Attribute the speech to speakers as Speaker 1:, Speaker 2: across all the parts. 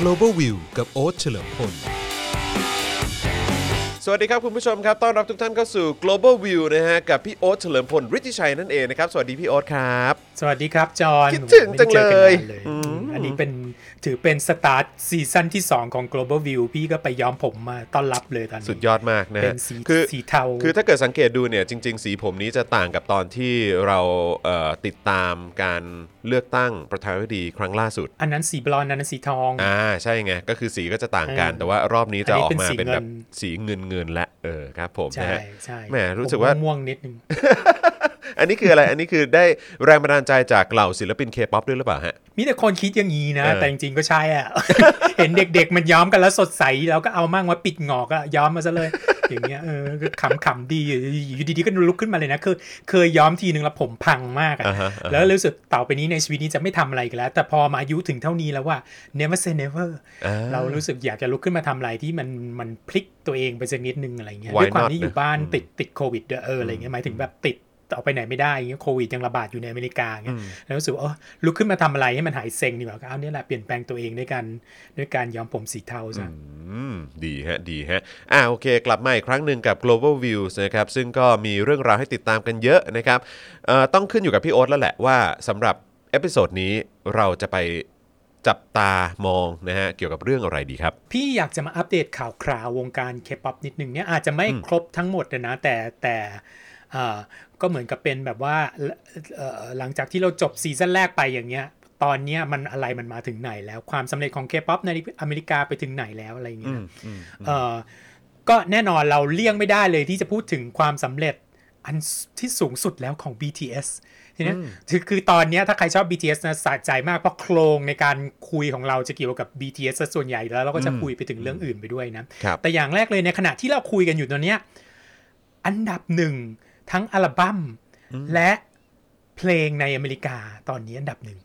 Speaker 1: global view กับโอ๊ตเฉลิมพล
Speaker 2: สวัสดีครับคุณผู้ชมครับต้อนรับทุกท่านเข้าสู่ global view นะฮะกับพี่โอ๊ตเฉลิมพลฤทธิชัยนั่นเองนะครับสวัสดีพี่โอ๊ตครับ
Speaker 3: สวัสดีครับจอห์น
Speaker 2: คิดถึงจังเลย
Speaker 3: ไม่ได้จอกันนานเลยอันนี้เป็นถือเป็น start season ที่ 2 ของ global view พี่ก็ไปย้อมผมมาต้อนรับเลยตอนนี้
Speaker 2: สุดยอดมากนะ
Speaker 3: เป็
Speaker 2: ฮะ
Speaker 3: นสี
Speaker 2: คือ
Speaker 3: สีเทา
Speaker 2: คือถ้าเกิดสังเกตดูเนี่ยจริง ๆ สีผมนี้จะต่างกับตอนที่เราเอ่อติดตามการเลือกตั้งประธานาธิบดีครั้งล่าสุด
Speaker 3: อันนั้นสีบลอนด์อันนั้นสีทอง
Speaker 2: อ่าใช่ไงก็คือสีก็จะต่างกัน
Speaker 3: เออ
Speaker 2: แต่ว่ารอบนี้จะ
Speaker 3: อัน
Speaker 2: อ
Speaker 3: นี้
Speaker 2: อก
Speaker 3: เป็น
Speaker 2: มา
Speaker 3: สี
Speaker 2: เป็นแบบ
Speaker 3: เงิน
Speaker 2: สีเงินเงินๆและเออครับ ผม
Speaker 3: ใช่
Speaker 2: นะฮะ
Speaker 3: ใช่
Speaker 2: แหมรู้สึกว่า
Speaker 3: ผมม่วงๆนิดนึง
Speaker 2: อันนี้คืออะไร อันนี้คือได้แรงบันดาลใจจากเหล่าศิลปินเคป๊อปด้วยหรือเปล่าฮะ
Speaker 3: มีแต่คนคิดอย่างนี้นะ
Speaker 2: เออ
Speaker 3: แต่จริงๆก็ใช่อะ เห็นเด็กๆ มันย้อมกันแล้วสดใส แล้วก็เอามั่งว่าปิดหงอกอะย้อมมาซะเลย อย่างเงี้ยเออก็ขำๆดีอยู่ดีๆก็ลุกขึ้นมาเลยนะคือเคยย้อมทีนึงแล้วผมพังมากอะ
Speaker 2: อ่าฮะอ่าฮะ
Speaker 3: แล้วรู้สึกต่อไปนี้ในชีวิตนี้จะไม่ทำอะไรอีกันแล้ว แต่พอมาอายุถึงเท่านี้แล้วว่า never say never
Speaker 2: อ่า
Speaker 3: เรารู้สึกอยากจะลุกขึ้นมาทำอะไรที่มันมันพลิกตัวเองไปสักนิดนึงอะไรเงี้ย
Speaker 2: Why
Speaker 3: ด้วยความ
Speaker 2: not
Speaker 3: ที่อยู่
Speaker 2: นะ
Speaker 3: บ้าน
Speaker 2: อืม
Speaker 3: ติดติดโควิดด้วยเอออะไรเงี้ยหมายถึงแบบติด ออกไปไหนไม่ได้อย่างเงี้ยโควิดยังระบาดอยู่ในอเมริกาเงี้ยแล้วรู้สึกว่าเออลุกขึ้นมาทำอะไรให้มันหายเซ็งดีกว่าก็เอาเนี่ยแหละเปลี่ยนแปลงตัวเองด้วยการด้วยการย้อมผมสีเทาซะ
Speaker 2: ออืมดีฮะดีฮะอ่าโอเค กลับมาอีกครั้งหนึ่งกับ global views นะครับซึ่งก็มีเรื่องราวให้ติดตามกันเยอะนะครับเอ่อต้องขึ้นอยู่กับพี่โอ๊ตแล้วแหละว่าสำหรับ episode นี้เราจะไปจับตามองนะฮะเกี่ยวกับเรื่องอะไรดีครับ
Speaker 3: พี่อยากจะมาอัปเดตข่าวคราววงการเคป๊อปนิดนึงเนี่ยอาจจะไม่ครบทั้งหมดนะแต่แต่เอ่อ ก็เหมือนกับเป็นแบบว่าเอ่อหลังจากที่เราจบซีซั่นแรกไปอย่างเงี้ย ตอนเนี้ยมันอะไรมันมาถึงไหนแล้วความสำเร็จของเคป๊อปในอเมริกาไปถึงไหนแล้วอะไรอย่างเงี้ยเอ่อก็แน่นอนเราเลี่ยงไม่ได้เลยที่จะพูดถึงความสำเร็จอันที่สูงสุดแล้วของ BTS ทีเนี้ยคือคือตอนเนี้ยถ้าใครชอบ BTS นะสะใจมากเพราะโครงในการคุยของเราจะเกี่ยวกับ BTS ซะส่วนใหญ่แล้วเราก็จะคุยไปถึงเรื่องอื่นไปด้วยนะ
Speaker 2: ครับ
Speaker 3: แต่อย่างแรกเลยในขณะที่เราคุยกันอยู่ตอนเนี้ยอันดับหนึ่ง ทั้งอัลบั้มและเพลงในอเมริกาตอนนี้อันดับหนึ่ง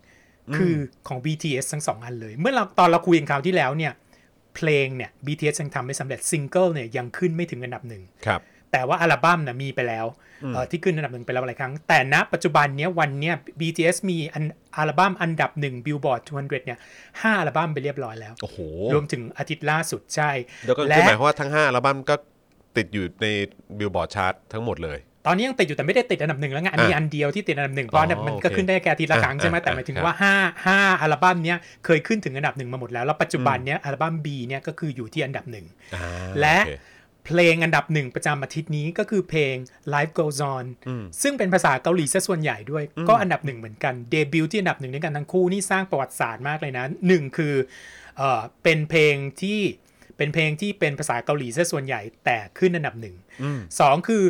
Speaker 3: คือของ BTS ทั้งสองอันเลย เมื่อเราตอนเราคุยกันคราวที่แล้วเนี่ย เพลงเนี่ย BTS ยังทำไม่สำเร็จซิงเกิลเนี่ยยังขึ้นไม่ถึงอันดับหนึ่ง
Speaker 2: ครับ
Speaker 3: แต่ว่าอัลบั้มนะมีไปแล้วเอ่อที่ขึ้นอันดับหนึ่งไปแล้วหลายครั้ง แต่ณปัจจุบันเนี้ยวันเนี้ย BTS มีอันอัลบั้มอันดับหนึ่ง Billboard 200 เนี่ยห้าอัลบั้มไปเรียบร้อยแล้ว
Speaker 2: โอ้โห
Speaker 3: รวมถึงอาทิตย์ล่าสุดใช่
Speaker 2: เดี๋ยวก็คือหมายความว่าทั้ง 5 อัลบั้มก็ติดอยู่ใน Billboard chart ทั้งหมดเลย
Speaker 3: ตอนนี้ยังติดอยู่แต่ไม่ได้ติดอันดับหนึ่งแล้วไงอันมีอันเดียวที่ติดอันดับหนึ่งเพ
Speaker 2: อ๋
Speaker 3: ราะ
Speaker 2: อ
Speaker 3: เนี่ยมัน
Speaker 2: โอเค
Speaker 3: ก็ขึ้นได้แค่อาทิตย์ละครั้ง
Speaker 2: อ่า
Speaker 3: ใช่ไหม
Speaker 2: อ่า
Speaker 3: แต่หมายถึง
Speaker 2: ครับ
Speaker 3: ว่าห้าห้าอัลบั้มเนี้ยเคยขึ้นถึงอันดับหนึ่งมาหมดแล้วแล้วปัจจุบันเนี้ยอัลบั้ม B เนี่ยก็คืออยู่ที่อันดับหนึ่ง
Speaker 2: อ่า
Speaker 3: และ
Speaker 2: โอเค
Speaker 3: เพลงอันดับหนึ่งประจำอาทิตย์นี้ก็คือเพลง Life Goes On ซึ่งเป็นภาษาเกาหลีซะส่วนใหญ่ด้วย ก็อันดับหนึ่งเหมือนกันเดบิวต์ที่อันดับหนึ่งด้วยกันทั้งคู่นี่สร้างประวัติศาสตร์มากเลยนะหนึ่งคือเออเป็นเพลงที่เป็นเพลงที่เป็นภาษาเกาหลีซะส่วนใหญ่แต่ขึ้นอันดับหนึ่งสองคือ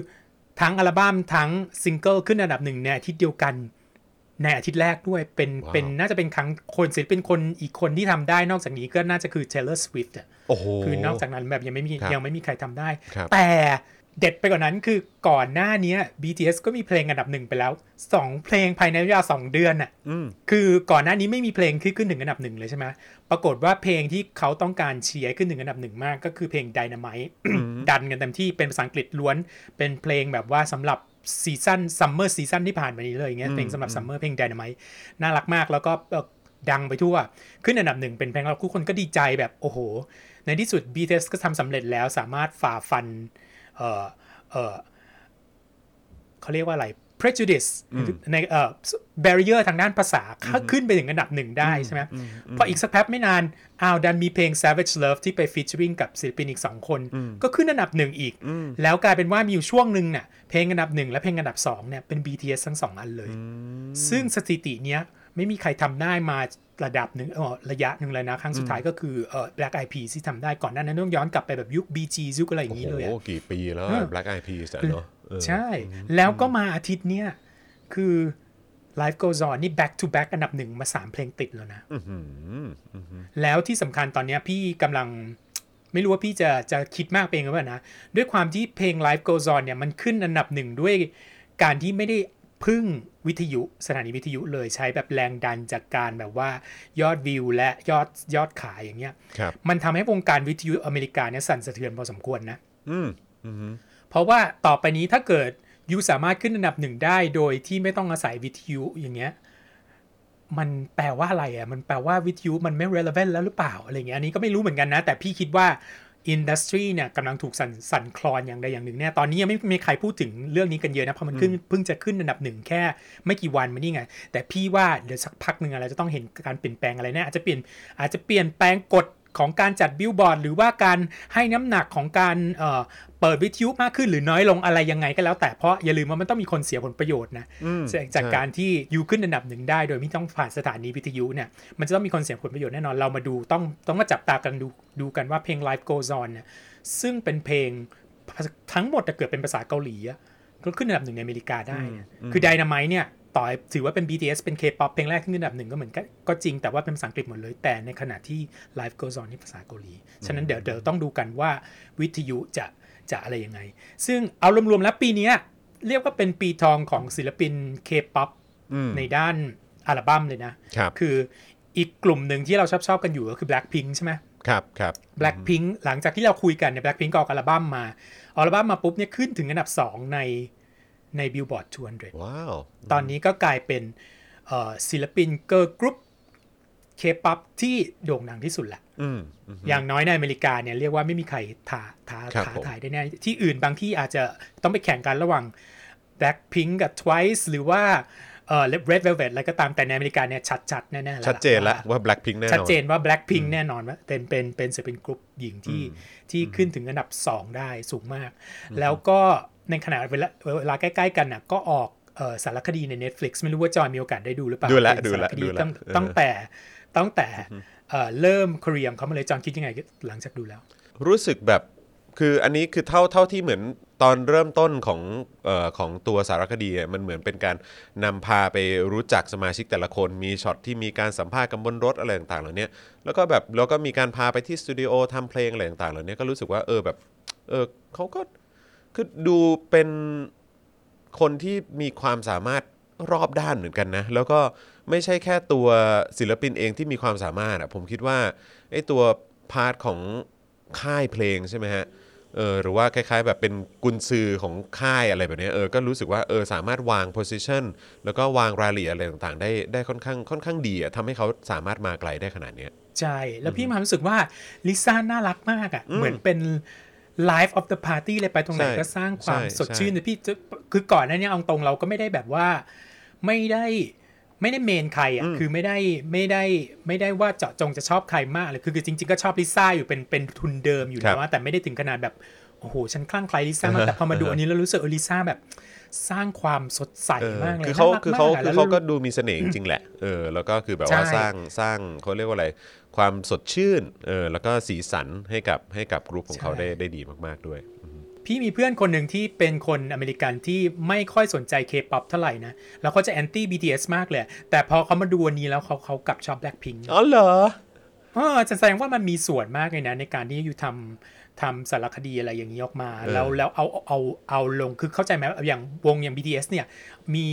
Speaker 3: ทั้งอัลบั้มทั้งซิงเกิลขึ้นอันดับหนึ่งในอาทิตย์เดียวกัน ในอาทิตย์แรกด้วยเป็น
Speaker 2: ว้าว
Speaker 3: เป็นน่าจะเป็นครั้งคนศิลปินคนอีกคนที่ทำได้นอกจากนี้ก็น่าจะคือ Taylor Swift อะ
Speaker 2: โอ้โห
Speaker 3: คือนอกจากนั้นแบบยังไม่มี
Speaker 2: ครับ
Speaker 3: ยังไม่มีใครทำได้
Speaker 2: ครับ
Speaker 3: แต่ เด็ดไปกว่านั้นคือก่อนหน้านี้ BTS ก็มีเพลงอันดับหนึ่งไปแล้ว2เพลงภายในเวลา2เดือนน่ะคือก่อนหน้านี้ไม่มีเพลงที่ขึ้นถึงอันดับหนึ่งเลยใช่ไหมปรากฏว่าเพลงที่เขาต้องการเชียร์ขึ้นถึงอันดับหนึ่งมาก ก็คือเพลง Dynamite ดันกันเต็มที่เป็นภาษาอังกฤษล้วน เป็นเพลงแบบว่าสำหรับซีซั่นซัมเมอร์ซีซั่นที่ผ่านมานี้เลยอย่างเงี้ยเพลงสำหรับซัมเมอร์เพลง Dynamite น่ารักมากแล้วก็เอ่อดังไปทั่ว ขึ้นอันดับหนึ่งเป็นเพลงเราทุกคนก็ดีใจแบบโอ้โห ในที่สุด BTS ก็ทำสำเร็จแล้วสามารถฝ่าฟัน เอ่อเอ่อเขาเรียกว่าอะไร prejudice ในเอ่อ barrier ทางด้านภาษาขึ้นไปถึงอันดับหนึ่งได้ใช่ไหมพออีกสักแป๊บไม่นานอ้าวดันมีเพลง Savage Love ที่ไป featuring กับศิลปินอีก2คน ก็ขึ้นอันดับหนึ่งอีก แล้วกลายเป็นว่ามีอยู่ช่วงหนึ่งเนี่ยเพลงอันดับหนึ่งและเพลงอันดับสองเนี่ยเป็น BTS ทั้งสองอันเลย ซึ่งสถิติเนี้ย ไม่มีใครทำได้มาระดับหนึ่งเออระยะหนึ่งเลยนะ ครั้งสุดท้ายก็คือเออ Black Eyed Peas ที่ทำได้ก่อนหน้านั้นต้องย้อนกลับไปแบบยุค BG ยุคอะไรอย่างนี้เลยอะ
Speaker 2: โอ้โหกี่ปีแล้ว
Speaker 3: เออ
Speaker 2: Black Eyed Peas อะเนาะเออ
Speaker 3: ใช่ แล้วก็มาอาทิตย์เนี้ยคือ Life Goes On นี่ back to back อันดับหนึ่งมา3เพลงติดแล้วนะแล้วที่สำคัญตอนเนี้ยพี่กำลังไม่รู้ว่าพี่จะจะคิดมากไปเองหรือเปล่านะ ด้วยความที่เพลง Life Goes On เนี่ยมันขึ้นอันดับหนึ่งด้วยการที่ไม่ได้ พึ่งวิทยุสถานีวิทยุเลยใช้แบบแรงดันจากการแบบว่ายอดวิวและยอดยอดขายอย่างเงี้ย
Speaker 2: ครับ
Speaker 3: มันทำให้วงการวิทยุอเมริกาเนี่ยสั่นสะเทือนพอสมควรนะ
Speaker 2: อืม
Speaker 3: เพราะว่าต่อไปนี้ถ้าเกิดยูสามารถขึ้นอันดับหนึ่งได้โดยที่ไม่ต้องอาศัยวิทยุอย่างเงี้ยมันแปลว่าอะไรอะ มันแปลว่าวิทยุมันไม่ relevant แล้วหรือเปล่าอะไรเงี้ย อันนี้ก็ไม่รู้เหมือนกันนะ แต่พี่คิดว่า อินดัสทรีเนี่ยกำลังถูกสั่นสั่นคลอนอย่างใดอย่างหนึ่งแน่ตอนนี้ยังไม่มีใครพูดถึงเรื่องนี้กันเยอะนะเพราะมันขึ้นเพิ่งจะขึ้นอันดับหนึ่งแค่ไม่กี่วันมานี่ไง แต่พี่ว่าเดี๋ยวสักพักหนึ่งอะเราจะต้องเห็นการเปลี่ยนแปลงอะไรแน่อาจจะเปลี่ยนอาจจะเปลี่ยนแปลงกฎ ของการจัดบิลบอร์ดหรือว่าการให้น้ำหนักของการเอ่อเปิดวิทยุมากขึ้นหรือน้อยลงอะไรยังไงก็แล้วแต่เพราะอย่าลืมว่ามันต้องมีคนเสียผลประโยชน์นะ
Speaker 2: อืม
Speaker 3: จากจาก
Speaker 2: ใช่
Speaker 3: การที่ยูขึ้นอันดับหนึ่งได้ โดยไม่ต้องผ่านสถานีวิทยุเนี่ยมันจะต้องมีคนเสียผลประโยชน์แน่นอนเรามาดูต้องต้องมาจับตากันดูดูกันว่าเพลง Life Goes On เนี่ยซึ่งเป็นเพลงทั้งหมดจะเกิดเป็นภาษาเกาหลีอะก็ขึ้นอันดับหนึ่งในอเมริกาได้เนี่ยคือ Dynamite เนี่ย ต่อให้ถือว่าเป็น BTS เป็น K-pop เพลงแรกที่ขึ้นอันดับหนึ่งก็เหมือนกันก็จริงแต่ว่าเป็นภาษาอังกฤษหมดเลย แต่ในขณะที่ Life Goes On นี่ภาษาเกาหลี ฉะนั้นเดี๋ยวเดี๋ยวต้องดูกันว่าวิทยุจะจะอะไรยังไง ซึ่งเอารวมๆแล้วปีเนี้ยเรียกว่าเป็นปีทองของศิลปิน K-pop
Speaker 2: อืม
Speaker 3: ในด้านอัลบั้มเลยนะ
Speaker 2: ครับ
Speaker 3: คืออีกกลุ่มหนึ่งที่เราชอบชอบๆกันอยู่ก็คือ Blackpink ใช่ไหม
Speaker 2: ครับครับ
Speaker 3: Blackpink หลังจากที่เราคุยกันเนี่ย Blackpink ก็ออกอัลบั้มมาออกอัลบั้มมาปุ๊บเนี่ยขึ้นถึงอันดับ 2 ใน ใน Billboard 200
Speaker 2: ว้าว
Speaker 3: ตอนนี้ก็กลายเป็นเอ่อศิลปินเกิร์ลกรุ๊ปเคป๊อปที่โด่งดังที่สุดแหละ
Speaker 2: อืมอืม
Speaker 3: อย่างน้อยในอเมริกาเนี่ยเรียกว่าไม่มีใครท้าท้า
Speaker 2: ครับ
Speaker 3: ท้า
Speaker 2: ผม
Speaker 3: ทายได้แน่ที่อื่นบางที่อาจจะต้องไปแข่งกันระหว่าง Blackpink กับ Twice หรือว่าเอ่อ Red Velvet อะไรก็ตามแต่ในอเมริกาเนี่ยชัดๆแน่ๆแล้ว
Speaker 2: ชัดเจนแล้วว่า Blackpink แน่นอน
Speaker 3: ชัดเจนว่า Blackpink แน่นอนว่าเป็นเป็นเป็นศิลปินกรุ๊ปหญิงที่ที่ขึ้นถึงอันดับ 2 ได้สูงมาก แล้วก็ ในขณะเวลาเวลาใกล้ๆกันน่ะก็ออกเอ่อสารคดีใน Netflix ไม่รู้ว่าจอยมีโอกาสได้ดูหรือเปล่า
Speaker 2: ดูแล้ว
Speaker 3: เป็น
Speaker 2: ดูแล้ว
Speaker 3: สารคดี
Speaker 2: ดูแล้ว
Speaker 3: ตั้ง
Speaker 2: เออ
Speaker 3: ตั้งแต่ตั้งแต่เอ่อเริ่มคเรียมเขามาเลยจอนคิดยังไงหลังจากดูแล้ว
Speaker 2: รู้สึกแบบคืออันนี้คือเท่าเท่าที่เหมือนตอนเริ่มต้นของเอ่อของตัวสารคดีอะมันเหมือนเป็นการนำพาไปรู้จักสมาชิกแต่ละคน มีช็อตที่มีการสัมภาษณ์กันบนรถอะไรต่างๆเหล่านี้แล้วก็แบบแล้วก็มีการพาไปที่สตูดิโอทำเพลงอะไรต่างๆเหล่านี้ก็รู้สึกว่าเออแบบเออเขาก็ คือดูเป็นคนที่มีความสามารถรอบด้านเหมือนกันนะ แล้วก็ไม่ใช่แค่ตัวศิลปินเองที่มีความสามารถอะผมคิดว่าไอ้ตัว part ของค่ายเพลงใช่ไหมฮะเออหรือว่าคล้ายๆ แบบเป็นกุนซือของค่ายอะไรแบบเนี้ยเออก็รู้สึกว่าเออสามารถวาง position แล้วก็วางรายละเอียดอะไรต่างๆ ได้ได้ค่อนข้างค่อนข้างดีอะทำให้เขาสามารถมาไกลได้ขนาดเนี้ย
Speaker 3: ใช่ แล้วพี่มีความรู้สึกว่าลิซ่าน่ารักมากอะ่ะเหมือนเป็น life of the party เลยไปตรงไหน
Speaker 2: ใช่
Speaker 3: ก็สร้างความ
Speaker 2: ใช่
Speaker 3: สดชื่นแต่พี่จะคือก่อนหน้านี้เอาตรงเราก็ไม่ได้แบบว่าไม่ได้ไม่ได้เมนใครอะ่ะคือไม่ได้ไม่ได้ไม่ได้ว่าเจาะจงจะชอบใครมากเลยคือคือจริง ๆ ก็ชอบลิซ่าอยู่เป็นเป็นทุนเดิมอยู่
Speaker 2: ครั
Speaker 3: นะ
Speaker 2: บ
Speaker 3: ว่าแต่ไม่ได้ถึงขนาดแบบโอ้โหฉันคลั่งไคล้ลิซ่ามากแต่พอมาดูอันนี้แล้วรู้สึกเออลิซ่าแบบสร้างความสดใส
Speaker 2: เออ
Speaker 3: มากเลย
Speaker 2: คือเขา
Speaker 3: น่รัก
Speaker 2: คือเขา
Speaker 3: มกะ
Speaker 2: คือ
Speaker 3: แล้ว
Speaker 2: เขาก็ดูมีเสน่ห์จริงๆแหละ เออ แล้วก็คือแบบว่า
Speaker 3: ใช่
Speaker 2: สร้างสร้างเขาเรียกว่าอะไร ความสดชื่นเออแล้วก็สีสันให้กับให้กับกลุ่มของเขาได้ได้ดีมาก ๆ ด้วย
Speaker 3: พี่มีเพื่อนคนหนึ่งที่เป็นคนอเมริกันที่ไม่ค่อยสนใจเคป๊อปเท่าไหร่นะ แล้วเขาจะ anti BTS มากเลย แต่พอเขามาดูวันนี้แล้วเขาเขากลับชอบ Blackpink
Speaker 2: อ๋อเหรอ
Speaker 3: เออจะแสดงว่ามันมีส่วนมากเลยนะในการที่อยู่ทำ ทำสารคดีอะไรอย่างนี้ออกมา
Speaker 2: เออ
Speaker 3: แล้วแล้วเอาเอาเอาลงคือเข้าใจไหมอย่างวงอย่าง BTS เนี่ยมี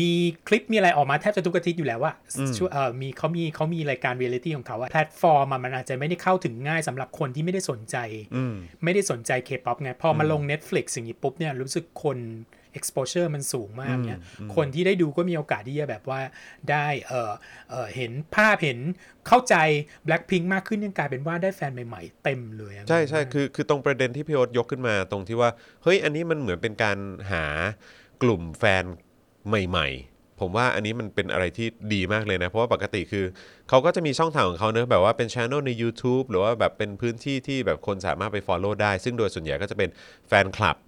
Speaker 3: มีคลิปมีอะไรออกมาแทบจะทุกอาทิตย์อยู่แล้วว่าช่วยเออมีเขามีเขามีรายการเรียลิตี้ของเขาอะแพลตฟอร์มอะมันอาจจะไม่ได้เข้าถึงง่ายสำหรับคนที่ไม่ได้สนใจ
Speaker 2: อืม
Speaker 3: ไม่ได้สนใจเคป๊อปไง พอมาลง Netflix อย่างนี้ปุ๊บเนี่ยรู้สึกคน exposure มันสูงมากเนี่ยคนที่ได้ดูก็มีโอกาสที่จะแบบว่าได้เออเออเห็นภาพเห็นเข้าใจ Blackpink มากขึ้นยังกลายเป็นว่าได้แฟนใหม่ๆ เต็มเลยอะ
Speaker 2: ใช่ใช่คือคือตรงประเด็นที่พี่โอ๊ตยกขึ้นมาตรงที่ว่า เฮ้ย อันนี้มันเหมือนเป็นการหากลุ่มแฟนใหม่ ๆผมว่าอันนี้มันเป็นอะไรที่ดีมากเลยนะ เพราะว่าปกติคือเขาก็จะมีช่องทางของเขาเนอะแบบว่าเป็นช anel ใน YouTube หรือว่าแบบเป็นพื้นที่ที่แบบคนสามารถไป Follow ได้ ซึ่งโดยส่วนใหญ่ก็จะเป็นแฟนคลับเอ่อ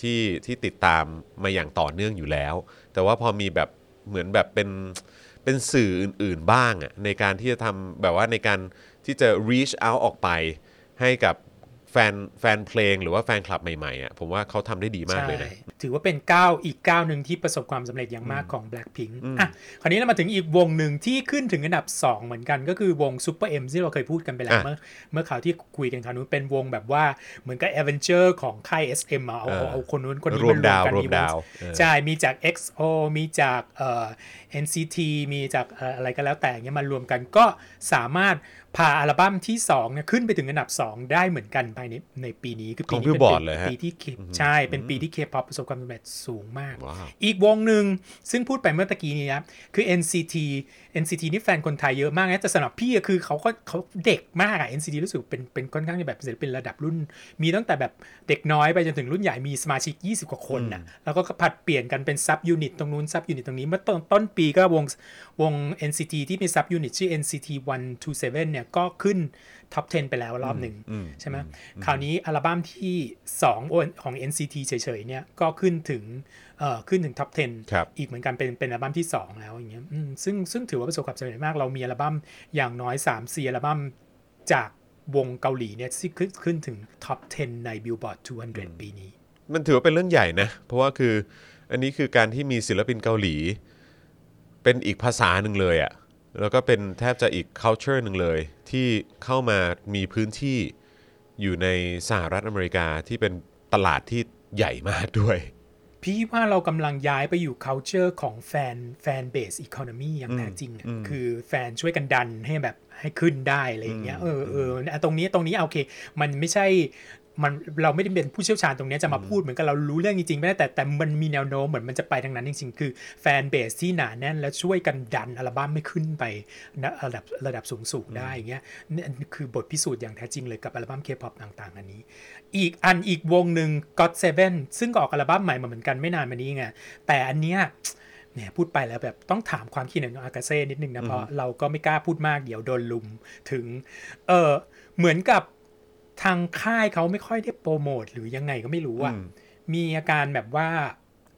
Speaker 2: ที่ที่ติดตามมาอย่างต่อเนื่องอยู่แล้ว แต่ว่าพอมีแบบเหมือนแบบเป็นเป็นสื่ออื่น ๆ บ้างอะในการที่จะทำแบบว่าในการที่จะ reach out ออกไปให้กับ แฟนแฟนเพลงหรือว่าแฟนคลับใหม่ๆอะผมว่าเขาทำได้ดีมากเลยนะ
Speaker 3: ใช่ถือว่าเป็นก้าวอีกก้าวหนึ่งที่ประสบความสำเร็จอย่างมากของ Blackpink อะคราวนี้เรามาถึงอีกวงหนึ่งที่ขึ้นถึงอันดับ 2 เหมือนกัน ก็คือวง Super M ที่เราเคยพูดกันไปแล้ว
Speaker 2: อะ
Speaker 3: เมื่อเมื่อข่าวที่คุยกันคราวนู้นเป็นวงแบบว่าเหมือนกับ Avenger ของค่าย SM มาเอา
Speaker 2: เออ
Speaker 3: เอาเอาคนนู้นคนนี้
Speaker 2: รวม
Speaker 3: ม
Speaker 2: ดาว
Speaker 3: กัน
Speaker 2: รวม
Speaker 3: ใน
Speaker 2: ดาวเออ
Speaker 3: ใช่มีจาก XO มีจากเอ่อ NCT มีจากเอ่ออะไรก็แล้วแต่เนี่ยมารวมกันก็สามารถ พาอัลบั้มที่2เนี่ยขึ้นไปถึงอันดับ 2 ได้เหมือนกันภายยในในปีนี้คือ
Speaker 2: ข
Speaker 3: ปี
Speaker 2: อง
Speaker 3: นี้เป็น
Speaker 2: Billboard เลยฮะ
Speaker 3: ปีที่ K- ใช่เป็นปีที่ K-pop ประสบความสำเร็จสูงมาก
Speaker 2: ว้าว
Speaker 3: อีกวงหนึ่งซึ่งพูดไปเมื่อตะกี้นี้นะคือ NCT NCT นี่แฟนคนไทยเยอะมากนะแต่สำหรับพี่อะคือเขาก็เขาเด็กมากอะ NCT รู้สึกเป็นเป็นค่อนข้างจะแบบศิลปินระดับรุ่น มีตั้งแต่แบบเด็กน้อยไปจนถึงรุ่นใหญ่มีสมาชิก 20 กว่าคนนะแล้วก็ผัดเปลี่ยนกันเป็นซับยูนิตตรงนู้นซับยูนิตตรงนี้เมื่อต้นต้นปีก็วงวง NCT ที่มี sub-unit ชื่อ NCT 127เนี่ยก็ขึ้นท็อป 10 ไปแล้วรอบหนึ่งใช่ไหมคราวนี้อัลบั้มที่ 2 ของ NCT เฉยๆเนี่ยก็ขึ้นถึงเอ่อขึ้นถึงท็อป 10
Speaker 2: ครับ
Speaker 3: อีกเหมือนกันเป็นเป็นอัลบั้มที่ 2 แล้วอย่างเงี้ยอืมซึ่งซึ่งถือว่าประสบความสำเร็จมากเรามีอัลบั้มอย่างน้อย3 4อัลบั้มจากวงเกาหลีเนี่ยที่ขึ้นขึ้นถึงท็อป 10 ใน Billboard 200 ปีนี้
Speaker 2: มันถือว่าเป็นเรื่องใหญ่นะ เพราะว่าคืออันนี้คือการที่มีศิลปินเกาหลี เป็นอีกภาษาหนึ่งเลยอะ่ะแล้วก็เป็นแทบจะอีก culture หนึ่งเลย ที่เข้ามามีพื้นที่อยู่ในสหรัฐอเมริกาที่เป็นตลาดที่ใหญ่มากด้วย
Speaker 3: พี่ว่าเรากำลังย้ายไปอยู่ culture ของแฟนแฟนเบสอีโคโนมีอย่างแท้จริงอะคือแฟนช่วยกันดันให้แบบให้ขึ้นได้อะไรอย่างเงี้ยเออเอออะตรงนี้ตรงนี้โอเค มันไม่ใช่ มันเราไม่ได้เป็นผู้เชี่ยวชาญตรงเนี้ยจะมาพูดเหมือนกับเรารู้เรื่องจริงๆไม่ได้แต่แต่มันมีแนวโน้มเหมือนมันจะไปทางนั้นจริงๆ คือ fanbase ที่หนาแน่น และช่วยกันดันอัลบั้มให้ขึ้นไปนะระดับระดับสูงๆได้อย่างเงี้ยนี่คือบทพิสูจน์อย่างแท้จริงเลยกับอัลบั้มเคป๊อปต่างๆ อันนี้ อีกอันอีกวงหนึ่ง God Seven ซึ่งก็ออกอัลบั้มใหม่มาเหมือนกันไม่นานมานี้ไงแต่อันเนี้ยเนี่ยพูดไปแล้วแบบต้องถามความคิดเห็นของอากาเซ่นิดนึงนะเพราะเราก็ไม่กล้าพูดมากเดี๋ยวโดนรุมถึงเออเหมือนกับ ทางค่ายเขาไม่ค่อยได้โปรโมทหรือยังไงก็ไม่รู้อะ
Speaker 2: อืม
Speaker 3: มีอาการแบบว่า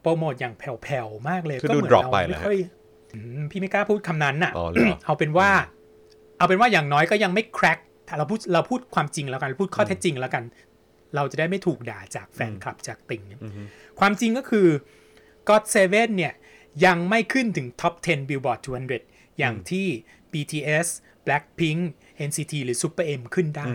Speaker 3: โปรโมทอย่างแผ่วๆมากเลย
Speaker 2: คือ
Speaker 3: ก็
Speaker 2: ดู
Speaker 3: เหมือน
Speaker 2: drop
Speaker 3: เรา
Speaker 2: ไปเหรอ
Speaker 3: ไม่
Speaker 2: ฮะ
Speaker 3: ค่อยอืมพี่ไม่กล้าพูดคำนั้นน่ะ
Speaker 2: อ๋อเหรอ
Speaker 3: เอาเป็นว่า เอาเป็นว่าอย่างน้อยก็ยังไม่แคร็กเราพูดเราพูดความจริงแล้วกันพูดข้อเท็จจริงแล้วกัน เราจะได้ไม่ถูกด่าจากแฟนคลับจากติ่งเนี่ยความจริงก็คือ God Seven เนี่ยยังไม่ขึ้นถึง Top 10 Billboard 200 อย่างที่ BTS Blackpink NCT หรือ Super M ขึ้นได้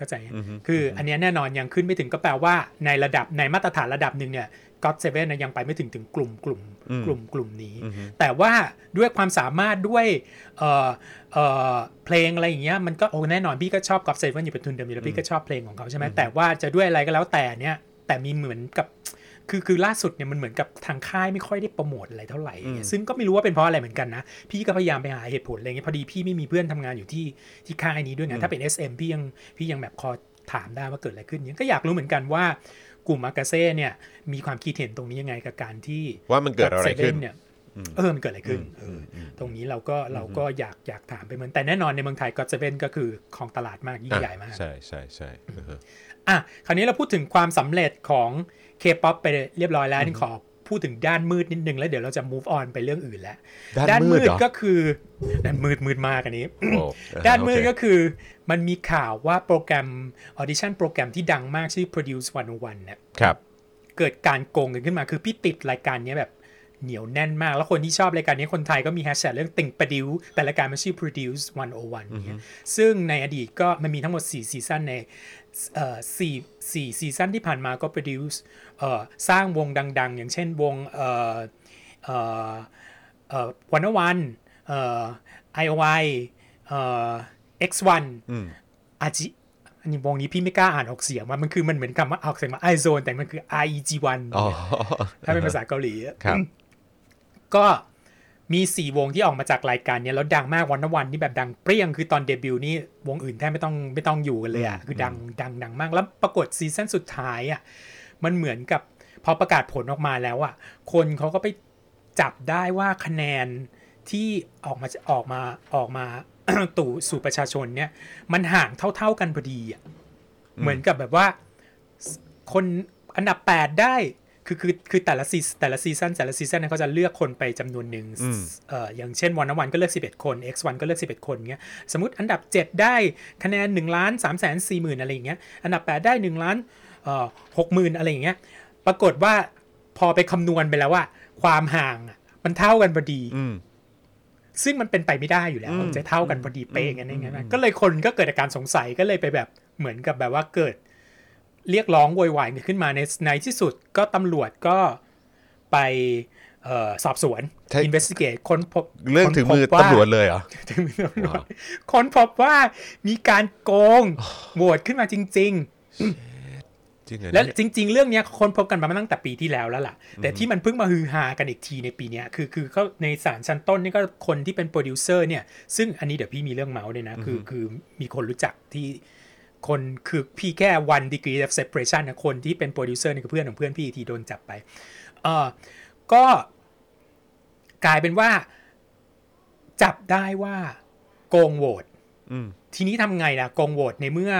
Speaker 3: เข้าใจยังคืออันเนี้ยแน่นอนยังขึ้นไม่ถึงก็แปลว่าในระดับในมาตรฐานระดับหนึ่งเนี่ย God Seven นะยังไปไม่ถึงถึงกลุ่มกลุ่มกลุ่มกลุ่มนี้ แต่ว่าด้วยความสามารถด้วยเอ่อเอ่อเพลงอะไรอย่างเงี้ยมันก็โอ้แน่นอนพี่ก็ชอบ God Seven อยู่เป็นทุนเดิมอยู่แล้วพี่ก็ชอบเพลงของเขาใช่ไหมแต่ว่าจะด้วยอะไรก็แล้วแต่เนี่ยแต่มีเหมือนกับ คือคือล่าสุดเนี่ยมันเหมือนกับทางค่ายไม่ค่อยได้โปรโมทอะไรเท่าไหร่ ซึ่งก็ไม่รู้ว่าเป็นเพราะอะไรเหมือนกันนะ พี่ก็พยายามไปหาเหตุผลอะไรเงี้ยพอดีพี่ไม่มีเพื่อนทำงานอยู่ที่ที่ค่ายนี้ด้วยไงถ้าเป็น SM พี่ยังพี่ยังแบบคอถามได้ว่าเกิดอะไรขึ้นเนี่ยก็อยากรู้เหมือนกันว่ากลุ่มอากาเซ่เนี่ยมีความคิดเห็นตรงนี้ยังไงกับการที่
Speaker 2: ว่ามันเกิดอะไรขึ้น
Speaker 3: เนี่ยเออมันเกิดอะไรขึ้นเอออตรงนี้เราก็เราก็อยากอยากถามไปเหมือนแต่แน่นอนในเมืองไทยก็เซเว่นก็คือของตลาดมากยิ่งใหญ่มาก
Speaker 2: ใช่ใช่ใช่อือฮะ
Speaker 3: อะคราวนี้เราพูดถึงความสำเร็จของ K-POP ไปเรียบร้อยแล้วนี่ขอพูดถึงด้านมืดนิดนึงแล้วเดี๋ยวเราจะ move on ไปเรื่องอื่นแล้ว
Speaker 2: ด้านมืดเหรอ
Speaker 3: ก็คือ ด้านมืดมืดมากอันนี้
Speaker 2: โอ้อ่ฮะ
Speaker 3: ด้านมืด
Speaker 2: โอเค
Speaker 3: ก็คือมันมีข่าวว่าโปรแกรม audition โปรแกรมที่ดังมากชื่อ Produce 101เนี่ย
Speaker 2: ครับ
Speaker 3: เกิดการโกงกันขึ้นมาคือพี่ติดรายการเนี้ยแบบเหนียวแน่นมาก แล้วคนที่ชอบรายการนี้คนไทยก็มีแฮชแท็กเรื่องติ่งประดิวแต่รายการมันชื่อ produce 101อย่างเงี้ยซึ่งในอดีตก็มันมีทั้งหมด 4 ซีซั่นในเอ่อ สี่สี่ซีซั่นที่ผ่านมาก็ produce เอ่อสร้างวงดัง ๆ อย่างเช่นวงเอ่อเอ่อเอ่อวันวันเอ่อ IOI เอ่อ X1 อาจิอันนี้วงนี้พี่ไม่กล้าอ่านออกเสียงมันมันคือมันเหมือนคำว่าออกเสียงมา i z o n e แต่มันคือ IEG1
Speaker 2: อ๋อ
Speaker 3: ถ้าเป็นภาษาเกาหลีอะ
Speaker 2: ครับ
Speaker 3: ก็ มีสี่วงที่ออกมาจากรายการเนี้ยแล้วดังมากวันวันนี่แบบดังเปรี้ยงคือตอนเดบิวต์นี่วงอื่นแทบไม่ต้องไม่ต้องอยู่กันเลยอะคือดังดังดังมาก แล้วปรากฏซีซั่นสุดท้ายอะมันเหมือนกับพอประกาศผลออกมาแล้วอะคนเขาก็ไปจับได้ว่าคะแนนที่ออกมาออกมาออกมาตู่สู่ประชาชนเนี่ยมันห่างเท่า ๆกันพอดีอะเหมือนกับแบบว่าคนอันดับ 8 ได้ คือคือคือแต่ละซีแต่ละซีซันแต่ละซีซันเนี่ยเขาจะเลือกคนไปจำนวนหนึ่งเอ่ออย่างเช่น Wanna One ก็เลือก 11 คน X1 ก็เลือก 11 คนเงี้ยสมมติอันดับ 7 ได้คะแนน1ล้าน3แสน4หมื่นอะไรอย่างเงี้ยอันดับ 8 ได้1ล้านเอ่อ6หมื่นอะไรอย่างเงี้ยปรากฏว่าพอไปคำนวณไปแล้วว่า ความห่างอะมันเท่ากันพอดี
Speaker 2: อืม
Speaker 3: ซึ่งมันเป็นไปไม่ได้อยู่แล้ว
Speaker 2: อืม
Speaker 3: จะเท่ากันพอดีเป๊ะกันได้ไงนะก็เลยคนก็เกิดอาการสงสัยก็เลยไปแบบเหมือนกับแบบว่าเกิด เรียกร้องโวยวายกันขึ้นมาในในที่สุดก็ตำรวจก็ไปเอ่อสอบสวน
Speaker 2: ใช่
Speaker 3: investigate ค้นพบ
Speaker 2: เรื่องถึงมือ
Speaker 3: ค้นพบว่า
Speaker 2: ตำรวจเลยเหรอ
Speaker 3: ถึงมือตำรวจค้นพบว่ามีการโกงโหวตขึ้นมาจริงๆ
Speaker 2: จริงเหรอ
Speaker 3: แล้ว
Speaker 2: เนี่ย
Speaker 3: จริง ๆ เรื่องเนี้ยเขาค้นพบกันมาตั้งแต่ปีที่แล้วแล้วล่ะ แต่ที่มันเพิ่งมาฮือฮากันอีกทีในปีเนี้ยคือคือเขาในศาลชั้นต้นนี่ก็คนที่เป็นโปรดิวเซอร์เนี่ย ซึ่งอันนี้เดี๋ยวพี่มีเรื่องเม้าท์ด้วยนะ คือคือมีคนรู้จักที่ คนคือพี่แค่ one degree of separation นะคนที่เป็นโปรดิวเซอร์นี่คือเพื่อนของเพื่อนพี่ที่โดนจับไปเออก็กลายเป็นว่า จับได้ว่าโกงโหวต
Speaker 2: อืม
Speaker 3: ทีนี้ทำไงล่ะโกงโหวตในเมื่อ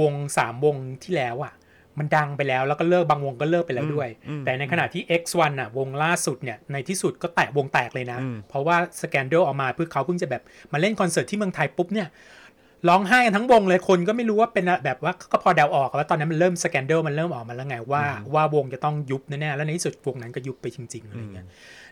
Speaker 3: วงสามวงที่แล้วอะ มันดังไปแล้วแล้วก็เลิกบางวงก็เลิกไปแล้วด้วย แต่ในขณะที่ X1 อะ วงล่าสุดเนี่ยในที่สุดก็แตกวงแตกเลยนะ เพราะว่า scandal ออกมาคือเขาเพิ่งจะแบบมาเล่นคอนเสิร์ตที่เมืองไทยปุ๊บเนี่ย ร้องไห้กันทั้งวงเลยคนก็ไม่รู้ว่าเป็นแบบว่าก็พอเดาออกว่าตอนนั้นมันเริ่ม scandal มันเริ่มออกมาแล้วไงว่าว่าวงจะต้องยุบแน่ๆแล้วในที่สุดวงนั้นก็ยุบไปจริงๆอะไรเงี้ย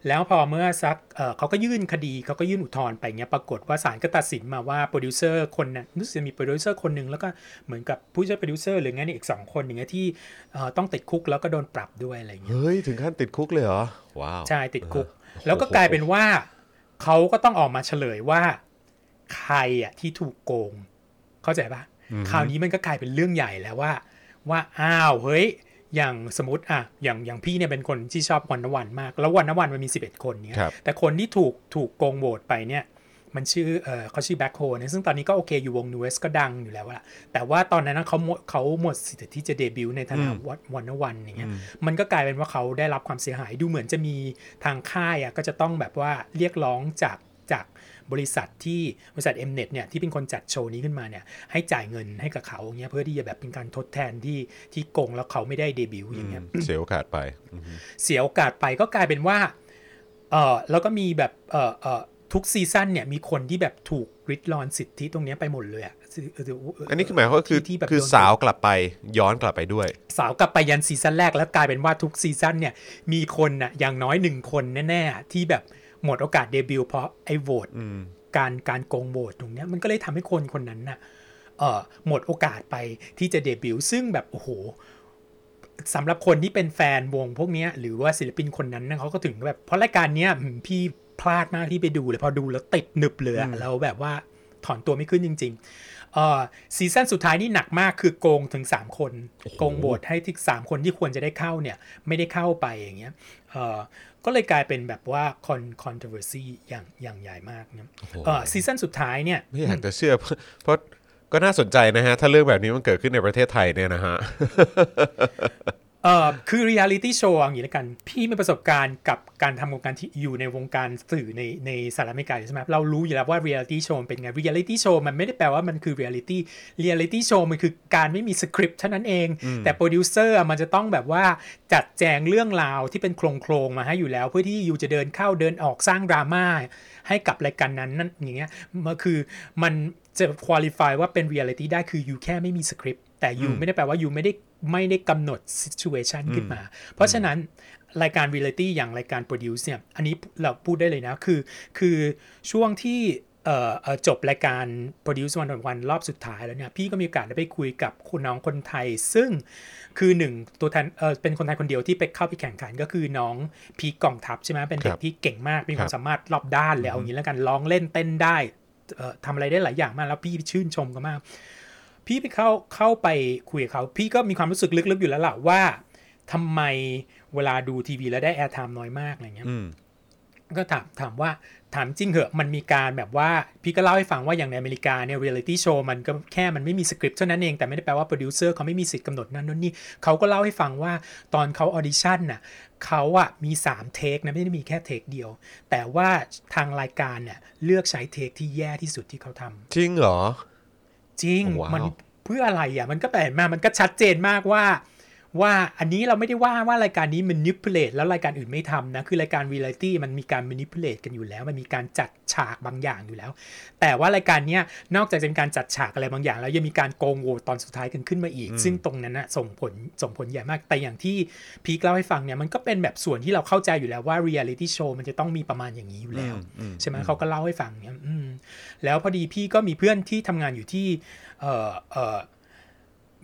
Speaker 3: แล้วพอเมื่อสักเอ่อเขาก็ยื่นคดีเขาก็ยื่นอุทธรณ์ไปเงี้ยปรากฏว่าศาลก็ตัดสินมาว่าโปรดิวเซอร์คนนั้นรู้สึกจะมีโปรดิวเซอร์คนหนึ่งแล้วก็เหมือนกับผู้ช่วยโปรดิวเซอร์หรืองั้นอีกสองคนอย่างเงี้ยที่เอ่อต้องติดคุกแล้วก็โดนปรับด้วยอะไรเงี้ย
Speaker 2: เฮ้ยถึงขั้นติดคุกเลยเหรอว้าว
Speaker 3: ใช่ติดคุก
Speaker 2: โอ้โห
Speaker 3: แล้วก็กลายเป็นว่าเขาก็ต้องออกมาเฉลยว่า ใครอะที่ถูกโกง เข้าใจปะคราวนี้มันก็กลายเป็นเรื่องใหญ่แล้วว่า ว่าอ้าวเฮ้ยอย่างสมมติอะอย่างอย่างพี่เนี่ยเป็นคนที่ชอบวันนวันมาก แล้ววันนวันมันมี 11 คนเนี้ย
Speaker 2: ครับ
Speaker 3: แต่คนที่ถูกถูกโกงโหวตไปเนี่ย มันชื่อเออเขาชื่อแบ็คโฮนะซึ่งตอนนี้ก็โอเคอยู่วงนูเวสก็ดังอยู่แล้วละแต่ว่าตอนนั้นนะเขาหมดเขาหมดสิทธิ์ที่จะเดบิวต์ในฐานะวันวันวันอย่างเงี้ยมันก็กลายเป็นว่าเขาได้รับความเสียหายดูเหมือนจะมีทางค่ายอะก็จะต้องแบบว่าเรียกร้องจากจาก บริษัทที่บริษัท Mnet เนี่ยที่เป็นคนจัดโชว์นี้ขึ้นมาเนี่ยให้จ่ายเงินให้กับเขาอย่างเงี้ยเพื่อที่จะแบบเป็นการทดแทนที่ที่โกงแล้วเขาไม่ได้เดบิวต์อย่างเงี้ย
Speaker 2: เสียโอกาสไปอืม
Speaker 3: เสียโอกาสไปก็กลายเป็นว่าเออแล้วก็มีแบบเออเออทุกซีซั่นเนี่ยมีคนที่แบบถูกริดรอนสิทธิตรงเนี้ยไปหมดเลยอะซึ่งเอั
Speaker 2: นนี้คือหมายความว่าคือ
Speaker 3: ที่ที่แบบ
Speaker 2: คือ
Speaker 3: โดน
Speaker 2: สาวกลับไปย้อนกลับไปด้วย
Speaker 3: สาวกลับไปยันซีซั่นแรกแล้วกลายเป็นว่าทุกซีซั่นเนี่ยมีคนน่ะอย่างน้อยหนึ่งคนแน่ๆที่แบบ หมดโอกาสเดบิวต์เพราะไอ้โหวตการการโกงโหวตตรงเนี้ยมันก็เลยทำให้คนคนนั้นน่ะเออหมดโอกาสไปที่จะเดบิวต์ซึ่งแบบโอ้โหสำหรับคนที่เป็นแฟนวงพวกเนี้ยหรือว่าศิลปินคนนั้นนะเขาก็ถึงแบบ เพราะรายการเนี้ยอืมพี่พลาดมากที่ไปดูเลยพอดูแล้วติดหนึบเลยอะแล้วแบบว่าถอนตัวไม่ขึ้นจริงๆเอ่อซีซั่นสุดท้ายนี่หนักมากคือโกงถึง 3 คน โกงโหวตให้ที่สามคนที่ควรจะได้เข้าเนี่ย ไม่ได้เข้าไปอย่างเงี้ยเอ่อ ก็เลยกลายเป็นแบบว่าคอน controversy อย่างอย่างใหญ่มากเนี่ยเอ่อซีซั่นสุดท้ายเนี่ย
Speaker 2: ไม่อยากจะเชื่อเพราะเพราะก็น่าสนใจนะฮะ ถ้าเรื่องแบบนี้มันเกิดขึ้นในประเทศไทยเนี่ยนะฮะ
Speaker 3: เอ่อคือเรียลิตี้โชว์อย่างนี้แล้วกัน พี่มีประสบการณ์กับการทำวงการที่อยู่ในวงการสื่อในในสหรัฐอเมริกาอยู่ใช่ไหมเรารู้อยู่แล้วว่าเรียลิตี้โชว์เป็นไงเรียลิตี้โชว์มันไม่ได้แปลว่ามันคือเรียลิตี้เรียลิตี้โชว์มันคือการไม่มีสคริปต์เท่านั้นเอง แต่โปรดิวเซอร์มันจะต้องแบบว่าจัดแจงเรื่องราวที่เป็นโครงโครงๆมาให้อยู่แล้ว เพื่อที่ you จะเดินเข้าเดินออกสร้างดราม่าให้กับรายการนั้นนั่นอย่างเงี้ยมันคือมันจะ qualify ว่าเป็นเรียลิตี้ได้คือ you แค่ไม่มีสคริปต์ แต่ you ไม่ได้แปลว่า you ไม่ได้ไม่ได้กำหนด situation ขึ้นมา เพราะฉะนั้นรายการ reality อย่างรายการ produce เนี่ย อันนี้เราพูดได้เลยนะ คือ คือช่วงที่เอ่อเอ่อจบรายการ Produce One O One รอบสุดท้ายแล้วเนี่ย พี่ก็มีโอกาสได้ไปคุยกับคุณน้องคนไทย ซึ่งคือหนึ่งตัวแทนเออเป็นคนไทยคนเดียวที่ไปเข้าไปแข่งขันก็คือน้องพีคกองทัพใช่ไหมเป็นเด็กค
Speaker 2: รับ
Speaker 3: ที่เก่งมาก มีค
Speaker 2: ครั
Speaker 3: วาม
Speaker 2: บ
Speaker 3: สามารถรอบด้านเลยเอาอย่างนี้แล้วกัน ร้องเล่นเต้นได้เอ่อทำอะไรได้หลายอย่างมาก แล้วพี่ชื่นชมกันมาก พี่ไปเข้าเข้าไปคุยกับเขาพี่ก็มีความรู้สึกลึกๆอยู่แล้วล่ะว่าทำไมเวลาดูทีวีแล้วได้ airtime น้อยมากอะไรเงี้ย
Speaker 2: อืม
Speaker 3: ก็ถามถามว่าถามจริงเหอะมันมีการแบบว่า พี่ก็เล่าให้ฟังว่าอย่างในอเมริกาเนี่ยเรียลิตี้โชว์มันก็แค่มันไม่มีสคริปต์เท่านั้นเอง แต่ไม่ได้แปลว่าโปรดิวเซอร์เขาไม่มีสิทธิ์กำหนดนั่นนู่นนี่เขาก็เล่าให้ฟังว่าตอนเขาออดิชั่นน่ะเขาอะมี3 take นะไม่ได้มีแค่ take เดียว แต่ว่าทางรายการเนี่ยเลือกใช้ take ที่แย่ที่สุดที่เขาทำ
Speaker 2: จริงเหรอ
Speaker 3: จริง
Speaker 2: wow
Speaker 3: มันเพื่ออะไรอะ มันก็แปลมามันก็ชัดเจนมากว่า ว่าอันนี้เราไม่ได้ว่าว่ารายการนี้มัน manipulate แล้วรายการอื่นไม่ทำนะ คือรายการ variety มันมีการ manipulate กันอยู่แล้ว มันมีการจัดฉากบางอย่างอยู่แล้ว แต่ว่ารายการเนี้ยนอกจากจะเป็นการจัดฉากอะไรบางอย่าง แล้วยังมีการโกงโหวตตอนสุดท้ายกันขึ้นมาอีก ซึ่งตรงนั้นนะส่งผลส่งผลใหญ่มาก แต่อย่างที่พีคเล่าให้ฟังเนี่ยมันก็เป็นแบบส่วนที่เราเข้าใจอยู่แล้วว่า reality show มันจะต้องมีประมาณอย่างนี้อยู่แล้วใช่ไหมเขาก็เล่าให้ฟังเนี่ยอืมแล้วพอดีพี่ก็มีเพื่อนที่ทำงานอยู่ที่เอ่อเอ่อ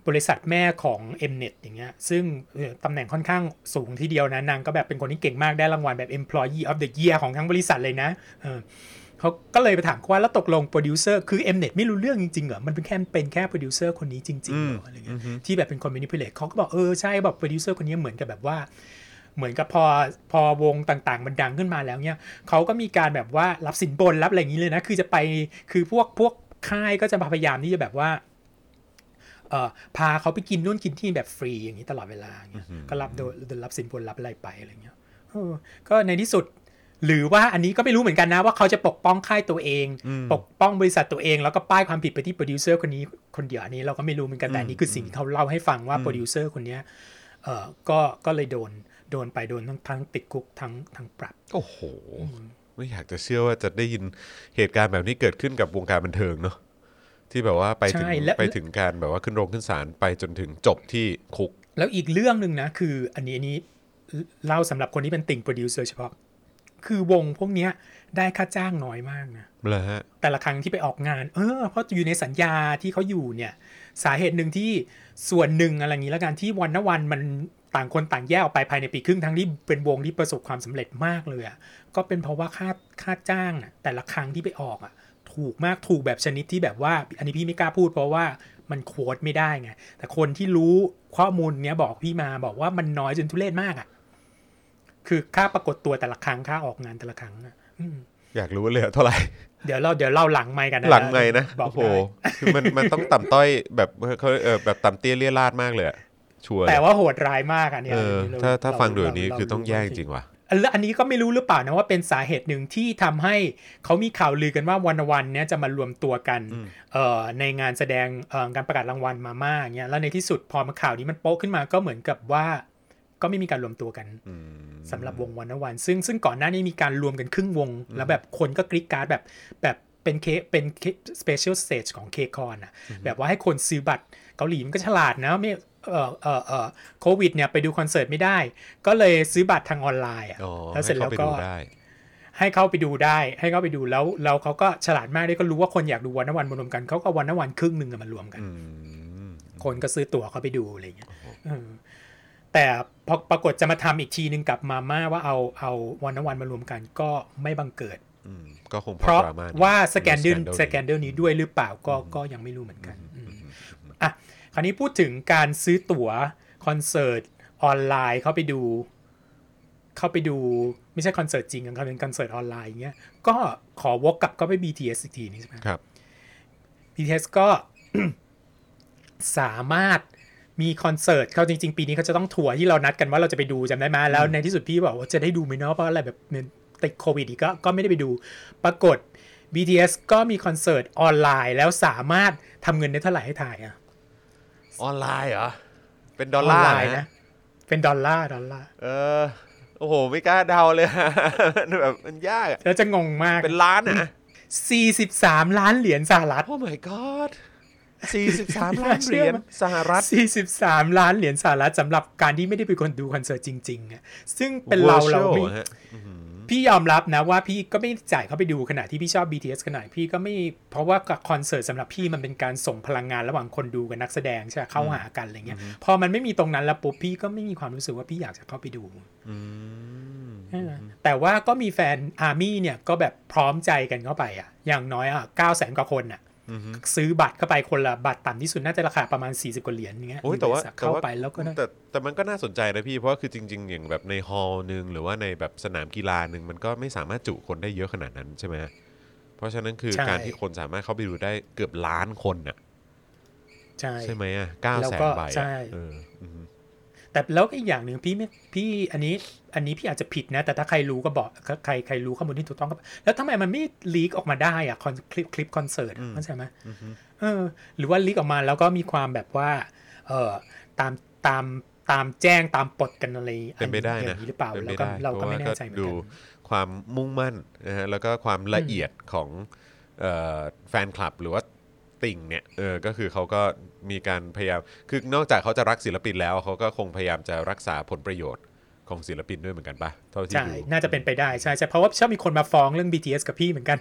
Speaker 3: บริษัทแม่ของ Mnet อย่างเงี้ยซึ่งเอ่อตำแหน่งค่อนข้างสูงทีเดียวนะนางก็แบบเป็นคนที่เก่งมากได้รางวัลแบบ Employee of the Year ของทั้งบริษัทเลยนะเออเขาก็เลยไปถามเขาว่าแล้วตกลงโปรดิวเซอร์คือ Mnet ไม่รู้เรื่องจริงๆเหรอมันเป็นแค่เป็นแค่โปรดิวเซอร์คนนี้จริงๆเหรออะไรเงี้ยที่แบบเป็นคน manipulate เขาก็บอกเออใช่แบบโปรดิวเซอร์คนนี้เหมือนกับแบบว่าเหมือนกับพอพอวงต่างๆ มันดังขึ้นมาแล้วเนี่ยเขาก็มีการแบบว่ารับสินบนรับอะไรอย่างนี้เลยนะ คือจะไปคือพวกพวกค่ายก็จะพยายามที่จะแบบว่าเอ่อ พาเขาไปกินนู่นกินที่แบบฟรีอย่างนี้ตลอดเวลาอย่างเงี้ยก็รับโดยโดยรับสินบนรับอะไรไปอะไรเงี้ยเออก็ในที่สุด หรือว่าอันนี้ก็ไม่รู้เหมือนกันนะว่าเขาจะปกป้องค่ายตัวเอง ปกป้องบริษัทตัวเอง แล้วก็ป้ายความผิดไปที่โปรดิวเซอร์คนนี้คนเดียวอันนี้เราก็ไม่รู้เหมือนกันแต่อันนี้คือสิ่งที่เขาเล่าให้ฟังว่าโปรดิวเซอร์คนเนี้ยเออก็ก็เลยโดนโดนไปโดนทั้งทั้งติดคุกทั้งทั้งปรับ
Speaker 2: โอ้โหไม่อยากจะเชื่อว่าจะได้ยินเหตุการณ์แบบนี้เกิดขึ้นกับวงการบันเทิงเนาะ ที่แบบว่าไปถึง
Speaker 3: ใช่และ
Speaker 2: ไปถึงการแบบว่าขึ้นโรงขึ้นศาลไปจนถึงจบที่คุก
Speaker 3: แล้วอีกเรื่องหนึ่งนะ คืออันนี้อันนี้เล่าสำหรับคนที่เป็นติ่งโปรดิวเซอร์เฉพาะ คือวงพวกเนี้ยได้ค่าจ้างน้อยมากนะ
Speaker 2: เลยฮะ
Speaker 3: แต่ละครั้งที่ไปออกงาน เออ เพราะอยู่ในสัญญาที่เขาอยู่เนี่ย สาเหตุหนึ่งที่ส่วนหนึ่งอะไรอย่างนี้แล้วกันที่วันนวันมันต่างคนต่างแยกออกไปภายในปีครึ่งทั้งที่เป็นวงที่ประสบความสำเร็จมากเลยอะ่ะก็เป็นเพราะว่าค่าค่าจ้างอะแต่ละครั้งที่ไปออกอะ่ะ ถูกมากถูกแบบชนิดที่แบบว่า อันนี้พี่ไม่กล้าพูดเพราะว่ามันโค้ดไม่ได้ไง แต่คนที่รู้ข้อมูลเนี้ยบอกพี่มาบอกว่ามันน้อยจนทุเรศมากอะ่ะ คือค่าปรากฏตัวแต่ละครั้งค่าออกงานแต่ละครั้งอะอืม
Speaker 2: อยากรู้เลยอะเท่าไหร่
Speaker 3: เดี๋ยวเราเดี๋ยวเล่าหลังไม่กันนะ
Speaker 2: หลังไงนะ
Speaker 3: บอก
Speaker 2: โอ้โห
Speaker 3: ได้
Speaker 2: คือมันมันต้องต่ำต้อยแบบเขาเออแบบต่ำเตี้ยเลี่ยราดมากเลยอะชัวร์เลย
Speaker 3: แต่ว่าโหดร้ายมากอันเนี้ย
Speaker 2: เออ
Speaker 3: เร
Speaker 2: ถ้าถ้า
Speaker 3: เร
Speaker 2: ฟังดูแบบนี้
Speaker 3: เา
Speaker 2: คือต้องแย่จริงว่ะ
Speaker 3: แล้วอันนี้ก็ไม่รู้หรือเปล่านะว่าเป็นสาเหตุหนึ่งที่ทำให้เขามีข่าวลือกันว่า Wanna One เนี้ยจะมารวมตัวกันเอ่อในงานแสดงเอ่อการประกาศรางวัลมาม่าเงี้ยแล้วในที่สุดพอมาข่าวนี้มันโป๊ะขึ้นมาก็เหมือนกับว่าก็ไม่มีการรวมตัวกันสำหรับวง Wanna One ซึ่งซึ่งก่อนหน้านี้มีการรวมกันครึ่งวง แล้วแบบคนก็กรี๊ดกราร์ดแบบแบบเป็นเคเป็นเค special stage ของ KCON อะแบบว่าให้คนซื้อบัตรเกาหลีมันก็ฉลาดนะไม่ เออเออเออโควิดเนี่ยไปดูคอนเสิร์ตไม่ได้ ก็เลยซื้อบัตรทางออนไลน์อะ
Speaker 2: อ๋อ
Speaker 3: แล้วเสร็จแล้ว
Speaker 2: ให้
Speaker 3: ก็
Speaker 2: ข้าไปดูได้
Speaker 3: ให้เข้าไปดูได้ ให้เข้าไปดูแล้วแล้วเขาก็ฉลาดมากด้วยก็รู้ว่าคนอยากดูวันนวันมารวมกันเขาก็วันนวันครึ่งหนึ่งอะมารวมกัน
Speaker 2: อืม
Speaker 3: คนก็ซื้อตั๋วเข้าไปดูอะไรเงี้ยเออแต่พอปรากฏจะมาทำอีกทีหนึ่งกับมาม่าว่าเอาเอาวันนวันมารวมกันก็ไม่บังเกิด
Speaker 2: อืมก็คง
Speaker 3: เพราะ
Speaker 2: ดมนี้
Speaker 3: ว่าสแกนดิล
Speaker 2: มี
Speaker 3: สแกนดิลนี้ด้วยหรือเปล่าก็ก็ยังไม่รู้เหมือนกันอืมอะ คราวนี้พูดถึงการซื้อตั๋วคอนเสิร์ตออนไลน์เข้าไปดู เข้าไปดูไม่ใช่คอนเสิร์ตจริงนะครับเป็นคอนเสิร์ตออนไลน์อย่างเงี้ยก็ขอวกกลับก็ไป BTS อีกทีนึงใช่ไหม
Speaker 2: ครับ
Speaker 3: BTS ก็สามารถมีคอนเสิร์ตเขาจริง ๆ ปีนี้เขาจะต้องทัวร์ที่เรานัดกันว่าเราจะไปดูจำได้ไหมแล้วในที่สุดพี่บอกว่าจะได้ดูไหมเนาะเพราะอะไรแบบมันติดโควิดอีกก็ก็ไม่ได้ไปดู ปรากฏ BTS ก็มีคอนเสิร์ตออนไลน์แล้วสามารถทำเงินได้เท่าไหร่ให้ทายอะ
Speaker 2: ออนไลน์เหรอ เป็นดอลลาร์
Speaker 3: นไน์
Speaker 2: นะ
Speaker 3: เป็นดอลลาร์ดอลลาร์
Speaker 2: เออ โอ้โห ไม่กล้าเดาเลยแบบมันยากอะ
Speaker 3: แล้วจะงงมาก
Speaker 2: เป็นล้านอะ
Speaker 3: 43ล้านเหรียญสหรัฐ
Speaker 2: โอ้ my god 43ล้านเหรียญสหรัฐ
Speaker 3: 43ล้านเหรียญสหรัฐสำหรับการที่ไม่ได้เป็นคนดูคอนเสิร์ตจริงๆอะซึ่งเป็นเราเราไม่
Speaker 2: Virtual ฮะ
Speaker 3: พี่ยอมรับนะว่าพี่ก็ไม่จ่ายเข้าไปดูขณะที่พี่ชอบ BTS ขนาดพี่ก็ไม่เพราะว่าคอนเสิร์ตสำหรับพี่มันเป็นการส่งพลังงานระหว่างคนดูกับนักแสดงใช่ไหมเข้าหากันอะไรเงี้ยพอมันไม่มีตรงนั้นแล้วปุ๊บพี่ก็ไม่มีความรู้สึกว่าพี่อยากจะเข้าไปดูเออแต่ว่าก็มีแฟนอาร์มี่เนี่ยก็แบบพร้อมใจกันเข้าไปอะอย่างน้อยอะเก้าแสนกว่าคนอะ ซื้อบัตรเข้าไปคนละบัตรต่ำที่สุดน่าจะราคาประมาณ 40กว่าเหรียญอย่างเงี้ย
Speaker 2: โอ้ยแต่ว่า
Speaker 3: มีบริษัทเข้า
Speaker 2: แต่ว่า
Speaker 3: ไปแล้วก็ได้
Speaker 2: แต่แต่มันก็น่าสนใจนะพี่ เพราะว่าคือจริง ๆ อย่างแบบในฮอลล์หนึ่งหรือว่าในแบบสนามกีฬาหนึ่งมันก็ไม่สามารถจุคนได้เยอะขนาดนั้นใช่ไหมเพราะฉะนั้นคือ
Speaker 3: ใช่
Speaker 2: การที่คนสามารถเข้าไปดูได้เกือบล้านคนน่ะ
Speaker 3: ใช่
Speaker 2: ใช่ไหมอะเก้า
Speaker 3: แล้ว
Speaker 2: แสน
Speaker 3: ก็
Speaker 2: ใบ
Speaker 3: ใช่
Speaker 2: อะเอออืม
Speaker 3: แต่แล้วก็อีกอย่างหนึ่งพี่ไม่พี่อันนี้อันนี้พี่อาจจะผิดนะ แต่ถ้าใครรู้ก็บอกใครใครรู้ข้อมูลที่ถูกต้องก็แล้วทำไมมันไม่ลีกออกมาได้อะคอนคลิปคลิปคอนเสิร์ตอะเข้าใจไหมเออ หรือว่าลีกออกมาแล้วก็มีความแบบว่า เออตามตามตามแจ้งตามปลดกันอะไร
Speaker 2: เป็นไปได้
Speaker 3: อย่า
Speaker 2: นะ
Speaker 3: งนี้หรือเปล่า
Speaker 2: เป็น
Speaker 3: เรา
Speaker 2: ไป
Speaker 3: ก็
Speaker 2: ได้
Speaker 3: เรา
Speaker 2: เพ
Speaker 3: ก็
Speaker 2: ราะ
Speaker 3: ไม่
Speaker 2: ว่า
Speaker 3: แน่
Speaker 2: ก็
Speaker 3: ใจเหมือน
Speaker 2: ดู
Speaker 3: กัน
Speaker 2: ความมุ่งมั่นนะฮะแล้วก็ความละเอียดของเอ่อแฟนคลับหรือว่า ติ่งเนี่ยเออก็คือเขาก็มีการพยายาม คือนอกจากเขาจะรักศิลปินแล้วเขาก็คงพยายามจะรักษาผลประโยชน์ของศิลปินด้วยเหมือนกันปะเท่าที่
Speaker 3: ใช่
Speaker 2: ดู
Speaker 3: น่าจะเป็นไปได้ใช่ใช่เพราะว่าชอบมีคนมาฟ้องเรื่อง BTS กับพี่เหมือนกัน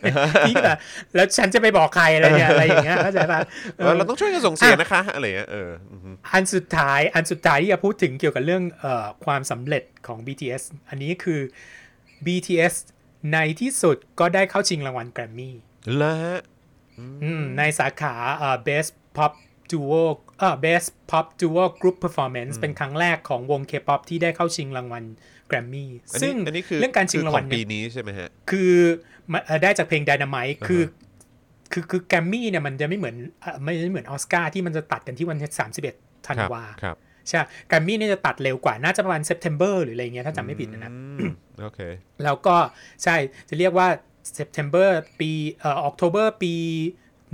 Speaker 3: พี่ก็แบบแล้วฉันจะไปบอกใครอะไรเนี่ยอะไรอย่างเงี้ยเข้าใจปะ
Speaker 2: เออเราต้องช่วยกันส่งเสียงนะคะอะไรเงี้ยเอออือฮึ
Speaker 3: อันสุดท้ายอันสุดท้ายที่จะพูดถึงเกี่ยวกับเรื่องเอ่อความสำเร็จของ BTS อันนี้คือ BTS ในที่สุดก็ได้เข้าชิงรางวัลแกรมมี่
Speaker 2: แล้วฮะ
Speaker 3: ในสาขาเอ่อ Best Pop Duo เอ่อ Best Pop Duo Group Performance เป็นครั้งแรกของวง K-pop ที่ได้เข้าชิงรางวัลแกรมมี่
Speaker 2: อัน
Speaker 3: ซึ่
Speaker 2: นี้
Speaker 3: ง
Speaker 2: อันนี้คือ
Speaker 3: เรื่องการชิงรางวัล
Speaker 2: คือของ
Speaker 3: เนี่
Speaker 2: ปี
Speaker 3: ย
Speaker 2: นี้ใช่ไหมฮะ
Speaker 3: คือมันเอ่อได้จากเพลง Dynamite คือคือคือแกรมมี่เนี่ยมันจะไม่เหมือนเอ่อไม่ไม่เหมือนออสการ์ที่มันจะตัดกันที่วันที่31ธัน
Speaker 2: ครับ
Speaker 3: วา
Speaker 2: ครับ
Speaker 3: ใช่แกรมมี่เนี่ยจะตัดเร็วกว่า น่าจะประมาณ September หรืออะไรเงี้ยถ้าจำไม่ผิดนะ
Speaker 2: อืมโอเค
Speaker 3: แล้วก็ใช่จะเรียกว่า September ปีเอ่อ October ปี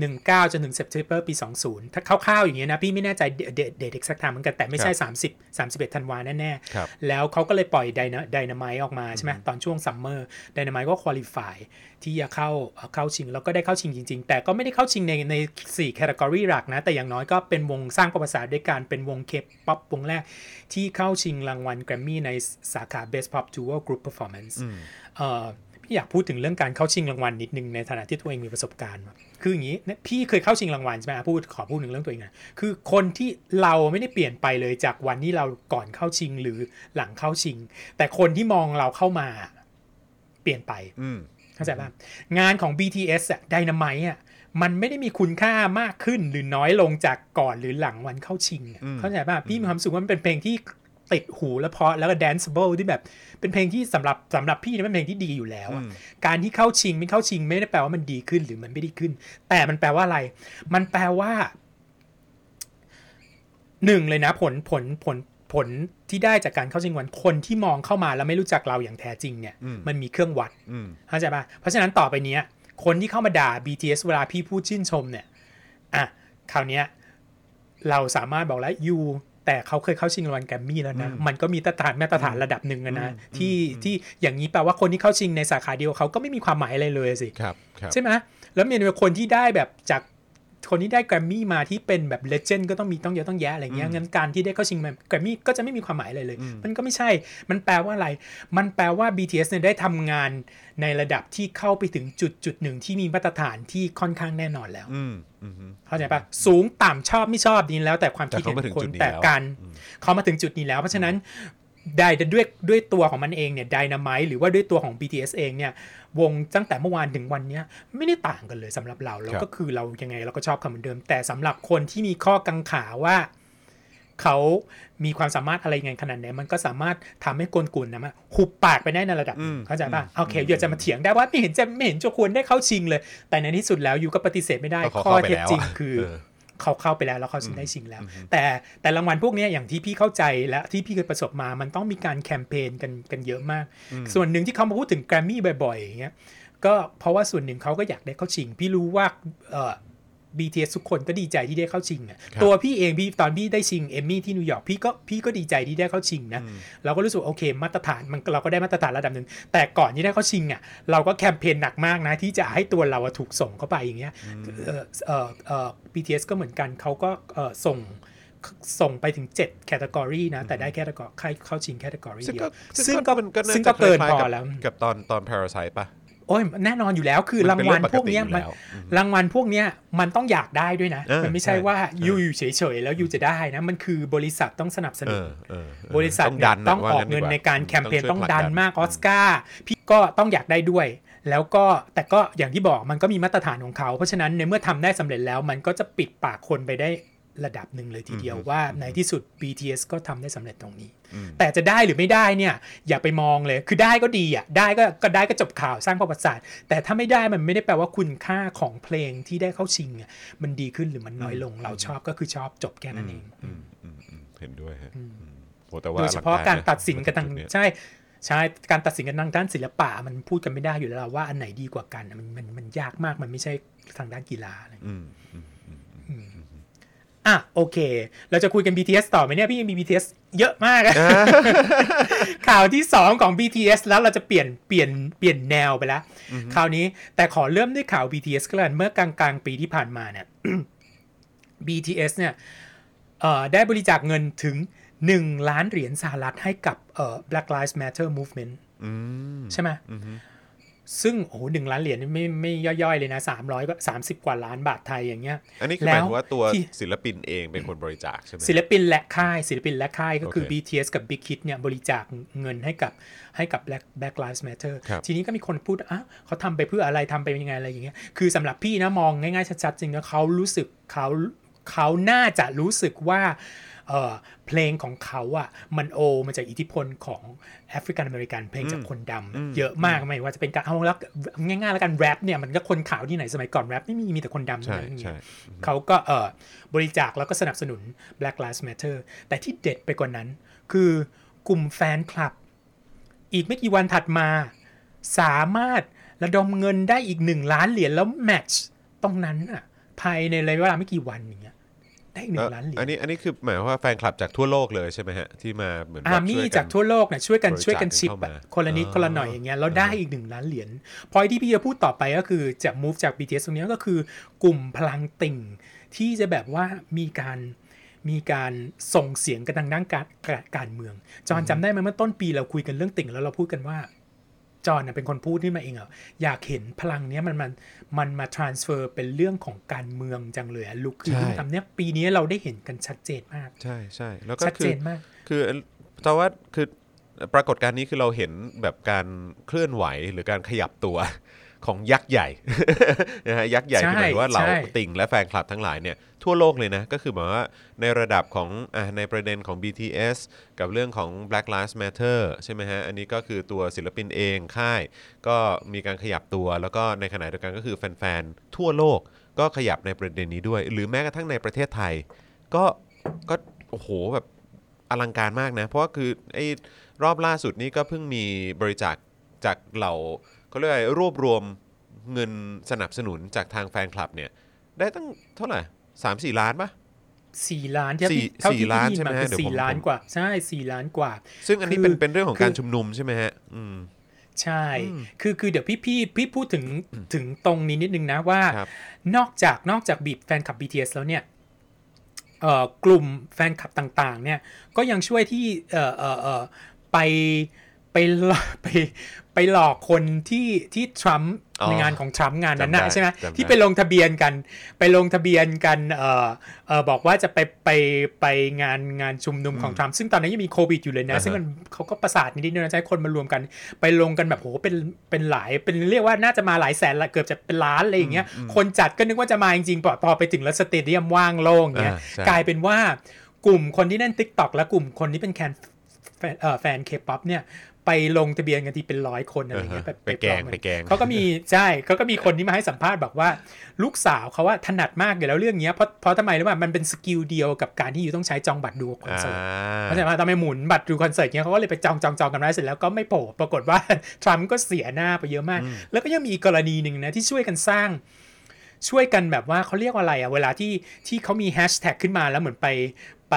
Speaker 3: 19 จนถึง September ปี 20 ถ้าคร่าวๆอย่างเงี้ยนะ พี่ไม่แน่ใจเดเดเดท exact time เหมือนกัน แต่ไม่ใช่ 30 31 ธันวาแน่
Speaker 2: ครับ
Speaker 3: ๆแล้วเขาก็เลยปล่อยไดนาไดนาไมออกมาใช่ไหมตอนช่วงซัมเมอร์ไดนาไมก็ qualify ที่จะเข้าเอ่อเข้าชิง แล้วก็ได้เข้าชิงจริง ๆ แต่ก็ไม่ได้เข้าชิงในใน4 category หลักนะ แต่อย่างน้อยก็เป็นวงสร้างประวัติศาสตร์ด้วยการเป็นวงเคป๊อปวงแรกที่เข้าชิงรางวัลแกรมมี่ในสาขา Best Pop Duo Group Performance เอ่อพี่ อยากพูดถึงเรื่องการเข้าชิงรางวัลนิดนึงในฐานะที่ตัวเองมีประสบการณ์มาคืออย่างนี้นะพี่เคยเข้าชิงรางวัลใช่ไหมอะพูดขอพูดถึงเรื่องตัวเองหนะคือคนที่เราไม่ได้เปลี่ยนไปเลยจากวันที่เราก่อนเข้าชิงหรือหลังเข้าชิง แต่คนที่มองเราเข้ามาเปลี่ยนไป
Speaker 2: อืม
Speaker 3: เข้าใจป่ะงานของ BTS อะ Dynamite อะมันไม่ได้มีคุณค่ามากขึ้นหรือน้อยลงจากก่อนหรือหลังวันเข้าชิงอะเข้าใจป่ะพี่มีความรู้สึกว่ามันเป็นเพลงที่ ติดหูและเพราะแล้วก็ danceable ที่แบบเป็นเพลงที่สำหรับสำหรับพี่เนี่ยเป็นเพลงที่ดีอยู่แล้วอะการที่เข้าชิงไม่เข้าชิงไม่ได้แปลว่ามันดีขึ้นหรือมันไม่ดีขึ้น แต่มันแปลว่าอะไร มันแปลว่าหนึ่งเลยนะผลผลผลผลที่ได้จากการเข้าชิงรางวันคนที่มองเข้ามาแล้วไม่รู้จักเราอย่างแท้จริงเนี่ย มันมีเครื่องวัด
Speaker 2: อืม
Speaker 3: เข้าใจป่ะเพราะฉะนั้นต่อไปเนี้ย คนที่เข้ามาด่า BTS เวลาพี่พูดชื่นชมเนี่ย อะคราวเนี้ยเราสามารถบอกแล้วยู แต่เขาเคยเข้าชิงรางวัลแกรมมี่แล้วนะ มันก็มีมาตรฐานมาตรฐานระดับหนึ่งอะนะที่ที่อย่างนี้แปลว่าคนที่เข้าชิงในสาขาเดียวกับเขาก็ไม่มีความหมายอะไรเลยสิ
Speaker 2: ครับครับ
Speaker 3: ใช่ไหมแล้วมีคนที่ได้แบบจาก คนที่ได้แกรมมี่มาที่เป็นแบบเลเจนด์ก็ต้องมีต้องเยอะต้องแยะอะไรเงี้ยงั้นการที่ได้เข้าชิงแกรมมี่ก็จะไม่มีความหมายอะไรเลย มันก็ไม่ใช่ มันแปลว่าอะไร มันแปลว่า BTS เนี่ยได้ทำงานในระดับที่เข้าไปถึงจุดจุดหนึ่งที่มีมาตรฐานที่ค่อนข้างแน่นอนแล้ว
Speaker 2: อืมอืม
Speaker 3: เข้าใจปะสูงต่ำชอบไม่ชอบนี่แล้วแต่ความคิด
Speaker 2: แต่
Speaker 3: เห็
Speaker 2: เขามาถึ
Speaker 3: น
Speaker 2: ง
Speaker 3: ค
Speaker 2: จุ
Speaker 3: น
Speaker 2: ดนี้
Speaker 3: แต่
Speaker 2: แล้ว
Speaker 3: กันเขามาถึงจุดนี้แล้ว เพราะฉะนั้น ได้ด้วยด้วยตัวของมันเองเนี่ยไดนาไมหรือว่าด้วยตัวของ BTS เองเนี่ยวงตั้งแต่เมื่อวานถึงวันเนี้ยไม่ได้ต่างกันเลยสำหรับเราแล้วก็คือเรายังไงเราก็ชอบเขาเหมือนเดิม แต่สำหรับคนที่มีข้อกังขาว่าเขามีความสามารถอะไรยังไงขนาดไหนมันก็สามารถทำให้กลกุลนะมาหุบปากไปได้ในระดับหนึ่งเข้าใจป่ะโอเคอยากจะมาเถียงได้ว่าไม่เห็นจะไม่เห็นจะควรได้เข้าชิงเลย แต่ในที่สุดแล้วอยู่ก็ปฏิเสธไม่ได้
Speaker 2: ก็เขา
Speaker 3: ข้อ
Speaker 2: เข้าไป
Speaker 3: เท็จ
Speaker 2: แล้ว
Speaker 3: จริง
Speaker 2: อะ
Speaker 3: คือ
Speaker 2: เออ
Speaker 3: เขาเข้าไปแล้วแล้วเขาได้ชิงแล้ว แต่แต่รางวัลพวกเนี้ยอย่างที่พี่เข้าใจและที่พี่เคยประสบมามันต้องมีการแคมเปญกันกันเยอะมาก ส่วนหนึ่งที่เขามาพูดถึงแกรมมี่บ่อยๆอย่างเงี้ยก็เพราะว่าส่วนหนึ่งเขาก็อยากได้เข้าชิง พี่รู้ว่าเอ่อ BTS ทุกคนก็ดีใจที่ได้เข้าชิงอะ
Speaker 2: ครับ
Speaker 3: ตัวพี่เองพี่ตอนพี่ได้ชิงเอมมี่ที่นิวยอร์กพี่ก็พี่ก็ดีใจที่ได้เข้าชิงนะเราก็รู้สึกโอเคมาตรฐานมันเราก็ได้มาตรฐานระดับหนึ่งแต่ก่อนที่ได้เข้าชิงอะเราก็แคมเปญหนักมากนะที่จะให้ตัวเราอะถูกส่งเข้าไปอย่างเงี้ยเอ่อเอ่อเอ่อ BTS ก็เหมือนกันเขาก็เอ่อส่งส่งไปถึง7 category นะ แต่ได้แค่เข้าเข้าชิง category
Speaker 2: ซึ่ง
Speaker 3: เดีย
Speaker 2: ก็
Speaker 3: วซึ่งก็
Speaker 2: มันก็า
Speaker 3: ซึ่ง
Speaker 2: จะ
Speaker 3: ก็เกิน
Speaker 2: คล้าย
Speaker 3: พ
Speaker 2: ๆ
Speaker 3: อ
Speaker 2: กับ
Speaker 3: แล้ว
Speaker 2: กับตอนตอน Parasite ป่ะ
Speaker 3: โอ้ยแน่นอนอยู่แล้วคือ
Speaker 2: มัน
Speaker 3: ราง
Speaker 2: เป็น
Speaker 3: วัล
Speaker 2: เรื่อง
Speaker 3: พวกเนี้ย
Speaker 2: ปกติอยู่
Speaker 3: มัน
Speaker 2: แล้วอืม
Speaker 3: รางวัลพวกเนี้ยมันต้องอยากได้ด้วยนะ
Speaker 2: เออ
Speaker 3: มันไม่ใช่
Speaker 2: ใช่
Speaker 3: ว่า
Speaker 2: เออ
Speaker 3: ยูอยู่เฉยๆแล้วยูจะได้นะมันคือบริษัทต้องสนับส
Speaker 2: เอ
Speaker 3: นุน
Speaker 2: อเออเออ
Speaker 3: บริษัท
Speaker 2: ต้อง
Speaker 3: เนี่
Speaker 2: ดั
Speaker 3: ย
Speaker 2: น
Speaker 3: ต้อง
Speaker 2: ว่า
Speaker 3: ออก
Speaker 2: ดี
Speaker 3: เงิน
Speaker 2: ว่า
Speaker 3: ในการแคมเปญ
Speaker 2: ช่วย
Speaker 3: ต้อง
Speaker 2: ผลั
Speaker 3: ดัน
Speaker 2: น
Speaker 3: มากออสการ์พี่ก็ต้องอยากได้ด้วย แล้วก็แต่ก็อย่างที่บอกมันก็มีมาตรฐานของเขา เพราะฉะนั้นในเมื่อทำได้สำเร็จแล้วมันก็จะปิดปากคนไปได้ ระดับหนึ่งเลยทีเดียวว่าในที่สุด BTS ก็ทำได้สำเร็จตรงนี้ แต่จะได้หรือไม่ได้เนี่ยอย่าไปมองเลยคือได้ก็ดีอะได้ก็ก็ได้ก็จบข่าวสร้างประวัติศาสตร์แต่ถ้าไม่ได้มันไม่ได้แปลว่าคุณค่าของเพลงที่ได้เข้าชิงอะมันดีขึ้นหรือมันน้อยลง เราชอบก็คือชอบจบแค่นั้นเอง
Speaker 2: อืมอืมอืมเห็นด้วยฮะอืมโหแต่ว่า
Speaker 3: โดยเฉพาะ
Speaker 2: อลั
Speaker 3: การ
Speaker 2: ง
Speaker 3: ตัดสินกันทาง
Speaker 2: จุดเย
Speaker 3: ใช่ใช่การตัดสินกันทางด้านศิลปะมันพูดกันไม่ได้อยู่แล้วล่ะว่าอันไหนดีกว่ากันมันมันมันยากมากมันไม่ใช่ทางด้านกีฬาอะไรอย่างเงี้ย
Speaker 2: อืม อืม
Speaker 3: อะโอเค เราจะคุยกัน BTS ต่อไหมเนี่ยพี่ยังมี BTS เยอะมากอะข่าวที่ 2 ของ BTS แล้วเราจะเปลี่ยนเปลี่ยนเปลี่ยนแนวไปแล้วคราวนี้แต่ขอเริ่มด้วยข่าว BTS ก็แล้วกันเมื่อกลางกลางๆปีที่ผ่านมาเนี่ย BTS เนี่ยเอ่อได้บริจาคเงินถึงหนึ่งล้านเหรียญสหรัฐให้กับเอ่อ Black Lives Matter Movement
Speaker 2: อืม
Speaker 3: ใช่ไหม
Speaker 2: อืม
Speaker 3: ซึ่งโอ้โหหนึ่งล้านเหรียญนี่ไม่ไม่ย่อยๆเลยนะสามร้อยก็สามสิบกว่าล้านบาทไทยอย่างเงี้ย
Speaker 2: อันนี้คือหมาย
Speaker 3: แล้ว
Speaker 2: ถึงว่าตัว
Speaker 3: ที่
Speaker 2: ศิลปินเองเป็นคนบริจาคใช่ไหม
Speaker 3: ศิลปินและค่ายศิลปินและค่ายก็คือ
Speaker 2: โอเค
Speaker 3: BTS กับ Big Hit เนี่ยบริจาคเงินให้กับให้กับ Black Black Lives Matter
Speaker 2: ครับ
Speaker 3: ทีนี้ก็มีคนพูดอะเขาทำไปเพื่ออะไรทำไปยังไงอะไรอย่างเงี้ยคือสำหรับพี่นะมองง่ายๆชัดๆจริงนะเขารู้สึกเขาเขาน่าจะรู้สึกว่า เออเพลงของเขาอะมันโอมาจากอิทธิพลของแอฟริกันอเมริกันเพลงจากคนดำเยอะมากไม่ว่าจะเป็นการเอาแล้วง่ายๆแล้วกันแรปเนี่ยมันก็คนขาวที่ไหนสมัยก่อนแรปไม่มีมีแต่คนดำ
Speaker 2: ใช่
Speaker 3: เท่านั้น
Speaker 2: ใช่
Speaker 3: เขาก็เออบริจาคแล้วก็สนับสนุน Black Lives Matter แต่ที่เด็ดไปกว่านั้น คือกลุ่มแฟนคลับ อีกไม่กี่วันถัดมาสามารถระดมเงินได้อีกหนึ่งล้านเหรียญแล้วแมทช์ตรงนั้นอะภายในระยะเวลาไม่กี่วันอย่างเงี้ย ได้อีกหนึ่งล้านเหรียญ
Speaker 2: อันนี้อันนี้คือหมายความว่าแฟนคลับจากทั่วโลกเลยใช่ไหมฮะ ที่มาเหมือนแบบ
Speaker 3: อาร์มี่
Speaker 2: ช่วยน
Speaker 3: จากทั่วโลกเนี่ยช่วยกัน
Speaker 2: บริจาค
Speaker 3: ช่วยกันชิป
Speaker 2: เข้า
Speaker 3: อะ
Speaker 2: มา
Speaker 3: คนละนิด
Speaker 2: อ๋อ
Speaker 3: คนละหน่อยอย่างเงี้ยแล้วได้อีกหนึ่งล้านเหรียญพอยที่พี่จะพูดต่อไปก็คือจะ move จาก BTS ตรงเนี้ยก็คือกลุ่มพลังติ่ง ที่จะแบบว่ามีการมีการส่งเสียงกันทางด้านการการการเมือง จอห์นจำได้ไหมเมื่อต้นปีเราคุยกันเรื่องติ่งแล้วเราพูดกันว่า จอห์นนะเป็นคนพูดขึ้นมาเองอะอยากเห็นพลังเนี้ยมันมันมันมา transfer เป็นเรื่องของการเมืองจังเลยอะลุกคือทำเนี้ยปีนี้เราได้เห็นกันชัดเจนมาก
Speaker 2: ใช่ใช่แล้วก็
Speaker 3: ชัด
Speaker 2: คื
Speaker 3: เจ
Speaker 2: อน
Speaker 3: มาก
Speaker 2: คือแต่ว่าคือปรากฏการณ์นี้คือเราเห็นแบบการเคลื่อนไหวหรือการขยับตัว ของยักษ์ใหญ่นะฮะยักษ์ใหญ่
Speaker 3: ใช่
Speaker 2: คือหมายว่าเรา
Speaker 3: ใช่
Speaker 2: ติ่งและแฟนคลับทั้งหลายเนี่ยทั่วโลกเลยนะ ก็คือหมายว่าในระดับของอะในประเด็นของ BTS กับเรื่องของ Black Lives Matter ใช่ไหมฮะ อันนี้ก็คือตัวศิลปินเองค่าย ก็มีการขยับตัว แล้วก็ในขณะเดียวกันก็คือแฟนๆ ทั่วโลกก็ขยับในประเด็นนี้ด้วย หรือแม้กระทั่งในประเทศไทย ก็ก็โอ้โหแบบอลังการมากนะ เพราะว่าคือไอ้รอบล่าสุดนี้ก็เพิ่งมีบริจาคจากเหล่า เขาเรียกอะไรรวบรวมเงินสนับสนุนจากทางแฟนคลับเนี่ย ได้ตั้งเท่าไหร่สามสี่ล้านปะ
Speaker 3: สี่ล้านที่
Speaker 2: สี่
Speaker 3: เท่า
Speaker 2: สี่
Speaker 3: ที่
Speaker 2: ล้าน
Speaker 3: พี่
Speaker 2: ใช่ไหม
Speaker 3: มา
Speaker 2: ฮะ
Speaker 3: คือ
Speaker 2: เดี๋ยวผม
Speaker 3: สี่ล้าน
Speaker 2: ผม
Speaker 3: กว่าใช่สี่ล้านกว่า
Speaker 2: ซึ่งอันนี้
Speaker 3: คือ
Speaker 2: เป็นเป็นเรื่องของการ
Speaker 3: คือ
Speaker 2: ชุมนุมใช่ไหมฮะ อืม
Speaker 3: ใช่ คือคือเดี๋ยวพี่พี่พี่พูดถึงถึงตรงนี้นิดนึงนะว่า
Speaker 2: ครับ
Speaker 3: นอกจากนอกจากบีบแฟนคลับ BTS แล้วเนี่ยเอ่อกลุ่มแฟนคลับต่าง ๆ เนี่ย ก็ยังช่วยที่เอ่อเอ่อเอ่อไปไปหลอกไป ไปหลอกคนที่ที่ทรัมป์
Speaker 2: อ๋อ
Speaker 3: ในงานของทรัมป์งานนั้น
Speaker 2: จำ
Speaker 3: นะ
Speaker 2: ได้
Speaker 3: ใช่ไหม
Speaker 2: จำได้
Speaker 3: ที่ไปลงทะเบียนกัน ไปลงทะเบียนกันเอ่อเอ่อบอกว่าจะไปไปไปงานงานชุมนุมของทรัมป์ซึ่งตอนนั้นยังมีโควิดอยู่เลยนะ
Speaker 2: อ่าฮะ
Speaker 3: ซึ่งมันเขาก็ประสาทนิดๆนะจะให้คนมารวมกัน ไปลงกันแบบโหเป็นเป็นหลายเป็นเรียกว่าน่าจะมาหลายแสนละเกือบจะเป็นล้านอะไรอย่างเงี้ยคนจัดก็นึกว่าจะมาจริงๆพอพอไปถึงแล้ว stadium ว่างโล่งเงี้ย
Speaker 2: อ่าใช่
Speaker 3: กลายเป็นว่ากลุ่มคนที่เล่น TikTok และกลุ่มคนที่เป็นแคนแฟนเอ่อแฟนเคป๊อปเนี่ย ไปลงทะเบียนกันทีเป็นร้อยคนอะไรเงี้ย
Speaker 2: อ่าฮะไปแกล้ง
Speaker 3: ปลอม
Speaker 2: ไปแกล้ง
Speaker 3: เขาก็มีใช่เขาก็มีคนที่มาให้สัมภาษณ์บอกว่า ลูกสาวเขาว่าถนัดมากอยู่แล้วเรื่องเนี้ยเพราะเพราะทำไมรู้ป่ะมันเป็น skill เดียวกับการที่อยู่ต้องใช้จองบัตรดูคอน
Speaker 2: อ่า
Speaker 3: เสิร์ตเข้าใจไหมทำไมหมุนบัตรดูคอนเสิร์ตเนี้ยเขาก็เลยไปจองจองจองกันไว้เสร็จแล้วก็ไม่โผล่ปรากฏว่าทรัมป์ก็เสียหน้าไปเยอะมาก แล้วก็ยังมีอีกกรณีหนึ่งนะที่ช่วยกันสร้าง ช่วยกันแบบว่าเขาเรียกว่าอะไรอะเวลาที่ที่เขามีแฮชแท็กขึ้นมาแล้วเหมือนไปไป